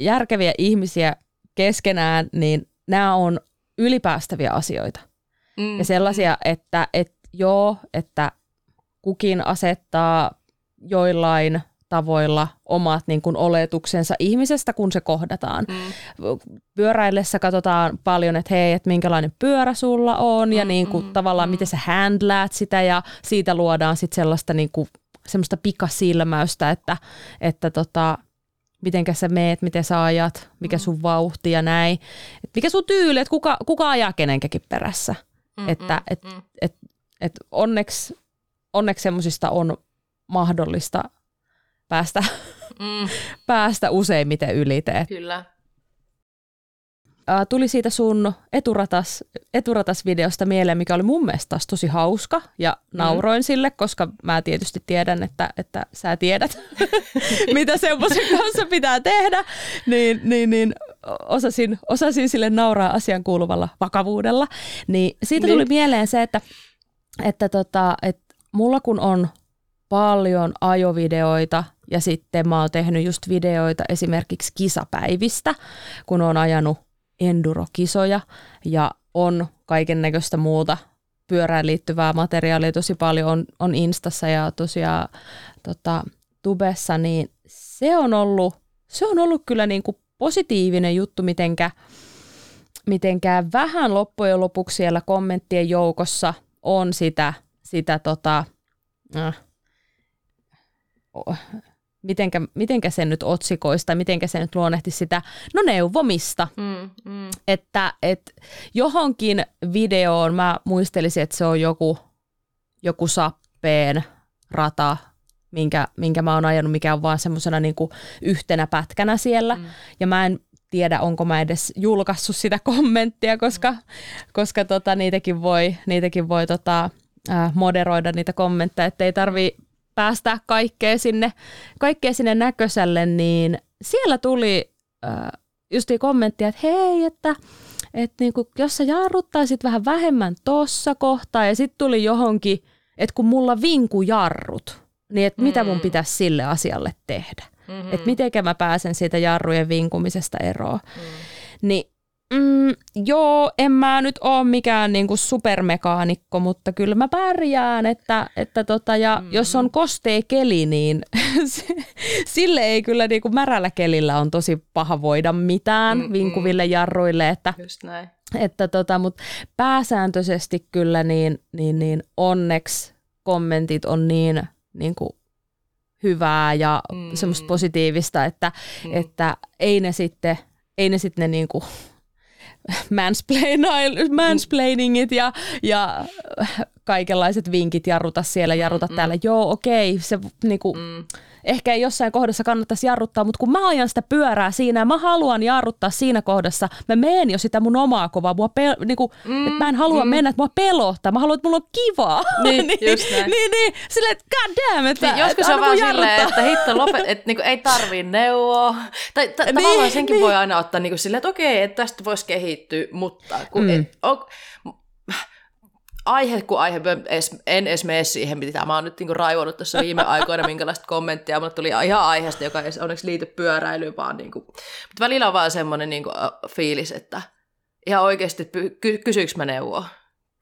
järkeviä ihmisiä keskenään, niin nämä on ylipäästäviä asioita. Mm. Ja sellaisia, että, että joo, että kukin asettaa joillain tavoilla omat niin kuin oletuksensa ihmisestä, kun se kohdataan. Mm. Pyöräillessä katsotaan paljon, että hei, että minkälainen pyörä sulla on mm, ja niin kuin, mm, tavallaan mm. miten sä handlaat sitä ja siitä luodaan sitten sellaista niin kuin, semmoista pikasilmäystä, että, että tota, miten sä meet, miten sä ajat, mikä mm. sun vauhti ja näin. Et mikä sun tyyli, että kuka, kuka ajaa kenenkäkin perässä. Mm, että mm, et, mm. Et, et onneksi, onneksi semmoisista on mahdollista päästä, mm. päästä useimmiten ylite. Kyllä. Tuli siitä sun eturatas, eturatasvideosta mieleen, mikä oli mun mielestä taas tosi hauska ja mm. nauroin mm. sille, koska mä tietysti tiedän, että, että sä tiedät, mitä semmoisen kanssa pitää tehdä. Niin, niin, niin osasin, osasin sille nauraa asian kuuluvalla vakavuudella. Niin siitä tuli niin. mieleen se, että, että, tota, että mulla kun on paljon ajovideoita ja sitten mä oon tehnyt just videoita esimerkiksi kisapäivistä, kun on ajanut endurokisoja ja on kaiken näköistä muuta pyörään liittyvää materiaalia tosi paljon. On, on Instassa ja tosiaan tota, Tubessa, niin se on ollut, se on ollut kyllä niin kuin positiivinen juttu, mitenkä, mitenkään vähän loppujen lopuksi siellä kommenttien joukossa on sitä, sitä tota, äh, mitenkä, mitenkä se nyt otsikoista, mitenkä se nyt luonnehti sitä, no neuvomista, mm, mm. että et johonkin videoon mä muistelisin, että se on joku, joku sappeen rata, minkä, minkä mä oon ajanut, mikä on vaan semmoisena niin yhtenä pätkänä siellä, mm. ja mä en tiedä, onko mä edes julkaissut sitä kommenttia, koska, mm. koska tota, niitäkin voi, niitäkin voi tota, äh, moderoida niitä kommentteja, että ei tarvii päästää kaikkea sinne, kaikkea sinne näköiselle, niin siellä tuli äh, just kommenttia, että hei, että et niinku, jos sä jarruttaisit vähän vähemmän tossa kohtaa ja sitten tuli johonkin, että kun mulla vinku jarrut, niin että mm. mitä mun mm. pitäisi sille asialle tehdä. Mm-hmm. Että miten mä pääsen siitä jarrujen vinkumisesta eroon. Mm. Niin Mm, joo, en mä nyt ole mikään niinku supermekaanikko, mutta kyllä mä pärjään, että, että tota, ja mm-hmm. jos on kostee keli, niin sille ei kyllä niinku märällä kelillä on tosi paha voida mitään mm-hmm. vinkuville jarruille, että, Just näin. että tota, mutta pääsääntöisesti kyllä niin, niin, niin onneksi kommentit on niin, niin kuin hyvää ja mm. semmoista positiivista, että, mm. että ei ne sitten, ei ne sitten ne niinku mansplainingit ja, ja kaikenlaiset vinkit jarruta siellä, jarruta mm, täällä. Joo, okei, se niinku, mm ehkä ei jossain kohdassa kannattaisi jarruttaa, mutta kun mä ajan sitä pyörää siinä ja mä haluan jarruttaa siinä kohdassa, mä meen jo sitä mun omaa kovaa, mua pel- niinku, mm, että mä en halua mm. mennä, että mua pelottaa, mä haluan, että mulla on kivaa. Niin, niin, just näin. niin, niin, silleen, että god damn, että, niin, joskus että on vaan silleen, että hitto lopet, että niinku, ei tarvii neuvoa. Tai t- niin, tavallaan senkin niin. voi aina ottaa niinku silleen, että okei, että tästä voisi kehittyä, mutta kun mm. et, on, aihe kuin aihe, en edes mene siihen, mitä mä oon nyt niin raivonnut tässä viime aikoina, minkälaista kommenttia, mutta tuli ihan aiheesta, joka ei onneksi liity pyöräilyyn, vaan niin kuin, mutta välillä on vaan semmoinen niin kuin, fiilis, että ihan oikeasti ky- kysyykö mä neuvoa?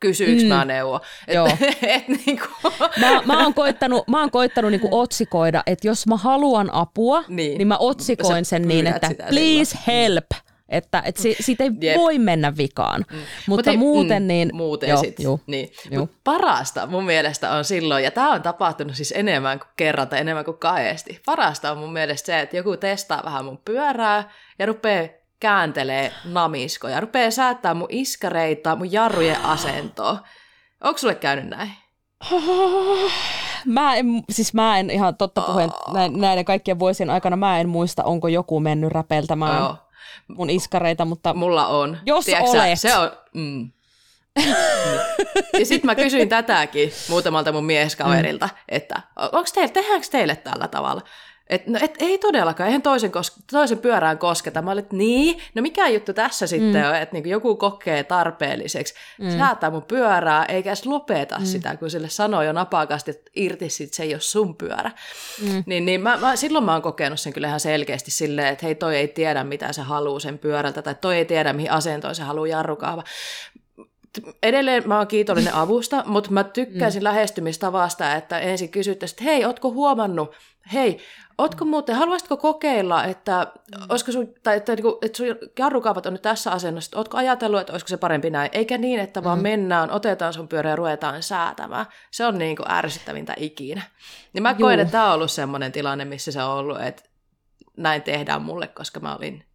Kysyykö mm. mä neuvoa? Et, Joo. et, niin kuin. Mä, mä oon koittanut, mä oon koittanut niin kuin otsikoida, että jos mä haluan apua, niin, niin mä otsikoin sen niin, että please help. Että et si, siitä ei Jep. voi mennä vikaan. Mm. Mutta Mut muuten mm, niin... Muuten joo, sit, juu, niin. Juu. Mut parasta mun mielestä on silloin, ja tämä on tapahtunut siis enemmän kuin kerran tai enemmän kuin kahdesti. Parasta on mun mielestä se, että joku testaa vähän mun pyörää ja rupeaa kääntelee namiskoja, rupeaa säättää mun iskareita, mun jarrujen asentoa. Onko sulle käynyt näin? Mä en, siis mä en ihan totta puheen näiden kaikkien vuosien aikana, mä en muista, onko joku mennyt räpeltämään. Oh mun iskareita, mutta Mulla on. Jos Tiedätkö olet. Se on, mm. ja sitten mä kysyin tätäkin muutamalta mun mieskaverilta, että onko teille, tehdäänkö teille tällä tavalla? Et, no, et, ei todellakaan, eihän toisen, kos- toisen pyörään kosketa. Mä olin, että niin, no mikä juttu tässä mm. sitten on, että niinku joku kokee tarpeelliseksi mm. säätää mun pyörää, eikä edes lopeta mm. sitä, kun sille sanoo jo napakasti, että irti sit se ei ole sun pyörä. Mm. Niin, niin mä, mä, silloin mä oon kokenut sen kyllä ihan selkeästi silleen, että hei toi ei tiedä mitä se haluaa sen pyörältä, tai toi ei tiedä mihin asentoon se haluaa jarrukaava edelleen mä oon kiitollinen avusta, mutta mä tykkäisin mm. lähestymistavasta, että ensin kysyttäisiin, että hei, ootko huomannut, hei, Ootko muuten, haluaisitko kokeilla, että, mm. olisiko sun, tai, että, että, niinku, että sun jarrukaavat on nyt tässä asennossa, ootko ajatellut, että olisiko se parempi näin, eikä niin, että vaan mm. mennään, otetaan sun pyörä ja ruvetaan säätämään. Se on niin kuin ärsyttävintä ikinä. Niin mä koen, että tämä on ollut semmoinen tilanne, missä se on ollut, että näin tehdään mulle, koska mä olin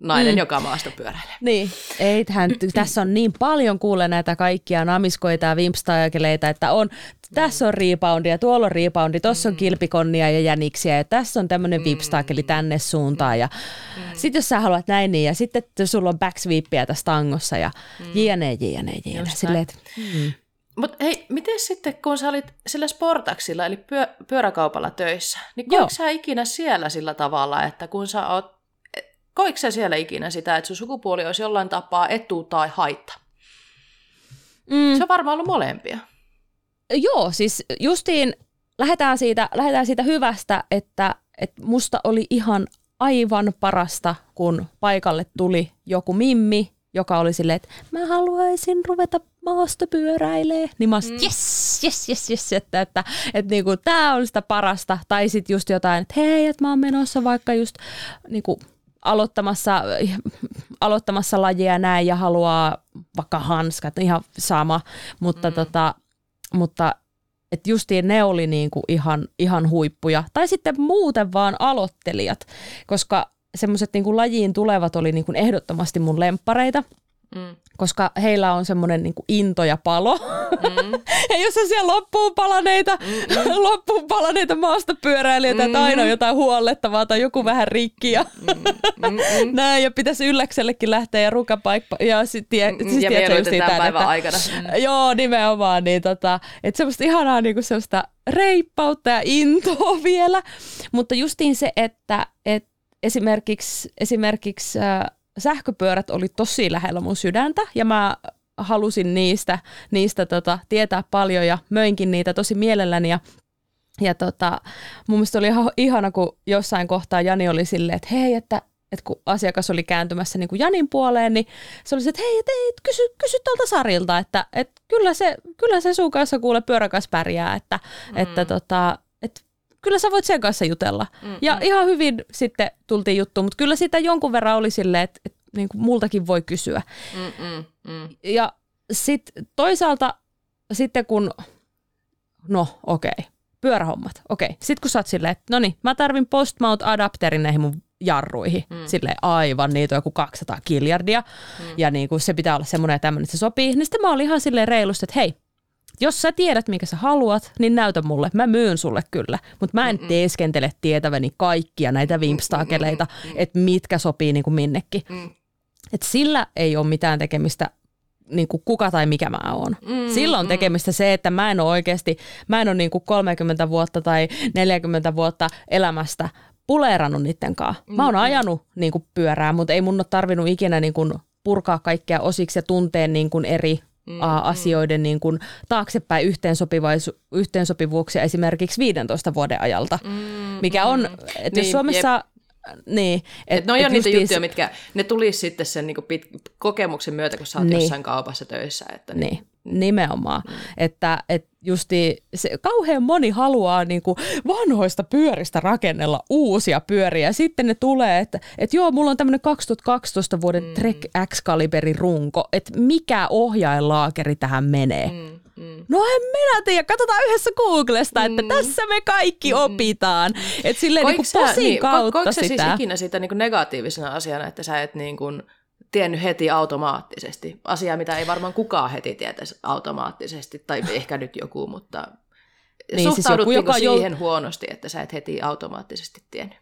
nainen, mm. joka maasta pyöräilee. Niin, ei, tähän, tässä on niin paljon kuule näitä kaikkia namiskoita ja vimpstajakeleita, että on, tässä on ja tuolla on reboundi, tuossa on mm. kilpikonnia ja jäniksiä ja tässä on tämmöinen mm. vimpstakeli tänne suuntaan ja mm. sitten jos sä haluat näin niin ja sitten sulla on backsweepia tässä tangossa ja mm. jne, jne, jne. Silleen, että, mm. Mutta hei, miten sitten, kun sä olit sillä sportaksilla, eli pyö, pyöräkaupalla töissä, niin koetko sä ikinä siellä sillä tavalla, että kun sä oot koiko sä siellä ikinä sitä, että sun sukupuoli olisi jollain tapaa etu tai haitta? Mm. Se on varmaan ollut molempia. Joo, siis justiin lähdetään siitä, lähdetään siitä hyvästä, että, että musta oli ihan aivan parasta, kun paikalle tuli joku mimmi, joka oli silleen, että mä haluaisin ruveta maastopyöräilee. Niin mä olisin, mm. yes, yes, yes, yes, että, että, että, että niinku, tää on sitä parasta. Tai sitten just jotain, että hei, että mä oon menossa vaikka just niinku, aloittamassa, aloittamassa lajia näin ja haluaa vaikka hanskat, ihan sama, mutta, mm. tota, mutta et justiin ne oli niinku ihan, ihan huippuja. Tai sitten muuten vaan aloittelijat, koska semmoiset niinku lajiin tulevat oli niinku ehdottomasti mun lemppareita. Mm. Koska heillä on semmoinen niin into ja palo. Mm. ja jos on siellä loppuun palaneita, mm. loppuun palaneita maastopyöräilijöitä, mm. että aina on jotain huollettavaa tai joku vähän rikki ja mm. näin, ja pitäisi ylläksellekin lähteä ja rukapaikka. Ja, sit, tie, mm. siis ja mieluiten päivän aikana. Mm. Joo, nimenomaan. Niin tota, että semmoista ihanaa niin kuin semmoista reippautta ja intoa vielä. Mutta justiin se, että, että esimerkiksi, esimerkiksi äh, sähköpyörät oli tosi lähellä mun sydäntä ja mä halusin niistä, niistä tota, tietää paljon ja möinkin niitä tosi mielelläni ja ja tota, mun mielestä oli ihan ihana, kun jossain kohtaa Jani oli silleen, että hei, että, että kun asiakas oli kääntymässä niin kuin Janin puoleen, niin se oli se, että hei, et, et, kysy, kysy tuolta Sarilta, että, että kyllä, se, kyllä se sun kanssa kuule pyöräkas pärjää, että, mm. että tota, kyllä sä voit sen kanssa jutella. Mm-mm. Ja ihan hyvin sitten tultiin juttuun, mutta kyllä sitä jonkun verran oli silleen, että, että niin kuin multakin voi kysyä. Mm-mm. Ja sitten toisaalta sitten kun, no okei, okay, pyörähommat, okei. Okay. Sitten kun sä oot silleen, että no niin, mä tarvin postmount adapterin näihin mun jarruihin. Mm. Silleen aivan, niitä on joku 200 kiljardia. Mm. Ja niin kuin se pitää olla semmoinen ja tämmöinen, että se sopii. Niin sitten mä olin ihan silleen reilusti, että hei, jos sä tiedät, mikä sä haluat, niin näytä mulle. Mä myyn sulle kyllä, mutta mä en Mm-mm. teeskentele tietäväni kaikkia näitä vimpstaakeleita, että mitkä sopii niin kuin minnekin. Mm. Et sillä ei ole mitään tekemistä niin kuin kuka tai mikä mä oon. Mm, Silloin mm. tekemistä se, että mä en ole oikeasti, mä en ole niin kuin 30 vuotta tai 40 vuotta elämästä puleerannut niiden kanssa. Mä oon ajanut niin kuin pyörää, mutta ei mun ole tarvinnut ikinä niin kuin purkaa kaikkea osiksi ja tunteen niin kuin eri mm, asioiden niin kuin taaksepäin yhteensopivuuksia esimerkiksi 15 vuoden ajalta, mm, mikä on, että niin, jos Suomessa... Jep. Niin, et, et ne on jo niitä juttuja, mitkä ne tulisi sitten sen niin pit, kokemuksen myötä, kun sä oot niin. jossain kaupassa töissä. Että niin. niin. Nimenomaan. Mm. Että, et justi, se, kauhean moni haluaa niin kuin vanhoista pyöristä rakennella uusia pyöriä. Ja sitten ne tulee, että, että joo, mulla on tämmöinen 2012 vuoden mm. Trek X-kaliberin runko, että mikä ohjainlaakeri tähän menee. Mm. Mm. No en minä tiedä, katsotaan yhdessä Googlesta, että mm. tässä me kaikki mm. opitaan. Että silleen niin kuin posin niin, kautta ko- sitä. siis ikinä sitä niin kuin negatiivisena asiana, että sä et niin kuin tiennyt heti automaattisesti. Asia, mitä ei varmaan kukaan heti tietäisi automaattisesti, tai ehkä nyt joku, mutta niin, siis joku, joka siihen jo... huonosti, että sä et heti automaattisesti tiennyt?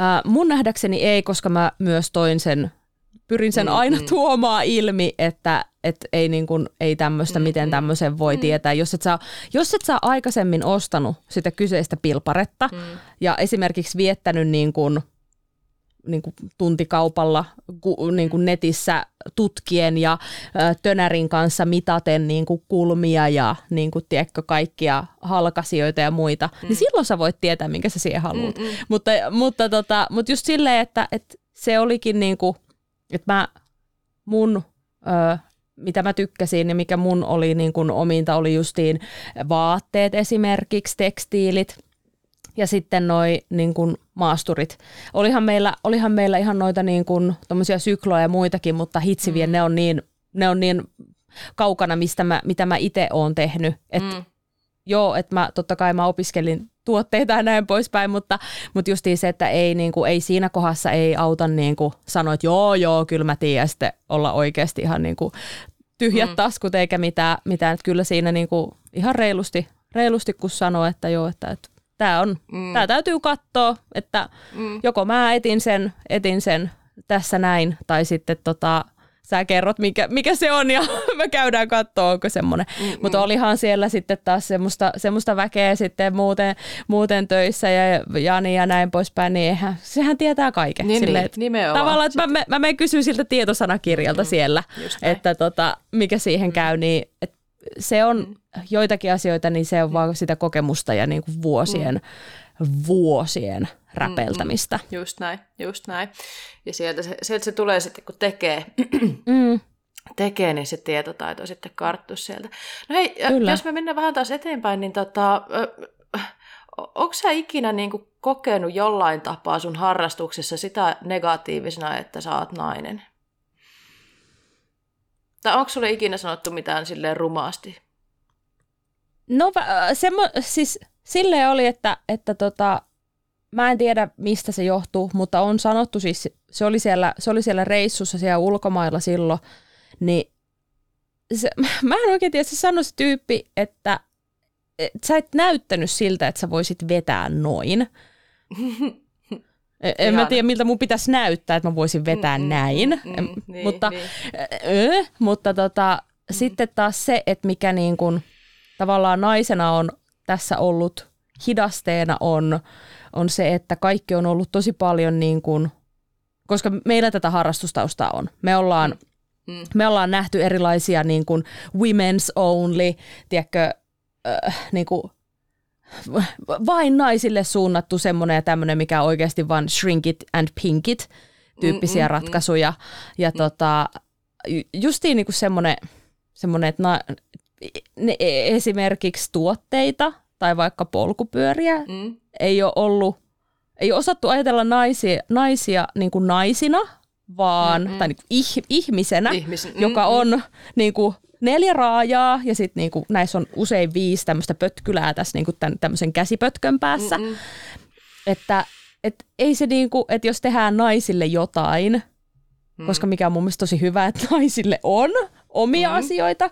Äh, mun nähdäkseni ei, koska mä myös toin sen, pyrin sen mm, aina mm. tuomaan ilmi, että et ei, niin kun, ei tämmöistä, mm, miten mm. tämmöisen voi mm. tietää. Jos et, sä, jos et sä aikaisemmin ostanut sitä kyseistä pilparetta mm. ja esimerkiksi viettänyt niin kun niin kuin tuntikaupalla niin kuin netissä tutkien ja tönärin kanssa mitaten niin kuin kulmia ja niin kuin, tiedätkö, kaikkia halkasioita ja muita, niin mm. niin silloin sä voit tietää, minkä sä siihen haluat. Mm-mm. Mutta, mutta, tota, mutta just silleen, että, että se olikin niin kuin, että mä mun... Ö, mitä mä tykkäsin ja mikä mun oli niin kuin ominta, oli justiin vaatteet esimerkiksi, tekstiilit ja sitten noi niin kuin maasturit. Olihan meillä, olihan meillä ihan noita niin kuin, sykloja ja muitakin, mutta hitsivien mm. ne on niin, ne on niin kaukana, mistä mä, mitä mä itse oon tehnyt. Et, mm. Joo, että mä totta kai mä opiskelin tuotteita ja näin poispäin, mutta, mutta justiin se, että ei, niin kuin, ei siinä kohdassa ei auta niin kuin sanoa, että joo, joo, kyllä mä tiedän, sitten olla oikeasti ihan niin kuin tyhjät mm. taskut eikä mitään, mitään. Että kyllä siinä niin kuin ihan reilusti, reilusti kun sanoo, että joo, että, että tämä on, mm. tää täytyy katsoa, että mm. joko mä etin sen, etin sen tässä näin, tai sitten tota, sä kerrot, mikä, mikä se on ja me käydään katsoa, onko semmoinen. Mm, Mutta olihan siellä sitten taas semmoista, semmoista väkeä sitten muuten, muuten töissä ja Jani ja näin poispäin, niin eihän, sehän tietää kaiken. Niin, Silleen, niin, nimenomaan. Tavallaan, että mä, mä, mä menen kysyä siltä tietosanakirjalta mm, siellä, että tota, mikä siihen mm. käy, niin että se on mm. joitakin asioita, niin se on mm. vaan sitä kokemusta ja niin kuin vuosien, mm. vuosien räpeltämistä. Mm, just näin, just näin. Ja sieltä se, sieltä se tulee sitten, kun tekee, mm. tekee, niin se tietotaito sitten karttuu sieltä. No hei, Kyllä. jos me mennään vähän taas eteenpäin, niin tota, onko sä ikinä niin kuin kokenut jollain tapaa sun harrastuksessa sitä negatiivisena, että sä oot nainen? Tai onko sulle ikinä sanottu mitään silleen rumaasti? No semmo, siis silleen oli, että, että tota, mä en tiedä mistä se johtuu, mutta on sanottu siis, se oli siellä, se oli siellä reissussa siellä ulkomailla silloin, niin se, mä en oikein tiedä, se sanoi se tyyppi, että et, sä et näyttänyt siltä, että sä voisit vetää noin. E, en mä tiedä, miltä mun pitäisi näyttää, että mä voisin vetää mm, mm näin, mm, mm, niin, mutta, niin. Ö, mutta tota, mm. sitten taas se, että mikä niin kun, tavallaan naisena on tässä ollut hidasteena on, on se, että kaikki on ollut tosi paljon niin kun, koska meillä tätä harrastustaustaa on. Me ollaan, mm. me ollaan nähty erilaisia niin kun women's only, tiedätkö, äh, niin kuin vain naisille suunnattu semmoinen ja tämmöinen, mikä on oikeasti vain shrink it and pink it tyyppisiä mm, mm, ratkaisuja. Ja mm. tota, justiin niin kuin semmoinen, semmoinen, että na, ne, e, esimerkiksi tuotteita tai vaikka polkupyöriä mm. ei ole ollut, ei ole osattu ajatella naisia, naisia niin kuin naisina, vaan, mm-hmm. tai niin kuin ih, ihmisenä, Ihmis, mm, joka on mm. niin kuin neljä raajaa ja sitten niinku, näissä on usein viisi tämmöistä pötkylää tässä niinku tämän, tämmöisen käsipötkön päässä. Mm-mm. Että et ei se niinku, että jos tehdään naisille jotain, mm. koska mikä on mun mielestä tosi hyvä, että naisille on omia mm. asioita,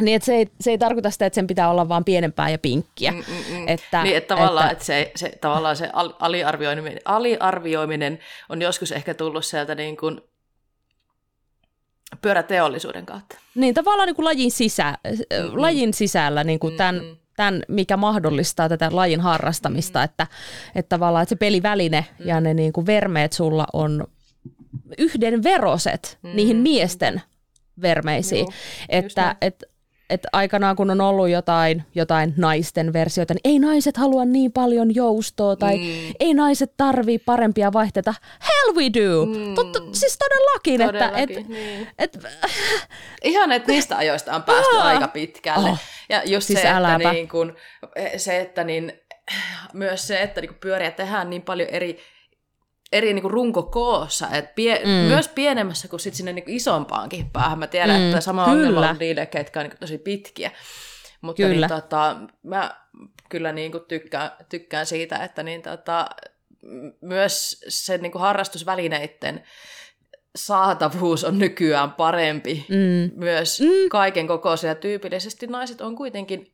niin että se ei, se ei tarkoita sitä, että sen pitää olla vaan pienempää ja pinkkiä. Mm, mm, mm. Että, niin, että tavallaan, että, että se, se, tavallaan se aliarvioiminen, aliarvioiminen on joskus ehkä tullut sieltä niin kuin pyöräteollisuuden kautta. Niin, tavallaan niin kuin lajin, sisä, mm-hmm. lajin sisällä niin kuin tämän, mm-hmm. tämän, mikä mahdollistaa tätä lajin harrastamista, mm-hmm. että, että tavallaan että se peliväline mm-hmm. ja ne niin kuin vermeet sulla on yhdenveroset mm-hmm. niihin miesten vermeisiin. Joo, että, että että aikanaan kun on ollut jotain, jotain naisten versioita, niin ei naiset halua niin paljon joustoa tai mm. ei naiset tarvii parempia vaihteita. Hell we do! Mm. Totta, siis todellakin. todellakin että, niin. et, et, Ihan, että niistä ajoista on päästy ah. aika pitkälle. Oh. Ja just siis se, että niin kun, se, että niin, myös se, että niin pyöriä tehdään niin paljon eri eri niin kuin runkokoossa, että pie, mm. myös pienemmässä kuin sit sinne niin kuin isompaankin päähän. Mä tiedän, mm. että sama kyllä. ongelma on niille, ketkä on niin kuin tosi pitkiä. Mutta niin kyllä. Niin, tota, mä kyllä niin kuin tykkään, tykkään siitä, että niin, tota, myös sen niin kuin harrastusvälineiden saatavuus on nykyään parempi. Mm. Myös mm. kaiken kokoisia. Tyypillisesti naiset on kuitenkin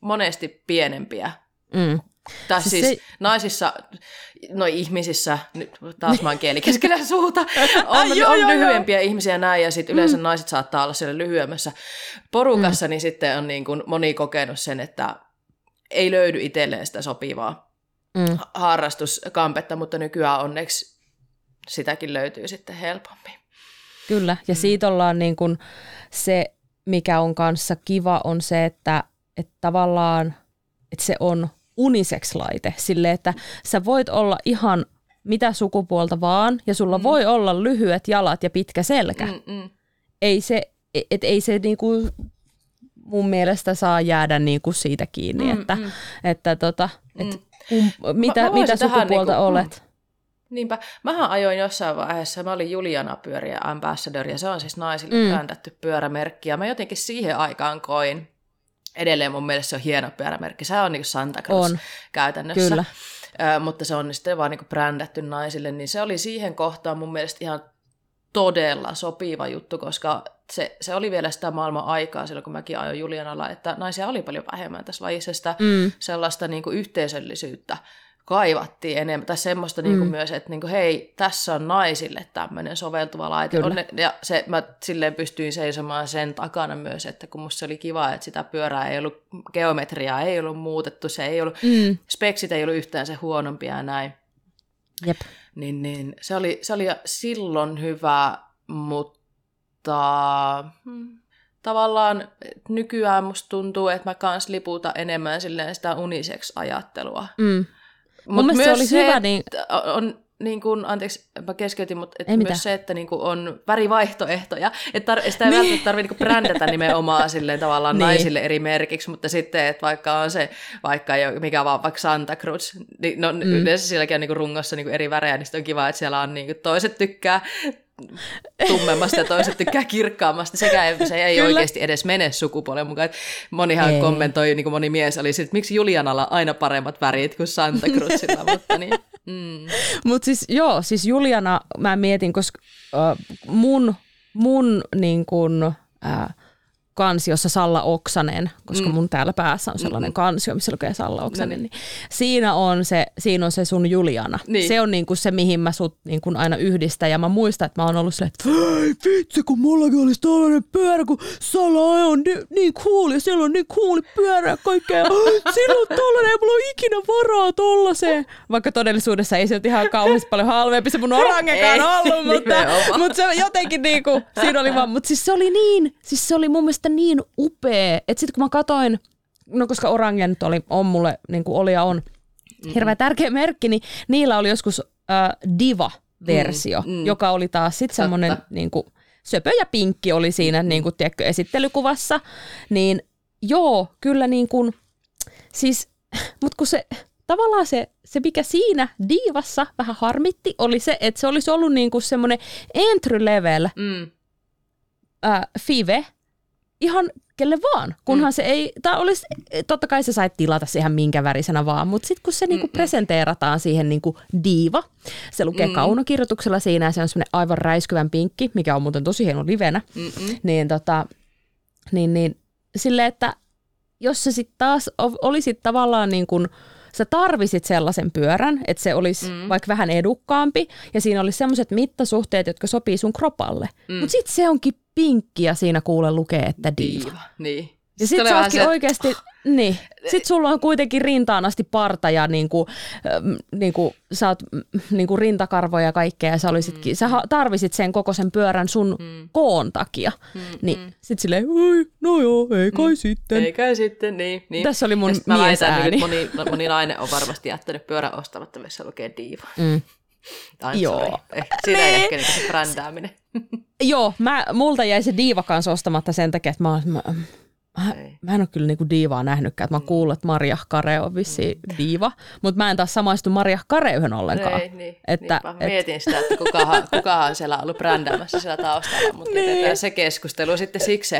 monesti pienempiä mm. Tai siis, siis se... naisissa, no ihmisissä, nyt taas mä oon kieli keskellä suuta, on, joo, on joo, lyhyempiä joo. ihmisiä näin, ja sitten yleensä mm. naiset saattaa olla siellä lyhyemmässä porukassa, mm. niin sitten on niin kuin moni kokenut sen, että ei löydy itselleen sitä sopivaa mm. harrastuskampetta, mutta nykyään onneksi sitäkin löytyy sitten helpommin. Kyllä, ja mm. siitä ollaan niin kuin se, mikä on kanssa kiva, on se, että, että tavallaan että se on unisex-laite, sille että sä voit olla ihan mitä sukupuolta vaan, ja sulla mm. voi olla lyhyet jalat ja pitkä selkä. Mm-mm. Ei se, et, ei se niinku mun mielestä saa jäädä niinku siitä kiinni, mm, että, mm. että tota, et, mm. kum, mitä, mä, mä mitä sukupuolta niinku, olet. Mm. Niinpä. Mähän ajoin jossain vaiheessa, mä olin Juliana pyöriä ambassador, ja se on siis naisille mm. kääntätty pyörämerkki, ja mä jotenkin siihen aikaan koin, edelleen mun mielestä se on hieno pyörämerkki. Se on niin kuin Santa Cruz on. käytännössä. Kyllä. Ö, mutta se on sitten vaan niin kuin brändätty naisille, niin se oli siihen kohtaan mun mielestä ihan todella sopiva juttu, koska se, se oli vielä sitä maailman aikaa silloin, kun mäkin ajoin Julianalla, että naisia oli paljon vähemmän tässä lajissa sitä mm. sellaista niin kuin yhteisöllisyyttä kaivattiin enemmän, tai semmoista mm. niin kuin myös, että niin kuin, hei, tässä on naisille tämmöinen soveltuva laite. On, ja se, mä silleen pystyin seisomaan sen takana myös, että kun musta oli kiva, että sitä pyörää ei ollut, geometriaa ei ollut muutettu, se ei ollut, mm. speksit ei ollut yhtään se huonompia ja näin. Jep. Niin, niin se, oli, se oli silloin hyvä, mutta hmm, tavallaan nykyään musta tuntuu, että mä kans liputa enemmän silleen sitä uniseksi ajattelua. Mm. Mun mielestä se oli se, hyvä, niin... On, niin kuin, anteeksi, mä keskeytin, mutta että myös mitään. se, että niin kuin on värivaihtoehtoja, että tar- sitä ei niin. välttämättä tarvitse niin brändätä nimenomaan silleen tavallaan niin. naisille eri merkiksi, mutta sitten, että vaikka on se, vaikka jo, mikä vaan vaikka Santa Cruz, niin no, mm. yleensä sielläkin on niin kuin rungossa niin kuin eri värejä, niin on kiva, että siellä on niin kuin toiset tykkää tummemmasta ja toiset tykkää kirkkaammasta. Sekä ei, se ei Kyllä. oikeasti edes mene sukupuolen mukaan. Monihan ei. kommentoi, niin kuin moni mies oli, että miksi Julianalla aina paremmat värit kuin Santa Cruzilla. mutta niin, mm. Mut siis joo, siis Juliana mä mietin, koska äh, mun, mun niin kun, äh, kansiossa Salla Oksanen, koska mm. mun täällä päässä on sellainen kansio, missä lukee Salla Oksanen, no niin. niin siinä, on se, siinä on se sun Juliana. Niin. Se on niinku se, mihin mä sut niinku aina yhdistän. Ja mä muistan, että mä oon ollut silleen, että vitsi, kun mullakin olisi tällainen pyörä, kun Salla on niin, niin cool ja siellä on niin cool pyörä ja kaikkea. Sillä on tollainen, ei mulla ole ikinä varaa tollaseen. Vaikka todellisuudessa ei se ole ihan kauheasti paljon halvempi se mun orangekaan ollut, mutta, mutta se jotenkin niinku, siinä oli vaan, mutta siis se oli niin, siis se oli mun mielestä mielestä niin upea, että sitten kun mä katoin, no koska Orange nyt oli, on mulle, niin kuin oli ja on, hirveän tärkeä merkki, niin niillä oli joskus äh, Diva-versio, mm, mm. joka oli taas sitten semmoinen niin kuin, söpö ja pinkki oli siinä niin kuin, tiedätkö, esittelykuvassa, niin joo, kyllä niin kuin, siis, mutta kun se, tavallaan se, se, mikä siinä diivassa vähän harmitti, oli se, että se olisi ollut niin kuin semmoinen entry level mm. äh, five, ihan kelle vaan, kunhan mm. se ei, tai olisi, totta kai sä sait tilata siihen minkä värisenä vaan, mutta sitten kun se niinku presenteerataan siihen niinku diiva, se lukee mm. kaunokirjoituksella siinä ja se on semmoinen aivan räiskyvän pinkki, mikä on muuten tosi hieno livenä, Mm-mm. niin, tota, niin, niin silleen, että jos se sitten taas olisit tavallaan niin kuin, sä tarvisit sellaisen pyörän, että se olisi mm. vaikka vähän edukkaampi ja siinä olisi sellaiset mittasuhteet, jotka sopii sun kropalle. Mm. Mutta sitten se onkin pinkki ja siinä kuule lukee, että diiva. diiva. Niin. Ja sitten sä se... oikeasti, niin. Sitten sulla on kuitenkin rintaan asti parta ja niinku, niinku, sä oot niinku rintakarvoja ja kaikkea ja sä, olisitkin, mm. sä tarvisit sen koko sen pyörän sun mm. koon takia. Mm. Niin mm. sit silleen, oi, no joo, ei kai mm. sitten. Ei kai sitten, niin. niin. Tässä oli mun mä väitän, että moni, moni nainen on varmasti jättänyt pyörän ostamatta, missä lukee diiva. Mm. Tai Joo. Eh, siinä ei ehkä niin se brändääminen. Joo, mä, multa jäi se diiva kanssa ostamatta sen takia, että mä, mä, Mä, mä en ole kyllä niinku diivaa nähnytkään. Mä oon kuullut, että Maria Kare on vissi mm. diiva, mutta mä en taas samaistu Maria Kareyhön ollenkaan. Ei, niin, että, et... Mietin sitä, että kukahan, kukahan siellä on ollut brändäämässä siellä taustalla, mutta niin. se keskustelu sitten siksi.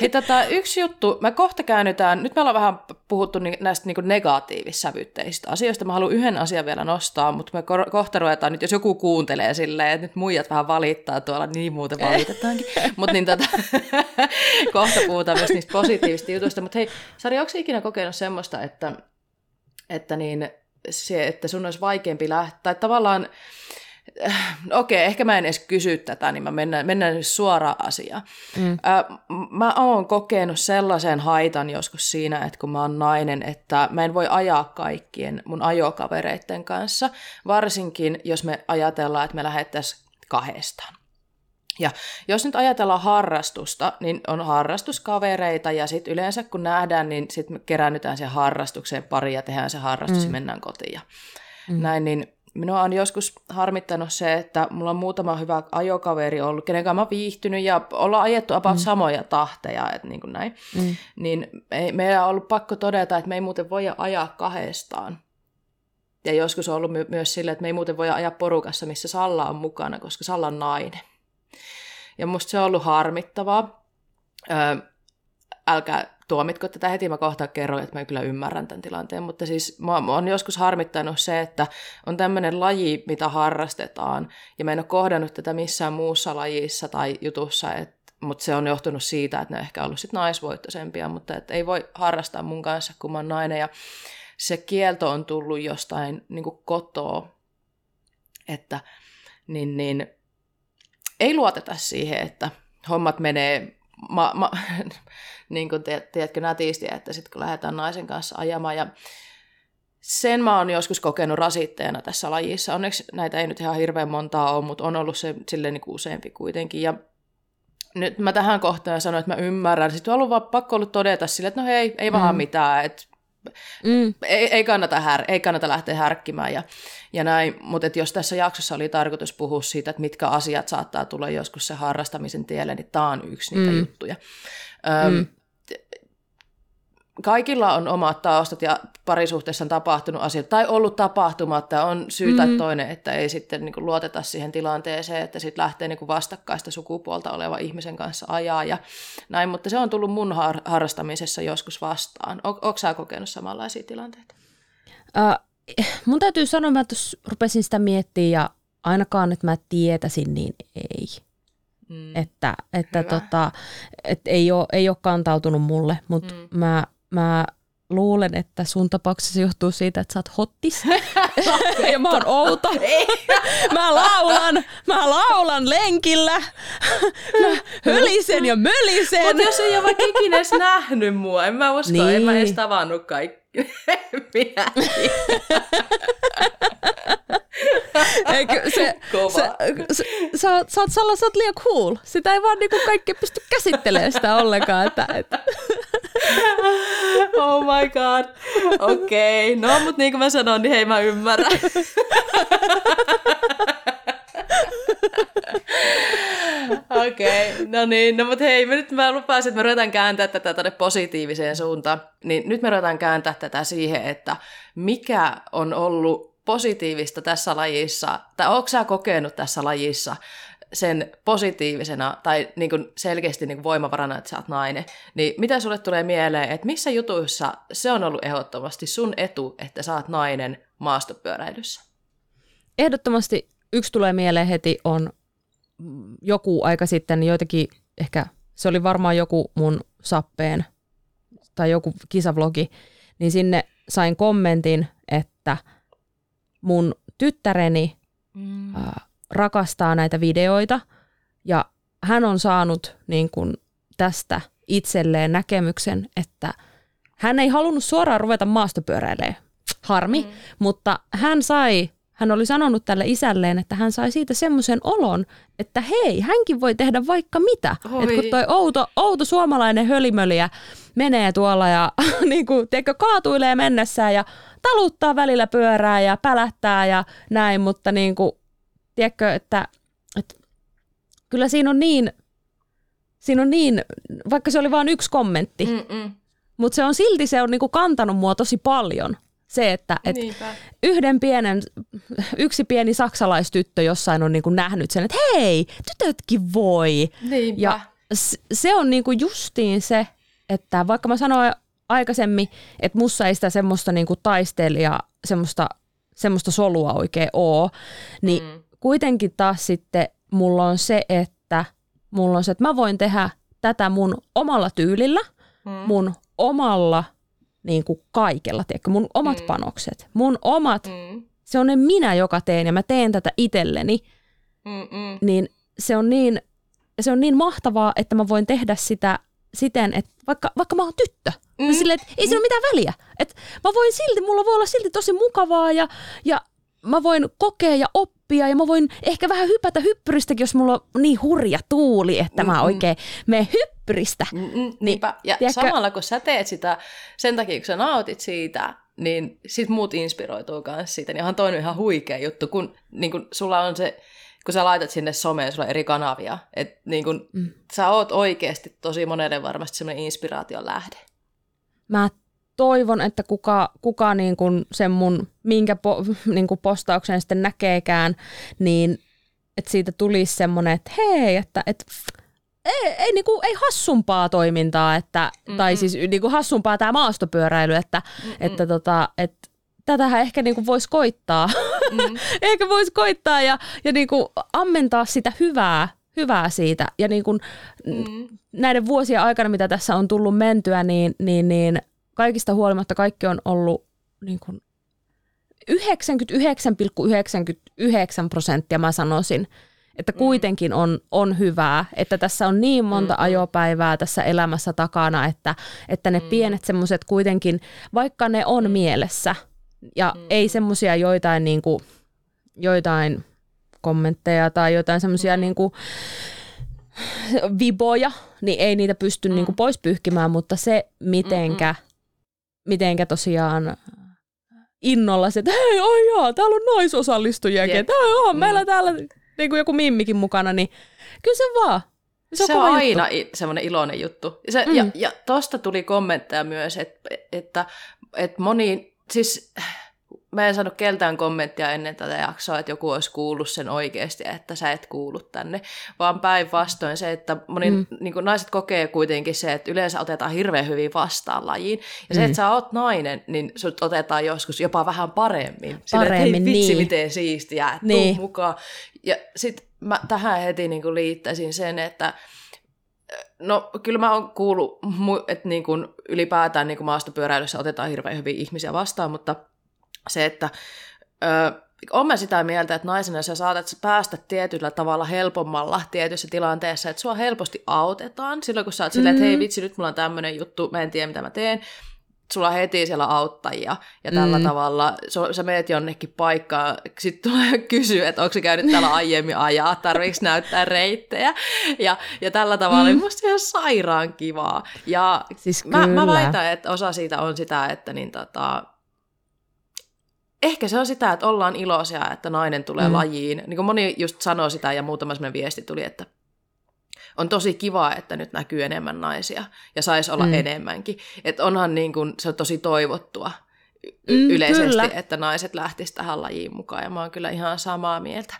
Hei, tota, yksi juttu, mä kohta käännytään, nyt me ollaan vähän puhuttu näistä niin negatiivissävytteisistä asioista. Mä haluan yhden asian vielä nostaa, mutta me kohta ruvetaan nyt, jos joku kuuntelee silleen, että nyt muijat vähän valittaa tuolla, niin muuten valitetaankin. mutta niin tota, kohta puhutaan myös niistä positiivista jutuista, mutta hei, Sari, onko ikinä kokenut semmoista, että, että, niin, se, että sun olisi vaikeampi lähteä, tai tavallaan, äh, okei, okay, ehkä mä en edes kysy tätä, niin mä mennään, mennään nyt suoraan asiaan. Mm. Äh, mä oon kokenut sellaisen haitan joskus siinä, että kun mä oon nainen, että mä en voi ajaa kaikkien mun ajokavereiden kanssa, varsinkin jos me ajatellaan, että me lähettäisiin kahdestaan. Ja jos nyt ajatellaan harrastusta, niin on harrastuskavereita ja sitten yleensä kun nähdään, niin sitten me keräännytään se harrastukseen pari ja tehdään se harrastus mm. ja mennään kotiin. mm. Näin, niin minua on joskus harmittanut se, että mulla on muutama hyvä ajokaveri ollut, kenen kanssa mä viihtynyt ja ollaan ajettu about mm. samoja tahteja, että niin kuin näin. Mm. Niin me, meidän on ollut pakko todeta, että me ei muuten voi ajaa kahdestaan. Ja joskus on ollut my- myös sille, että me ei muuten voi ajaa porukassa, missä Salla on mukana, koska Salla on nainen. Ja musta se on ollut harmittavaa. Öö, älkää tuomitko tätä heti, mä kohta kerroin, että mä kyllä ymmärrän tämän tilanteen, mutta siis mä, mä on joskus harmittanut se, että on tämmöinen laji, mitä harrastetaan, ja mä en ole kohdannut tätä missään muussa lajissa tai jutussa, et, mutta se on johtunut siitä, että ne on ehkä ollut sit naisvoittoisempia, mutta et ei voi harrastaa mun kanssa, kun mä oon nainen, ja se kielto on tullut jostain niin kotoa, että niin, niin, ei luoteta siihen, että hommat menee ma, ma, niin kuin te, tiedätkö, nätisti, että sitten kun lähdetään naisen kanssa ajamaan ja sen mä oon joskus kokenut rasitteena tässä lajissa. Onneksi näitä ei nyt ihan hirveän montaa ole, mutta on ollut se silleen niin kuin useampi kuitenkin. Ja nyt mä tähän kohtaan sanoin, että mä ymmärrän. Sitten on ollut vaan pakko ollut todeta sille, että no hei, ei vaan mm. mitään, että Mm. Ei, ei, kannata här, ei kannata lähteä härkkimään ja, ja näin, mutta jos tässä jaksossa oli tarkoitus puhua siitä, että mitkä asiat saattaa tulla joskus se harrastamisen tielle, niin tämä on yksi niitä mm. juttuja. Öm, mm kaikilla on omat taustat ja parisuhteessa on tapahtunut asioita tai ollut tapahtumatta. On syytä mm-hmm. toinen, että ei sitten niin kuin, luoteta siihen tilanteeseen, että sitten lähtee niin kuin, vastakkaista sukupuolta oleva ihmisen kanssa ajaa ja näin. Mutta se on tullut mun har- harrastamisessa joskus vastaan. O- Onko sä kokenut samanlaisia tilanteita? Uh, mun täytyy sanoa, että jos rupesin sitä miettimään ja ainakaan, että mä tietäisin, niin ei. Mm. Että, että, tota, että ei, ole, ei ole kantautunut mulle, mutta mm. mä mä luulen, että sun tapauksessa johtuu siitä, että sä oot hottis. ja mä oon outo. mä laulan, mä laulan lenkillä. mä hölisen ja mölisen. Mutta jos ei ole vaikka ikinä edes nähnyt mua, en mä usko, niin. en mä edes tavannut kaikki. Minä. Eikö se, Kova. se, se, sä, oot, sä, oot, sä, sä oot liian cool. Sitä ei vaan niinku kaikki pysty käsittelemään sitä ollenkaan. Että, että. oh my god. Okei, okay. no mutta niin kuin mä sanoin, niin hei mä ymmärrän. Okei, okay, no niin, no mutta hei, me nyt mä lupasin, että me ruvetaan kääntää tätä tänne positiiviseen suuntaan. Niin nyt me ruvetaan kääntää tätä siihen, että mikä on ollut positiivista tässä lajissa, tai onko sä kokenut tässä lajissa sen positiivisena tai niin kuin selkeästi niin kuin voimavarana, että sä oot nainen, niin mitä sulle tulee mieleen, että missä jutuissa se on ollut ehdottomasti sun etu, että sä oot nainen maastopyöräilyssä? Ehdottomasti yksi tulee mieleen heti on joku aika sitten joitakin, ehkä se oli varmaan joku mun sappeen tai joku kisavlogi, niin sinne sain kommentin, että mun tyttäreni mm. äh, rakastaa näitä videoita ja hän on saanut niin kuin tästä itselleen näkemyksen, että hän ei halunnut suoraan ruveta maastopyöräilemään. Harmi, mm. mutta hän sai, hän oli sanonut tälle isälleen, että hän sai siitä semmoisen olon, että hei, hänkin voi tehdä vaikka mitä. Että kun toi outo, outo suomalainen hölimöliä menee tuolla ja niin kuin, tiedätkö, kaatuilee mennessään ja taluttaa välillä pyörää ja pälähtää ja näin, mutta niin kuin, tiedätkö, että, että kyllä siinä on niin, siinä on niin, vaikka se oli vain yksi kommentti, mutta se on silti se on niinku kantanut mua tosi paljon. Se, että et yhden pienen, yksi pieni saksalaistyttö jossain on niinku nähnyt sen, että hei, tytötkin voi. Niinpä. Ja se on niinku justiin se, että vaikka mä sanoin aikaisemmin, että mussa ei sitä semmoista niinku taistelijaa, semmoista, semmoista solua oikein oo, niin mm kuitenkin taas sitten mulla on se, että mulla on se, että mä voin tehdä tätä mun omalla tyylillä, mm. mun omalla niin kuin kaikella, tiedätkö, mun omat mm. panokset, mun omat, mm. se on ne minä, joka teen ja mä teen tätä itselleni, Mm-mm. niin se on niin, se on niin mahtavaa, että mä voin tehdä sitä siten, että vaikka, vaikka mä oon tyttö, niin mm. sille, että ei mm. siinä ole mitään väliä. Että mä voin silti, mulla voi olla silti tosi mukavaa ja, ja mä voin kokea ja oppia ja mä voin ehkä vähän hypätä hyppyristäkin, jos mulla on niin hurja tuuli, että Mm-mm. mä oikein menen hyppyristä. Niin, ja tiedätkö, samalla kun sä teet sitä sen takia, kun sä nautit siitä, niin sit muut inspiroituu myös siitä. Niin on toinen ihan huikea juttu, kun, niin kun sulla on se, kun sä laitat sinne someen, sulla on eri kanavia, että niin kun, mm. sä oot oikeasti tosi monelle varmasti semmoinen inspiraation lähde. Mä toivon, että kuka, kuka niin kuin sen mun, minkä po, niin kuin postauksen sitten näkeekään, niin että siitä tulisi semmoinen, että hei, että, että ei, ei, niin kuin, ei hassumpaa toimintaa, että, mm-hmm. tai siis niin kuin hassumpaa tämä maastopyöräily, että, mm-hmm. että, tota, että tätähän ehkä niin kuin voisi koittaa. Mm. ehkä voisi koittaa ja, ja niin kuin ammentaa sitä hyvää, hyvää siitä. Ja niin kuin mm. näiden vuosien aikana, mitä tässä on tullut mentyä, niin, niin, niin kaikista huolimatta kaikki on ollut niin kuin 99,99 prosenttia mä sanoisin, että mm. kuitenkin on, on hyvää, että tässä on niin monta mm. ajopäivää tässä elämässä takana, että, että ne mm. pienet semmoiset kuitenkin, vaikka ne on mm. mielessä ja mm. ei semmoisia joitain, niin kuin, joitain kommentteja tai jotain semmoisia mm. niin kuin, viboja, niin ei niitä pysty mm. niin kuin pois pyyhkimään, mutta se mitenkä, mitenkä tosiaan innolla se, että hei, oi joo, täällä on naisosallistujiakin, että on mm. meillä täällä niin kuin joku mimmikin mukana, niin kyllä se vaan. Se on, se on aina juttu. semmoinen iloinen juttu. Se, mm. Ja, ja tosta tuli kommentteja myös, että, että, että moni, siis mä en saanut keltään kommenttia ennen tätä jaksoa, että joku olisi kuullut sen oikeasti, että sä et kuulu tänne, vaan päinvastoin se, että moni mm. niin naiset kokee kuitenkin se, että yleensä otetaan hirveän hyvin vastaan lajiin, ja se, mm. että sä oot nainen, niin sut otetaan joskus jopa vähän paremmin. Sillä, paremmin, että hei vitsi, niin. miten siistiä, että niin. tuu mukaan. Ja sitten mä tähän heti niin kuin liittäisin sen, että No kyllä mä oon kuullut, että niin kuin ylipäätään niin kuin maastopyöräilyssä otetaan hirveän hyvin ihmisiä vastaan, mutta se, että ö, olen mä sitä mieltä, että naisena sä saatat päästä tietyllä tavalla helpommalla tietyissä tilanteessa, että sua helposti autetaan. Silloin kun sä oot mm-hmm. silleen, että hei vitsi, nyt mulla on tämmöinen juttu, mä en tiedä mitä mä teen, sulla on heti siellä auttajia, ja tällä mm. tavalla so, sä meet jonnekin paikkaan, sitten tulee kysyä, että onko se käynyt täällä aiemmin ajaa, tarviiko näyttää reittejä, ja, ja tällä tavalla mm. musta ihan sairaan kivaa. Ja siis mä, mä väitän, että osa siitä on sitä, että niin tota, ehkä se on sitä, että ollaan iloisia, että nainen tulee mm. lajiin. Niin kuin moni just sanoo sitä ja muutama sellainen viesti tuli, että on tosi kiva, että nyt näkyy enemmän naisia ja saisi olla mm. enemmänkin. Että onhan niin kuin, se on tosi toivottua y- mm, yleisesti, kyllä. että naiset lähtisivät tähän lajiin mukaan ja mä oon kyllä ihan samaa mieltä.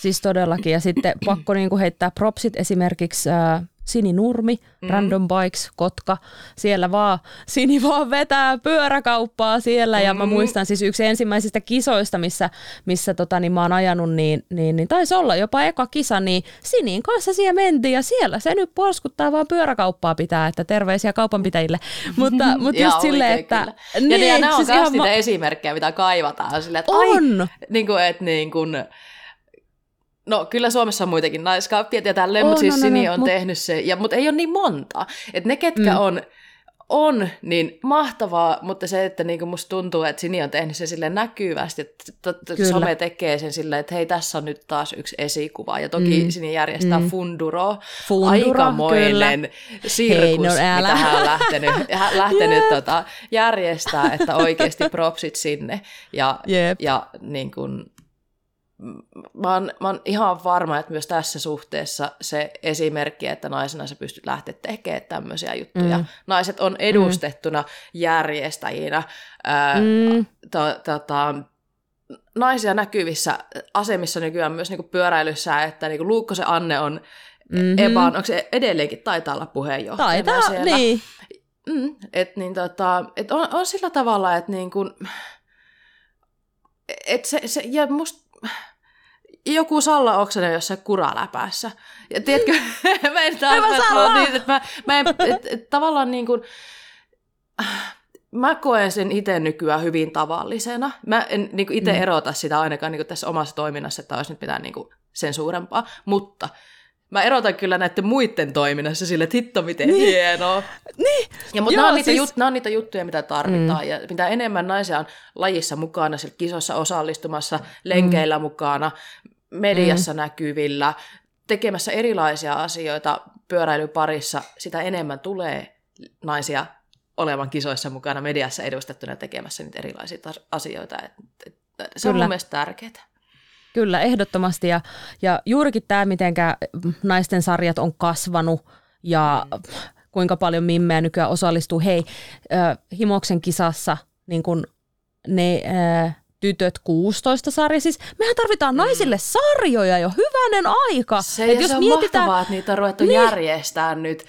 Siis todellakin ja sitten pakko niin kuin heittää propsit esimerkiksi äh, Sininurmi, mm. Random Bikes, Kotka. Siellä vaan, Sini vaan vetää pyöräkauppaa siellä. Mm. Ja mä mm. muistan siis yksi ensimmäisistä kisoista, missä, missä tota, niin mä oon ajanut, niin, niin, niin taisi olla jopa eka kisa, niin Sinin kanssa siellä mentiin. Ja siellä se nyt porskuttaa vaan pyöräkauppaa pitää, että terveisiä kaupanpitäjille. mutta, mutta just silleen, että... Niin, ja nämä on siis myös niitä ma- esimerkkejä, mitä kaivataan. Silleen, että on! Ai, niin kuin, että niin kuin, No kyllä Suomessa on muitakin naiskauppia ja tälleen, mutta siis no, Sini no, on mut... tehnyt se, ja, mutta ei ole niin monta. Että ne, ketkä mm. on, on, niin mahtavaa, mutta se, että niinku musta tuntuu, että Sini on tehnyt se sille näkyvästi, että some tekee sen silleen, että hei, tässä on nyt taas yksi esikuva. Ja toki mm. Sini järjestää mm. Funduro, Funduro aikamoinen sirkus, hei, no älä. mitä hän on lähtenyt, lähtenyt yeah. tota, järjestää, että oikeasti propsit sinne. Ja, yep. ja niin kuin, mä oon, mä oon ihan varma, että myös tässä suhteessa se esimerkki, että naisena sä pystyt lähteä tekemään tämmöisiä juttuja. Mm. Naiset on edustettuna mm. järjestäjinä. Ää, mm. to, tota, naisia näkyvissä asemissa nykyään myös niinku pyöräilyssä, että niinku Luukkosen Anne on mm-hmm. Eban, onko se edelleenkin, taitaa olla puheenjohtajana Taitaa, siellä. niin. Mm, et niin tota, et on, on sillä tavalla, että niin kuin, et se, se, ja musta joku Salla Oksanen jossain kuraläpäässä. Ja tiedätkö, mä en taas niin, että mä, mä en, et, et, tavallaan niin kuin, mä koen sen itse nykyään hyvin tavallisena. Mä en niin itse mm. erota sitä ainakaan niin tässä omassa toiminnassa, että olisi nyt mitään niin kuin sen suurempaa, mutta Mä erotan kyllä näiden muiden toiminnassa sille, että hitto miten niin. hienoa. Niin. Ja, mutta Joo, nämä, on siis... jut- nämä on niitä juttuja, mitä tarvitaan. Mm. Ja mitä enemmän naisia on lajissa mukana, siellä kisossa osallistumassa, lenkeillä mm. mukana, mediassa mm. näkyvillä, tekemässä erilaisia asioita pyöräilyparissa, sitä enemmän tulee naisia olevan kisoissa mukana mediassa edustettuna tekemässä niitä erilaisia asioita. Et, et, se Kyllä. on mun mielestä tärkeää. Kyllä, ehdottomasti. Ja, ja juurikin tämä, miten naisten sarjat on kasvanut ja kuinka paljon mimmejä nykyään osallistuu. Hei, äh, Himoksen kisassa niin kun ne äh, tytöt 16 sarja. Siis mehän tarvitaan mm. naisille sarjoja jo hyvänen aika. Se, Et jos se on mietitään... mahtavaa, että niitä on ruvettu niin. järjestää nyt.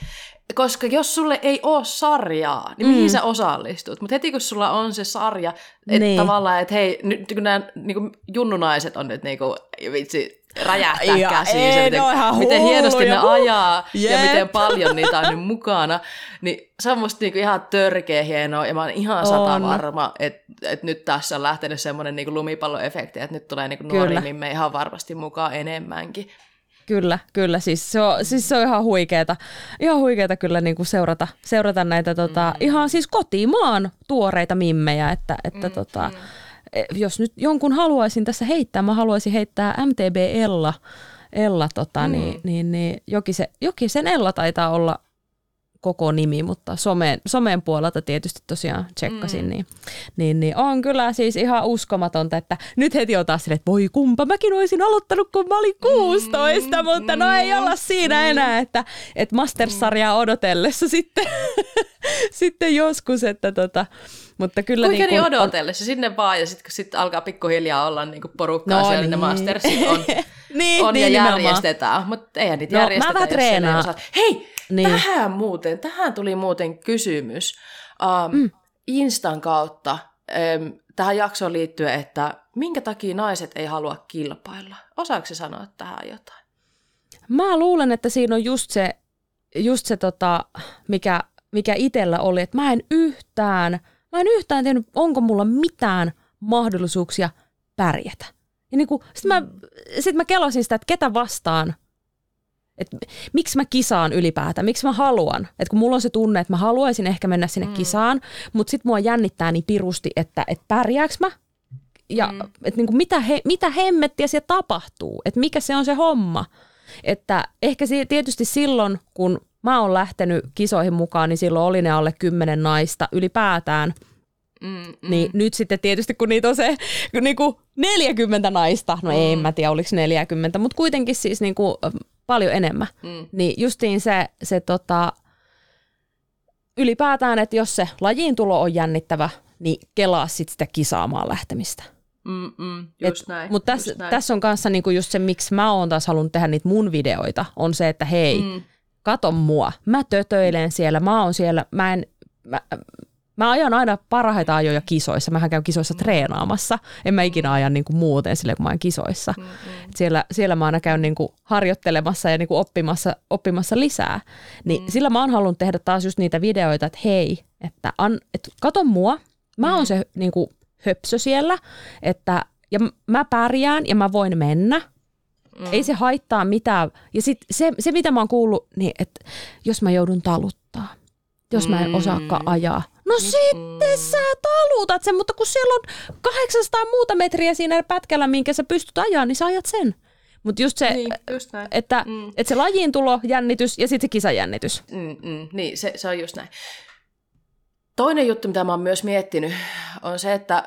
Koska jos sulle ei ole sarjaa, niin mihin mm. sä osallistut? Mutta heti kun sulla on se sarja, että niin. tavallaan, että hei, nyt kun nämä niin junnunaiset on nyt niin kuin, vitsi, räjähtää ja käsiin, se, miten, miten hienosti ne ajaa Jep. ja miten paljon niitä on nyt mukana. Niin se on musta niinku ihan törkeä hienoa ja mä oon ihan sata varma, että et nyt tässä on lähtenyt semmoinen niinku lumipalloefekti, että nyt tulee niinku nuorimmin me ihan varmasti mukaan enemmänkin. Kyllä, kyllä. Siis se on, siis se on ihan huikeeta, ihan huikeeta kyllä niin kuin seurata, seurata näitä tota, mm. ihan siis kotimaan tuoreita mimmejä, että, että mm, tota, mm. E, jos nyt jonkun haluaisin tässä heittää, mä haluaisin heittää MTB Ella, Ella tota, mm. niin, niin, niin Jokisen, Jokisen Ella taitaa olla koko nimi, mutta someen, someen puolelta tietysti tosiaan tsekkasin, mm. niin, niin, niin on kyllä siis ihan uskomatonta, että nyt heti on taas silleen, että voi kumpa, mäkin olisin aloittanut, kun mä olin 16, mm, mutta no ei olla siinä mm. enää, että, että Masters-sarjaa odotellessa sitten, sitten joskus, että tota, mutta kyllä Kuinka niin, niin odotellessa, sinne vaan, ja sitten kun sit alkaa pikkuhiljaa olla niin porukkaa no siellä, niin. ne Mastersit on, niin, on niin, ja järjestetään, mutta eihän niitä no, järjestetä, mä vähän treenaan. Hei, niin. Tähän muuten, tähän tuli muuten kysymys um, mm. Instan kautta um, tähän jaksoon liittyen, että minkä takia naiset ei halua kilpailla? Osaako se sanoa tähän jotain? Mä luulen, että siinä on just se, just se tota, mikä, mikä itsellä oli, että mä en yhtään, mä en yhtään tiennyt, onko mulla mitään mahdollisuuksia pärjätä. Ja niin sitten mä, sit mä kelasin sitä, että ketä vastaan – et miksi mä kisaan ylipäätään, miksi mä haluan. Et kun mulla on se tunne, että mä haluaisin ehkä mennä sinne mm. kisaan, mutta sitten mua jännittää niin pirusti, että et pärjääks mä? Ja mm. et niinku mitä, he, mitä hemmettiä siellä tapahtuu, että mikä se on se homma. Että ehkä se, tietysti silloin, kun mä oon lähtenyt kisoihin mukaan, niin silloin oli ne alle kymmenen naista ylipäätään. Mm, mm. Niin nyt sitten tietysti, kun niitä on se niin kuin 40 naista, no mm. ei mä tiedä oliko 40, mutta kuitenkin siis niin kuin paljon enemmän. Mm. Niin justiin se, se tota, ylipäätään, että jos se lajiin tulo on jännittävä, niin kelaa sit sitä kisaamaan lähtemistä. Mm, mm, just Et, näin. Mutta tässä täs on kanssa niinku just se, miksi mä oon taas halunnut tehdä niitä mun videoita, on se, että hei, mm. kato mua, mä tötöilen siellä, mä oon siellä, mä en, mä, Mä ajan aina parhaita ajoja kisoissa. Mähän käyn kisoissa mm. treenaamassa. En mä ikinä ajan niin kuin muuten sille, kun mä ajan kisoissa. Mm, mm. Siellä, siellä mä aina käyn niin kuin harjoittelemassa ja niin kuin oppimassa, oppimassa lisää. Niin mm. sillä mä oon halunnut tehdä taas just niitä videoita, että hei, että, an, että kato mua. Mä oon mm. se niin kuin höpsö siellä, että ja mä pärjään ja mä voin mennä. Mm. Ei se haittaa mitään. Ja sit se, se, mitä mä oon kuullut, niin että jos mä joudun taluttaa, jos mä en osaakaan mm. ajaa, No mm sitten sä talutat sen, mutta kun siellä on 800 muuta metriä siinä pätkällä, minkä sä pystyt ajaa, niin sä ajat sen. Mutta just se, niin, just Että, mm. että se lajiin tulo, jännitys ja sitten se kisajännitys. Mm, mm, niin, se, se on just näin. Toinen juttu, mitä mä oon myös miettinyt, on se, että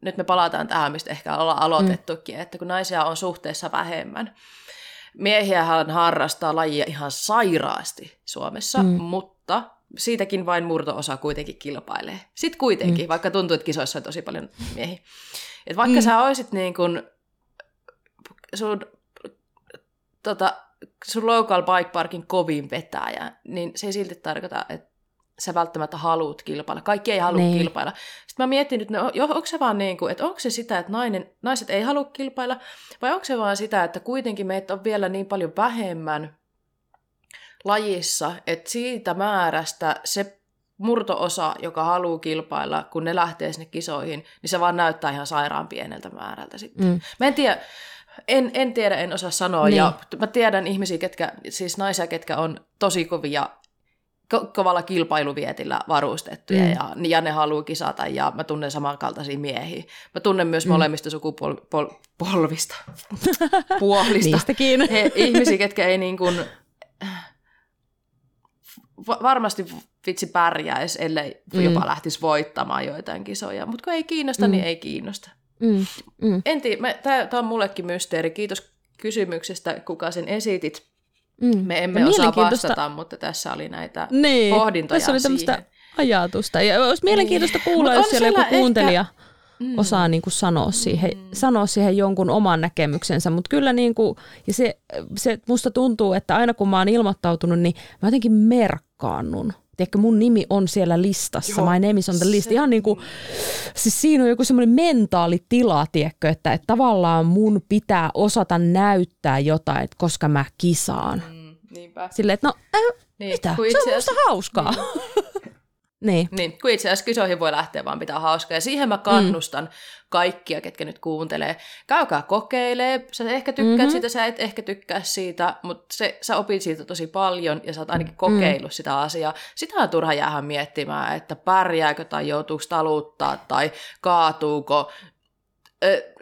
nyt me palataan tähän, mistä ehkä ollaan aloitettukin, mm. että kun naisia on suhteessa vähemmän. Miehiähän harrastaa lajia ihan sairaasti Suomessa, mm. mutta siitäkin vain murto-osa kuitenkin kilpailee. Sitten kuitenkin, mm. vaikka tuntuu, että kisoissa on tosi paljon miehiä. Et vaikka mm. sä olisit niin kun, sun, tota, sun local bike parkin kovin vetäjä, niin se ei silti tarkoita, että sä välttämättä haluat kilpailla. Kaikki ei halua niin. kilpailla. Sitten mä mietin, että no, onko se vaan niin kuin, että onko se sitä, että nainen, naiset ei halua kilpailla, vai onko se vaan sitä, että kuitenkin meitä on vielä niin paljon vähemmän lajissa, että siitä määrästä se murtoosa, joka haluaa kilpailla, kun ne lähtee sinne kisoihin, niin se vaan näyttää ihan sairaan pieneltä määrältä sitten. Mm. Mä en tiedä, en, en tiedä, en osaa sanoa. Niin. Ja mä tiedän ihmisiä, ketkä, siis naisia, ketkä on tosi kovia ko- kovalla kilpailuvietillä varustettuja mm. ja, ja ne haluaa kisata ja mä tunnen samankaltaisia miehiä. Mä tunnen myös mm. molemmista sukupolvista, puolista. Niistäkin. He, ihmisiä, ketkä ei niin kuin, varmasti vitsi pärjäisi, ellei mm. jopa lähtisi voittamaan joitain kisoja. Mutta kun ei kiinnosta, niin mm. niin ei kiinnosta. Mm. Mm. En tiedä, tämä on mullekin mysteeri. Kiitos kysymyksestä, kuka sen esitit. Mm. Me emme ja osaa vastata, mutta tässä oli näitä niin. pohdintoja tässä oli siihen. ajatusta. Ja olisi mielenkiintoista niin. kuulla, jos siellä joku kuuntelija ehkä... mm. osaa niin kuin sanoa, siihen, mm. sanoa siihen jonkun oman näkemyksensä. Mutta kyllä niin kuin, ja se, se musta tuntuu, että aina kun mä oon ilmoittautunut, niin mä jotenkin merkkaannun tiedätkö, mun nimi on siellä listassa, Joo, my name is on the list. Ihan niin kuin, siis siinä on joku semmoinen mentaalitila, tiedätkö, että, että tavallaan mun pitää osata näyttää jotain, koska mä kisaan. Mm, niinpä. Silleen, että no, äh, niin, mitä? Se on musta hauskaa. Niin. Niin. niin. Kun itse asiassa kisoihin voi lähteä vaan pitää hauskaa. Ja siihen mä kannustan mm. kaikkia, ketkä nyt kuuntelee. Käykää kokeilee. Sä ehkä tykkäät mm-hmm. siitä, sä et ehkä tykkää siitä, mutta se, sä opit siitä tosi paljon ja sä oot ainakin kokeillut mm. sitä asiaa. Sitä on turha jäädä miettimään, että pärjääkö tai joutuuko taluttaa tai kaatuuko.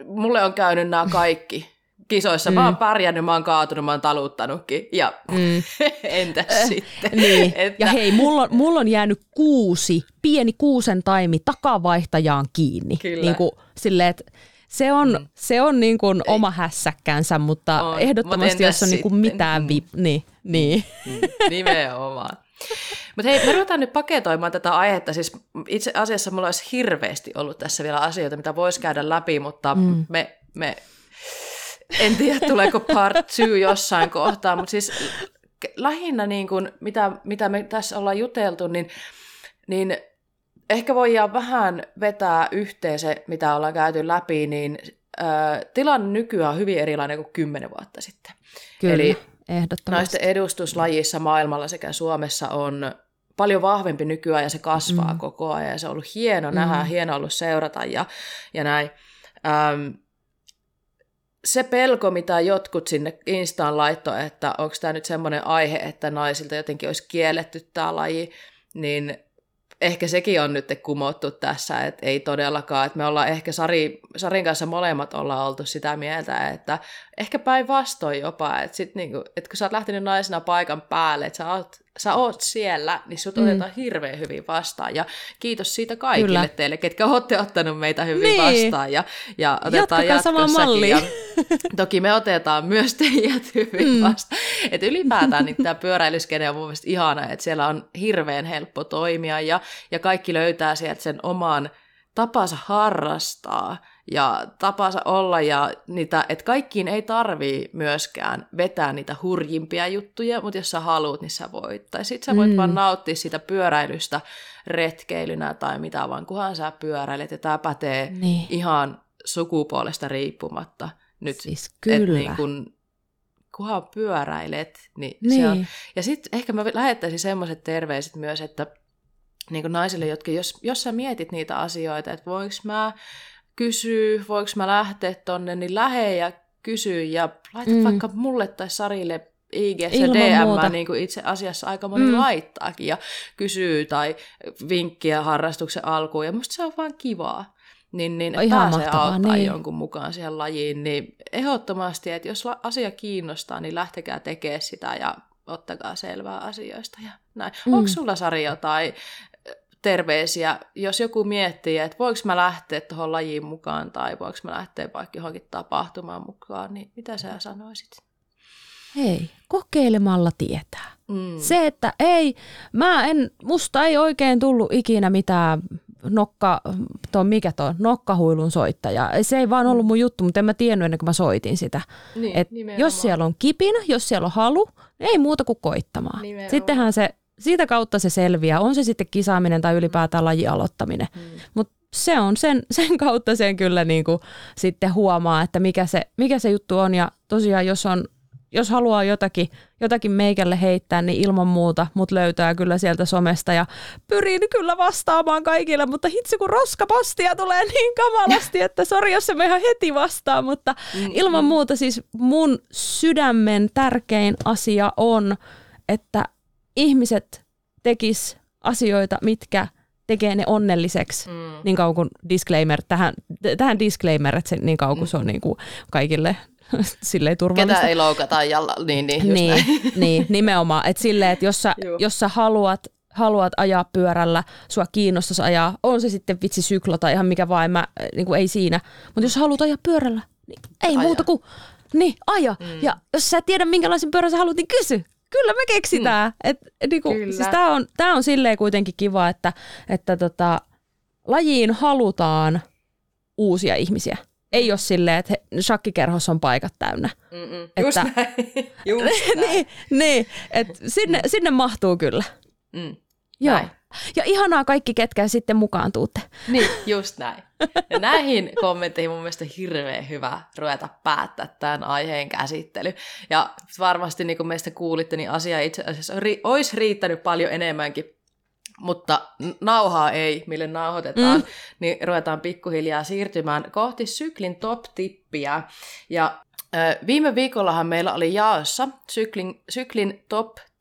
mulle on käynyt nämä kaikki kisoissa. Mm. Mä oon pärjännyt, mä oon kaatunut, mä oon taluttanutkin. Ja mm. entäs äh, sitten? Niin. Että... Ja hei, mulla on, mulla on jäänyt kuusi, pieni kuusen taimi takavaihtajaan kiinni. Kyllä. Niin kuin, silleen, että se on, mm. se on niin kuin oma hässäkkänsä, mutta on. ehdottomasti Mut jos on niin kuin mitään mm. vip, niin, niin. Mm. Nimenomaan. Mutta hei, me ruvetaan nyt paketoimaan tätä aihetta. Siis itse asiassa mulla olisi hirveästi ollut tässä vielä asioita, mitä voisi käydä läpi, mutta mm. me, me en tiedä, tuleeko part two jossain kohtaa, mutta siis lähinnä niin kuin, mitä, mitä me tässä ollaan juteltu, niin, niin ehkä voidaan vähän vetää yhteen se, mitä ollaan käyty läpi, niin äh, tilanne nykyään on hyvin erilainen kuin kymmenen vuotta sitten. Kyllä, Eli naisten edustuslajissa maailmalla sekä Suomessa on paljon vahvempi nykyään ja se kasvaa mm. koko ajan ja se on ollut hieno mm. nähdä, hieno ollut seurata ja, ja näin. Ähm, se pelko, mitä jotkut sinne Instaan laittoi, että onko tämä nyt semmoinen aihe, että naisilta jotenkin olisi kielletty tämä laji, niin ehkä sekin on nyt kumottu tässä, että ei todellakaan, että me ollaan ehkä Sari, Sarin kanssa molemmat ollaan oltu sitä mieltä, että ehkä päinvastoin jopa, että, sit niinku, että kun sä oot lähtenyt naisena paikan päälle, että sä oot sä oot siellä, niin sut mm. otetaan hirveän hyvin vastaan. Ja kiitos siitä kaikille Kyllä. teille, ketkä olette ottanut meitä hyvin niin. vastaan. Ja, ja otetaan Jatkakaa sama malli. Ja toki me otetaan myös teidät hyvin mm. vastaan. Et ylipäätään niin tämä pyöräilyskene on mun mielestä ihana, että siellä on hirveän helppo toimia ja, ja kaikki löytää sieltä sen oman tapansa harrastaa ja tapansa olla ja niitä, että kaikkiin ei tarvii myöskään vetää niitä hurjimpia juttuja, mutta jos sä haluat, niin sä voit. Tai sit sä voit mm. vaan nauttia sitä pyöräilystä retkeilynä tai mitä vaan, kunhan sä pyöräilet. Ja tämä pätee niin. ihan sukupuolesta riippumatta nyt. Siis kyllä. niin kun, kunhan pyöräilet, niin, niin. se on. Ja sitten ehkä mä lähettäisin semmoiset terveiset myös, että niin naisille, jotka jos, jos sä mietit niitä asioita, että voinko mä kysyä, voinko mä lähteä tonne, niin lähe ja kysy ja laita mm. vaikka mulle tai Sarille IG ja DM, niin kuin itse asiassa aika moni mm. laittaakin ja kysyy tai vinkkiä harrastuksen alkuun ja musta se on vaan kivaa. Niin, niin Ihan pääsee mahtavaa, auttaa niin. jonkun mukaan siihen lajiin, niin ehdottomasti, että jos asia kiinnostaa, niin lähtekää tekemään sitä ja ottakaa selvää asioista ja näin. Mm. Onko sulla Sari tai terveisiä, jos joku miettii, että voiko mä lähteä tuohon lajiin mukaan tai voiko mä lähteä vaikka johonkin tapahtumaan mukaan, niin mitä sä sanoisit? Hei, kokeilemalla tietää. Mm. Se, että ei, mä en, musta ei oikein tullut ikinä mitään nokka, tuo mikä tuo, nokkahuilun soittaja. Se ei vaan ollut mun juttu, mutta en mä tiennyt ennen kuin mä soitin sitä. Niin, Et jos siellä on kipinä, jos siellä on halu, niin ei muuta kuin koittamaan. Nimenomaan. Sittenhän se siitä kautta se selviää, on se sitten kisaaminen tai ylipäätään laji aloittaminen. Mm. Mutta se on sen, sen kautta sen kyllä niin kuin sitten huomaa, että mikä se, mikä se juttu on. Ja tosiaan, jos, on, jos haluaa jotakin, jotakin meikälle heittää, niin ilman muuta mut löytää kyllä sieltä somesta ja pyrin kyllä vastaamaan kaikille, mutta hitsi kun roskapostia tulee niin kamalasti, että sori jos se me ihan heti vastaa, mutta mm, ilman mm. muuta siis mun sydämen tärkein asia on, että ihmiset tekis asioita, mitkä tekee ne onnelliseksi, mm. niin kauan kuin disclaimer, tähän, tähän disclaimer, että se, niin kauan kuin mm. se on niin kuin kaikille silleen turvallista. Ketä ei loukata, ja, niin, niin, just niin, niin, nimenomaan. Että silleen, että jos sä, jos sä haluat, haluat ajaa pyörällä, sua kiinnostaisi ajaa, on se sitten vitsi syklo tai ihan mikä vain, mä, niin kuin ei siinä. Mutta jos haluat ajaa pyörällä, niin ei aja. muuta kuin, niin aja. Mm. Ja jos sä et tiedä minkälaisen pyörän sä haluat, niin kysy kyllä me keksitään. Mm. Et, niinku, Siis tämä on, tää on silleen kuitenkin kiva, että, että tota, lajiin halutaan uusia ihmisiä. Ei ole silleen, että shakkikerhossa on paikat täynnä. Mm-mm. Että, Just näin. Just näin. niin, niin että sinne, mm. sinne mahtuu kyllä. Mm. Joo. Näin. Ja ihanaa kaikki, ketkä sitten mukaan tuutte. Niin, just näin. Ja näihin kommentteihin mun mielestä hirveän hyvä ruveta päättää tämän aiheen käsittely. Ja varmasti niin kuin meistä kuulitte, niin asia itse asiassa olisi riittänyt paljon enemmänkin mutta nauhaa ei, mille nauhoitetaan, mm. niin ruvetaan pikkuhiljaa siirtymään kohti syklin top-tippiä. Ja äh, viime viikollahan meillä oli jaossa syklin, syklin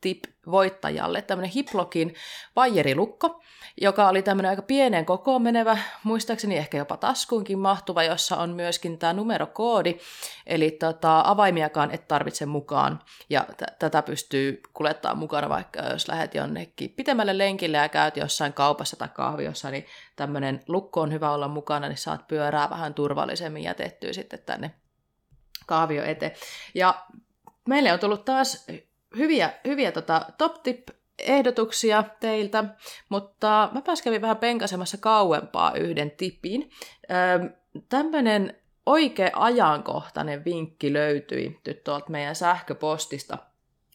top-tip voittajalle tämmöinen Hiplokin vaijerilukko, joka oli tämmöinen aika pieneen kokoon menevä, muistaakseni ehkä jopa taskuunkin mahtuva, jossa on myöskin tämä numerokoodi, eli tota, avaimiakaan et tarvitse mukaan, ja t- tätä pystyy kuljettamaan mukana vaikka jos lähdet jonnekin pitemmälle lenkille ja käyt jossain kaupassa tai kahviossa, niin tämmöinen lukko on hyvä olla mukana, niin saat pyörää vähän turvallisemmin jätettyä sitten tänne kahvio eteen. Ja meille on tullut taas hyviä, hyviä tota, top tip ehdotuksia teiltä, mutta mä pääs kävin vähän penkasemassa kauempaa yhden tipin. Tämmöinen oikea ajankohtainen vinkki löytyi nyt tuolta meidän sähköpostista.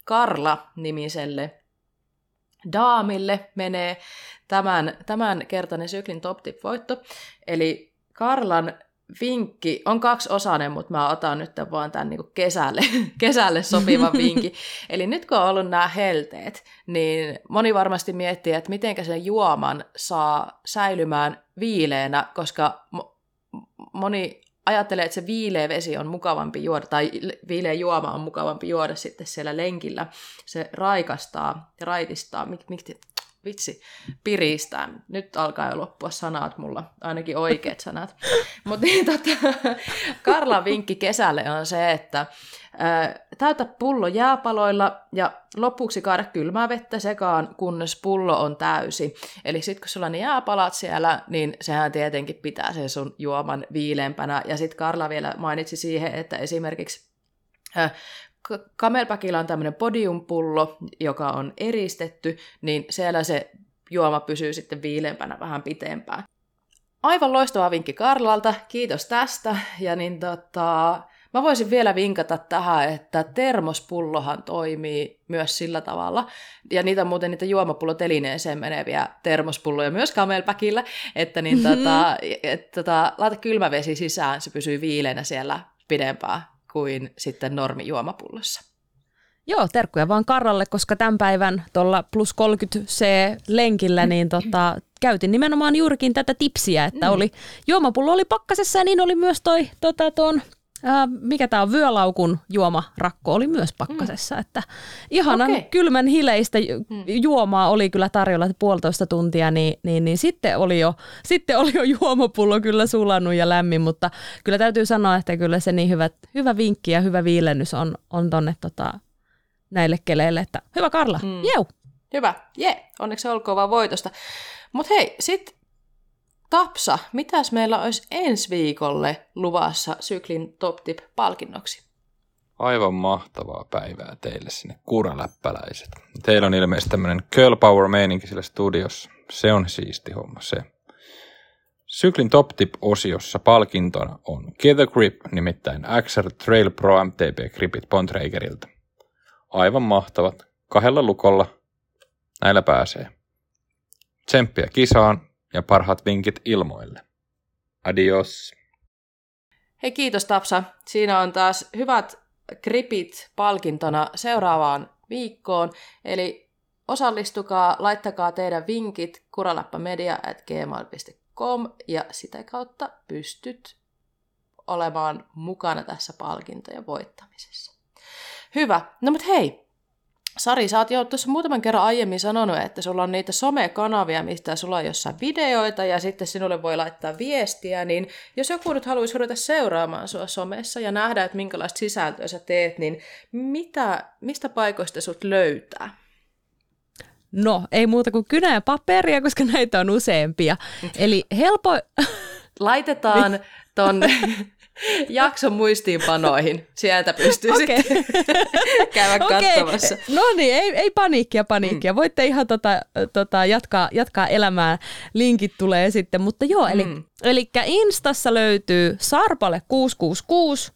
Karla-nimiselle daamille menee tämän, tämän kertainen syklin top tip voitto. Eli Karlan vinkki on kaksi osainen, mutta mä otan nyt vaan tämän niin kesälle, kesälle sopivan vinkin. Eli nyt kun on ollut nämä helteet, niin moni varmasti miettii, että miten sen juoman saa säilymään viileänä, koska moni ajattelee, että se viileä vesi on mukavampi juoda, tai viileä juoma on mukavampi juoda sitten siellä lenkillä. Se raikastaa ja raitistaa, mik, mik, vitsi, piristää. Nyt alkaa jo loppua sanat mulla, ainakin oikeat sanat. Mutta niin, tota, Karlan vinkki kesälle on se, että ää, täytä pullo jääpaloilla ja lopuksi kaada kylmää vettä sekaan, kunnes pullo on täysi. Eli sitten kun sulla on ne jääpalat siellä, niin sehän tietenkin pitää sen sun juoman viileämpänä. Ja sitten Karla vielä mainitsi siihen, että esimerkiksi Camelbackilla on tämmöinen podiumpullo, joka on eristetty, niin siellä se juoma pysyy sitten viileämpänä vähän pitempään. Aivan loistava vinkki Karlalta, kiitos tästä. Ja niin tota, mä voisin vielä vinkata tähän, että termospullohan toimii myös sillä tavalla. Ja niitä muuten niitä juomapullotelineeseen meneviä termospulloja myös Camelbackilla, että niin mm-hmm. tota, et, tota, laita kylmävesi sisään, se pysyy viileänä siellä pidempään kuin sitten normijuomapullossa. Joo, terkkuja vaan Karralle, koska tämän päivän tuolla plus 30C-lenkillä niin tota, käytin nimenomaan juurikin tätä tipsiä, että mm. oli juomapullo oli pakkasessa ja niin oli myös toi tota, ton Ää, mikä tämä on, vyölaukun juomarakko oli myös pakkasessa. Mm. Että ihana okay. kylmän hileistä mm. juomaa oli kyllä tarjolla puolitoista tuntia, niin, niin, niin sitten, oli jo, sitten oli jo juomapullo kyllä sulannut ja lämmin, mutta kyllä täytyy sanoa, että kyllä se niin hyvä, hyvä vinkki ja hyvä viilennys on, on tonne tota, näille keleille, että hyvä Karla, mm. jeu! Hyvä, je, yeah. onneksi olkoon vaan voitosta. Mutta hei, sitten Tapsa, mitäs meillä olisi ensi viikolle luvassa syklin top tip palkinnoksi? Aivan mahtavaa päivää teille sinne kuraläppäläiset. Teillä on ilmeisesti tämmöinen Curl Power meininki sillä studiossa. Se on siisti homma se. Syklin Top Tip-osiossa palkintona on Gather Grip, nimittäin XR Trail Pro MTB Gripit Bontragerilta. Aivan mahtavat. Kahdella lukolla. Näillä pääsee. Tsemppiä kisaan ja parhaat vinkit ilmoille. Adios. Hei kiitos Tapsa. Siinä on taas hyvät kripit palkintona seuraavaan viikkoon. Eli osallistukaa, laittakaa teidän vinkit kuralappamedia.gmail.com ja sitä kautta pystyt olemaan mukana tässä palkintojen voittamisessa. Hyvä. No mutta hei, Sari, sä oot jo tuossa muutaman kerran aiemmin sanonut, että sulla on niitä somekanavia, mistä sulla on jossain videoita ja sitten sinulle voi laittaa viestiä, niin jos joku nyt haluaisi ruveta seuraamaan sua somessa ja nähdä, että minkälaista sisältöä sä teet, niin mitä, mistä paikoista sut löytää? No, ei muuta kuin kynä ja paperia, koska näitä on useampia. Eli helpo... Laitetaan ton jakson muistiinpanoihin. Sieltä pystyy okay. sitten käydä okay. katsomassa. No niin, ei, ei paniikkia, paniikkia. Mm. Voitte ihan tota, tota, jatkaa, jatkaa elämää. Linkit tulee sitten. Mutta joo, eli, mm. eli Instassa löytyy Sarpale 666.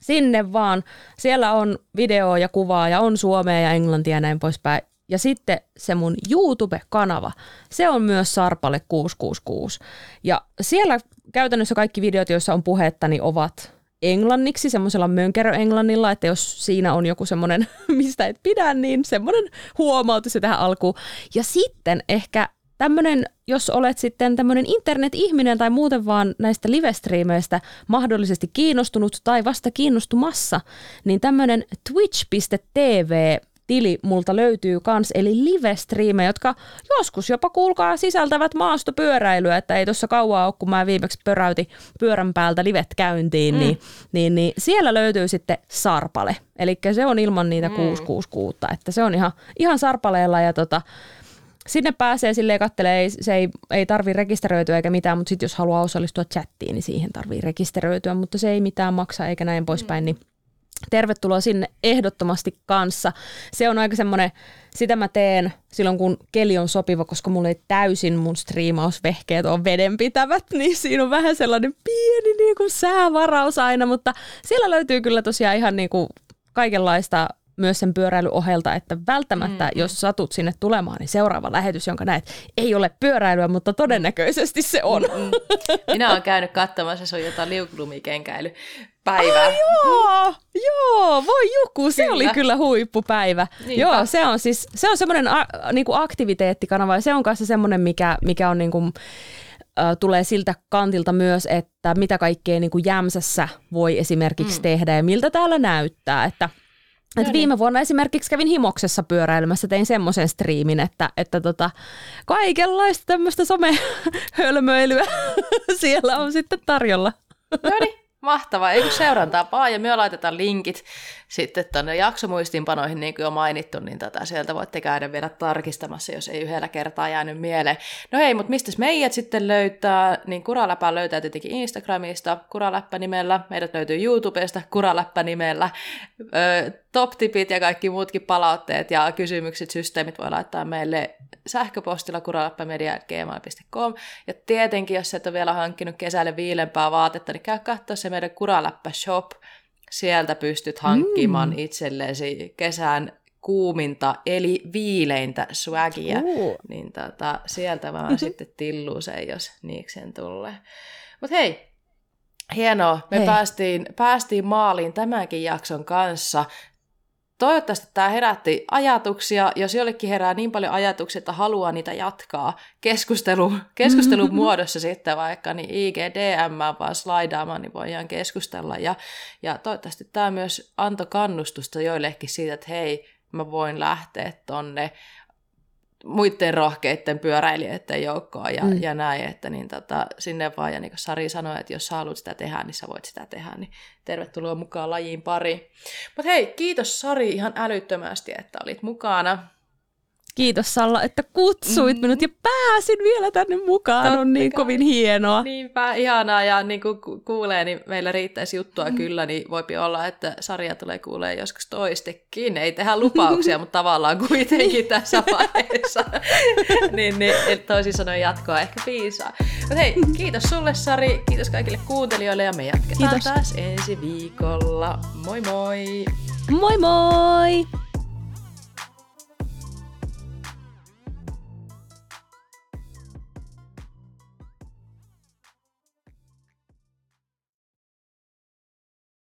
Sinne vaan. Siellä on video ja kuvaa ja on suomea ja englantia ja näin poispäin. Ja sitten se mun YouTube-kanava, se on myös Sarpale 666. Ja siellä käytännössä kaikki videot, joissa on puhetta, niin ovat englanniksi, semmoisella mönkeröenglannilla, että jos siinä on joku semmoinen, mistä et pidä, niin semmoinen huomautus se tähän alkuun. Ja sitten ehkä tämmöinen, jos olet sitten tämmöinen internet-ihminen tai muuten vaan näistä livestriimeistä mahdollisesti kiinnostunut tai vasta kiinnostumassa, niin tämmöinen twitch.tv tili multa löytyy kans, eli live jotka joskus jopa kuulkaa sisältävät maastopyöräilyä, että ei tuossa kauaa ole, kun mä viimeksi pöräytin pyörän päältä livet käyntiin, mm. niin, niin, niin siellä löytyy sitten Sarpale. Eli se on ilman niitä mm. 666, että se on ihan, ihan Sarpaleella ja tota, sinne pääsee silleen kattelee, ei, se ei, ei tarvi rekisteröityä eikä mitään, mutta sitten jos haluaa osallistua chattiin, niin siihen tarvii rekisteröityä, mutta se ei mitään maksa eikä näin poispäin, niin tervetuloa sinne ehdottomasti kanssa. Se on aika semmoinen, sitä mä teen silloin kun keli on sopiva, koska mulla ei täysin mun striimausvehkeet on vedenpitävät, niin siinä on vähän sellainen pieni niin kuin säävaraus aina, mutta siellä löytyy kyllä tosiaan ihan niin kuin kaikenlaista myös sen pyöräilyohjelta, että välttämättä, mm. jos satut sinne tulemaan, niin seuraava lähetys, jonka näet, ei ole pyöräilyä, mutta todennäköisesti se on. Mm. Minä olen käynyt katsomassa sun jotain liuklumikenkäily päivää. Ai joo, joo, voi joku, se kyllä. oli kyllä huippupäivä. Niinpä. Joo, se on siis, se on semmoinen a, niinku aktiviteettikanava ja se on kanssa semmoinen, mikä, mikä on niinku, ä, tulee siltä kantilta myös, että mitä kaikkea niinku jämsässä voi esimerkiksi mm. tehdä ja miltä täällä näyttää, että – et no niin. viime vuonna esimerkiksi kävin Himoksessa pyöräilemässä, tein semmoisen striimin, että, että tota, kaikenlaista tämmöistä somehölmöilyä siellä on sitten tarjolla. No niin, mahtavaa. Ei kun seurantaa vaan ja me laitetaan linkit sitten tuonne jaksomuistiinpanoihin, niin kuin jo mainittu, niin tota, sieltä voitte käydä vielä tarkistamassa, jos ei yhdellä kertaa jäänyt mieleen. No hei, mutta mistä meidät sitten löytää? Niin Kuraläppää löytää tietenkin Instagramista Kuraläppä nimellä, meidät löytyy YouTubesta Kuraläppä nimellä. Öö, top-tipit ja kaikki muutkin palautteet ja kysymykset, systeemit voi laittaa meille sähköpostilla kuraläppämedia.gmail.com. Ja tietenkin, jos et ole vielä hankkinut kesälle viilempää vaatetta, niin käy katsoa se meidän Kuraläppä Shop. Sieltä pystyt hankkimaan mm. itsellesi kesän kuuminta eli viileintä swagia, uh. niin tota, sieltä vaan mm-hmm. sitten tilluu se, jos niiksen tulee. Mutta hei, hienoa. Me hei. päästiin, päästiin maaliin tämänkin jakson kanssa. Toivottavasti tämä herätti ajatuksia. Jos jollekin herää niin paljon ajatuksia, että haluaa niitä jatkaa keskustelu, keskustelun muodossa sitten vaikka, niin IGDM vaan slaidaamaan, niin voidaan keskustella. Ja, ja toivottavasti tämä myös antoi kannustusta joillekin siitä, että hei, mä voin lähteä tonne muiden rohkeiden pyöräilijöiden joukkoon ja, mm. ja näin, että niin tota, sinne vaan, ja niin kuin Sari sanoi, että jos sä haluat sitä tehdä, niin sä voit sitä tehdä, niin tervetuloa mukaan lajiin pari. Mutta hei, kiitos Sari ihan älyttömästi, että olit mukana. Kiitos Salla, että kutsuit mm. minut ja pääsin vielä tänne mukaan. Totta on niin kai. kovin hienoa. Niinpä, ihanaa. Ja niin kuin kuulee, niin meillä riittäisi juttua mm. kyllä, niin voipi olla, että sarja tulee kuulee joskus toistekin. Ei tehdä lupauksia, mutta tavallaan kuitenkin tässä vaiheessa. niin, niin toisin sanoen jatkoa ehkä piisaa. Mutta hei, kiitos sulle Sari, kiitos kaikille kuuntelijoille ja me jatketaan kiitos. taas ensi viikolla. Moi moi! Moi moi!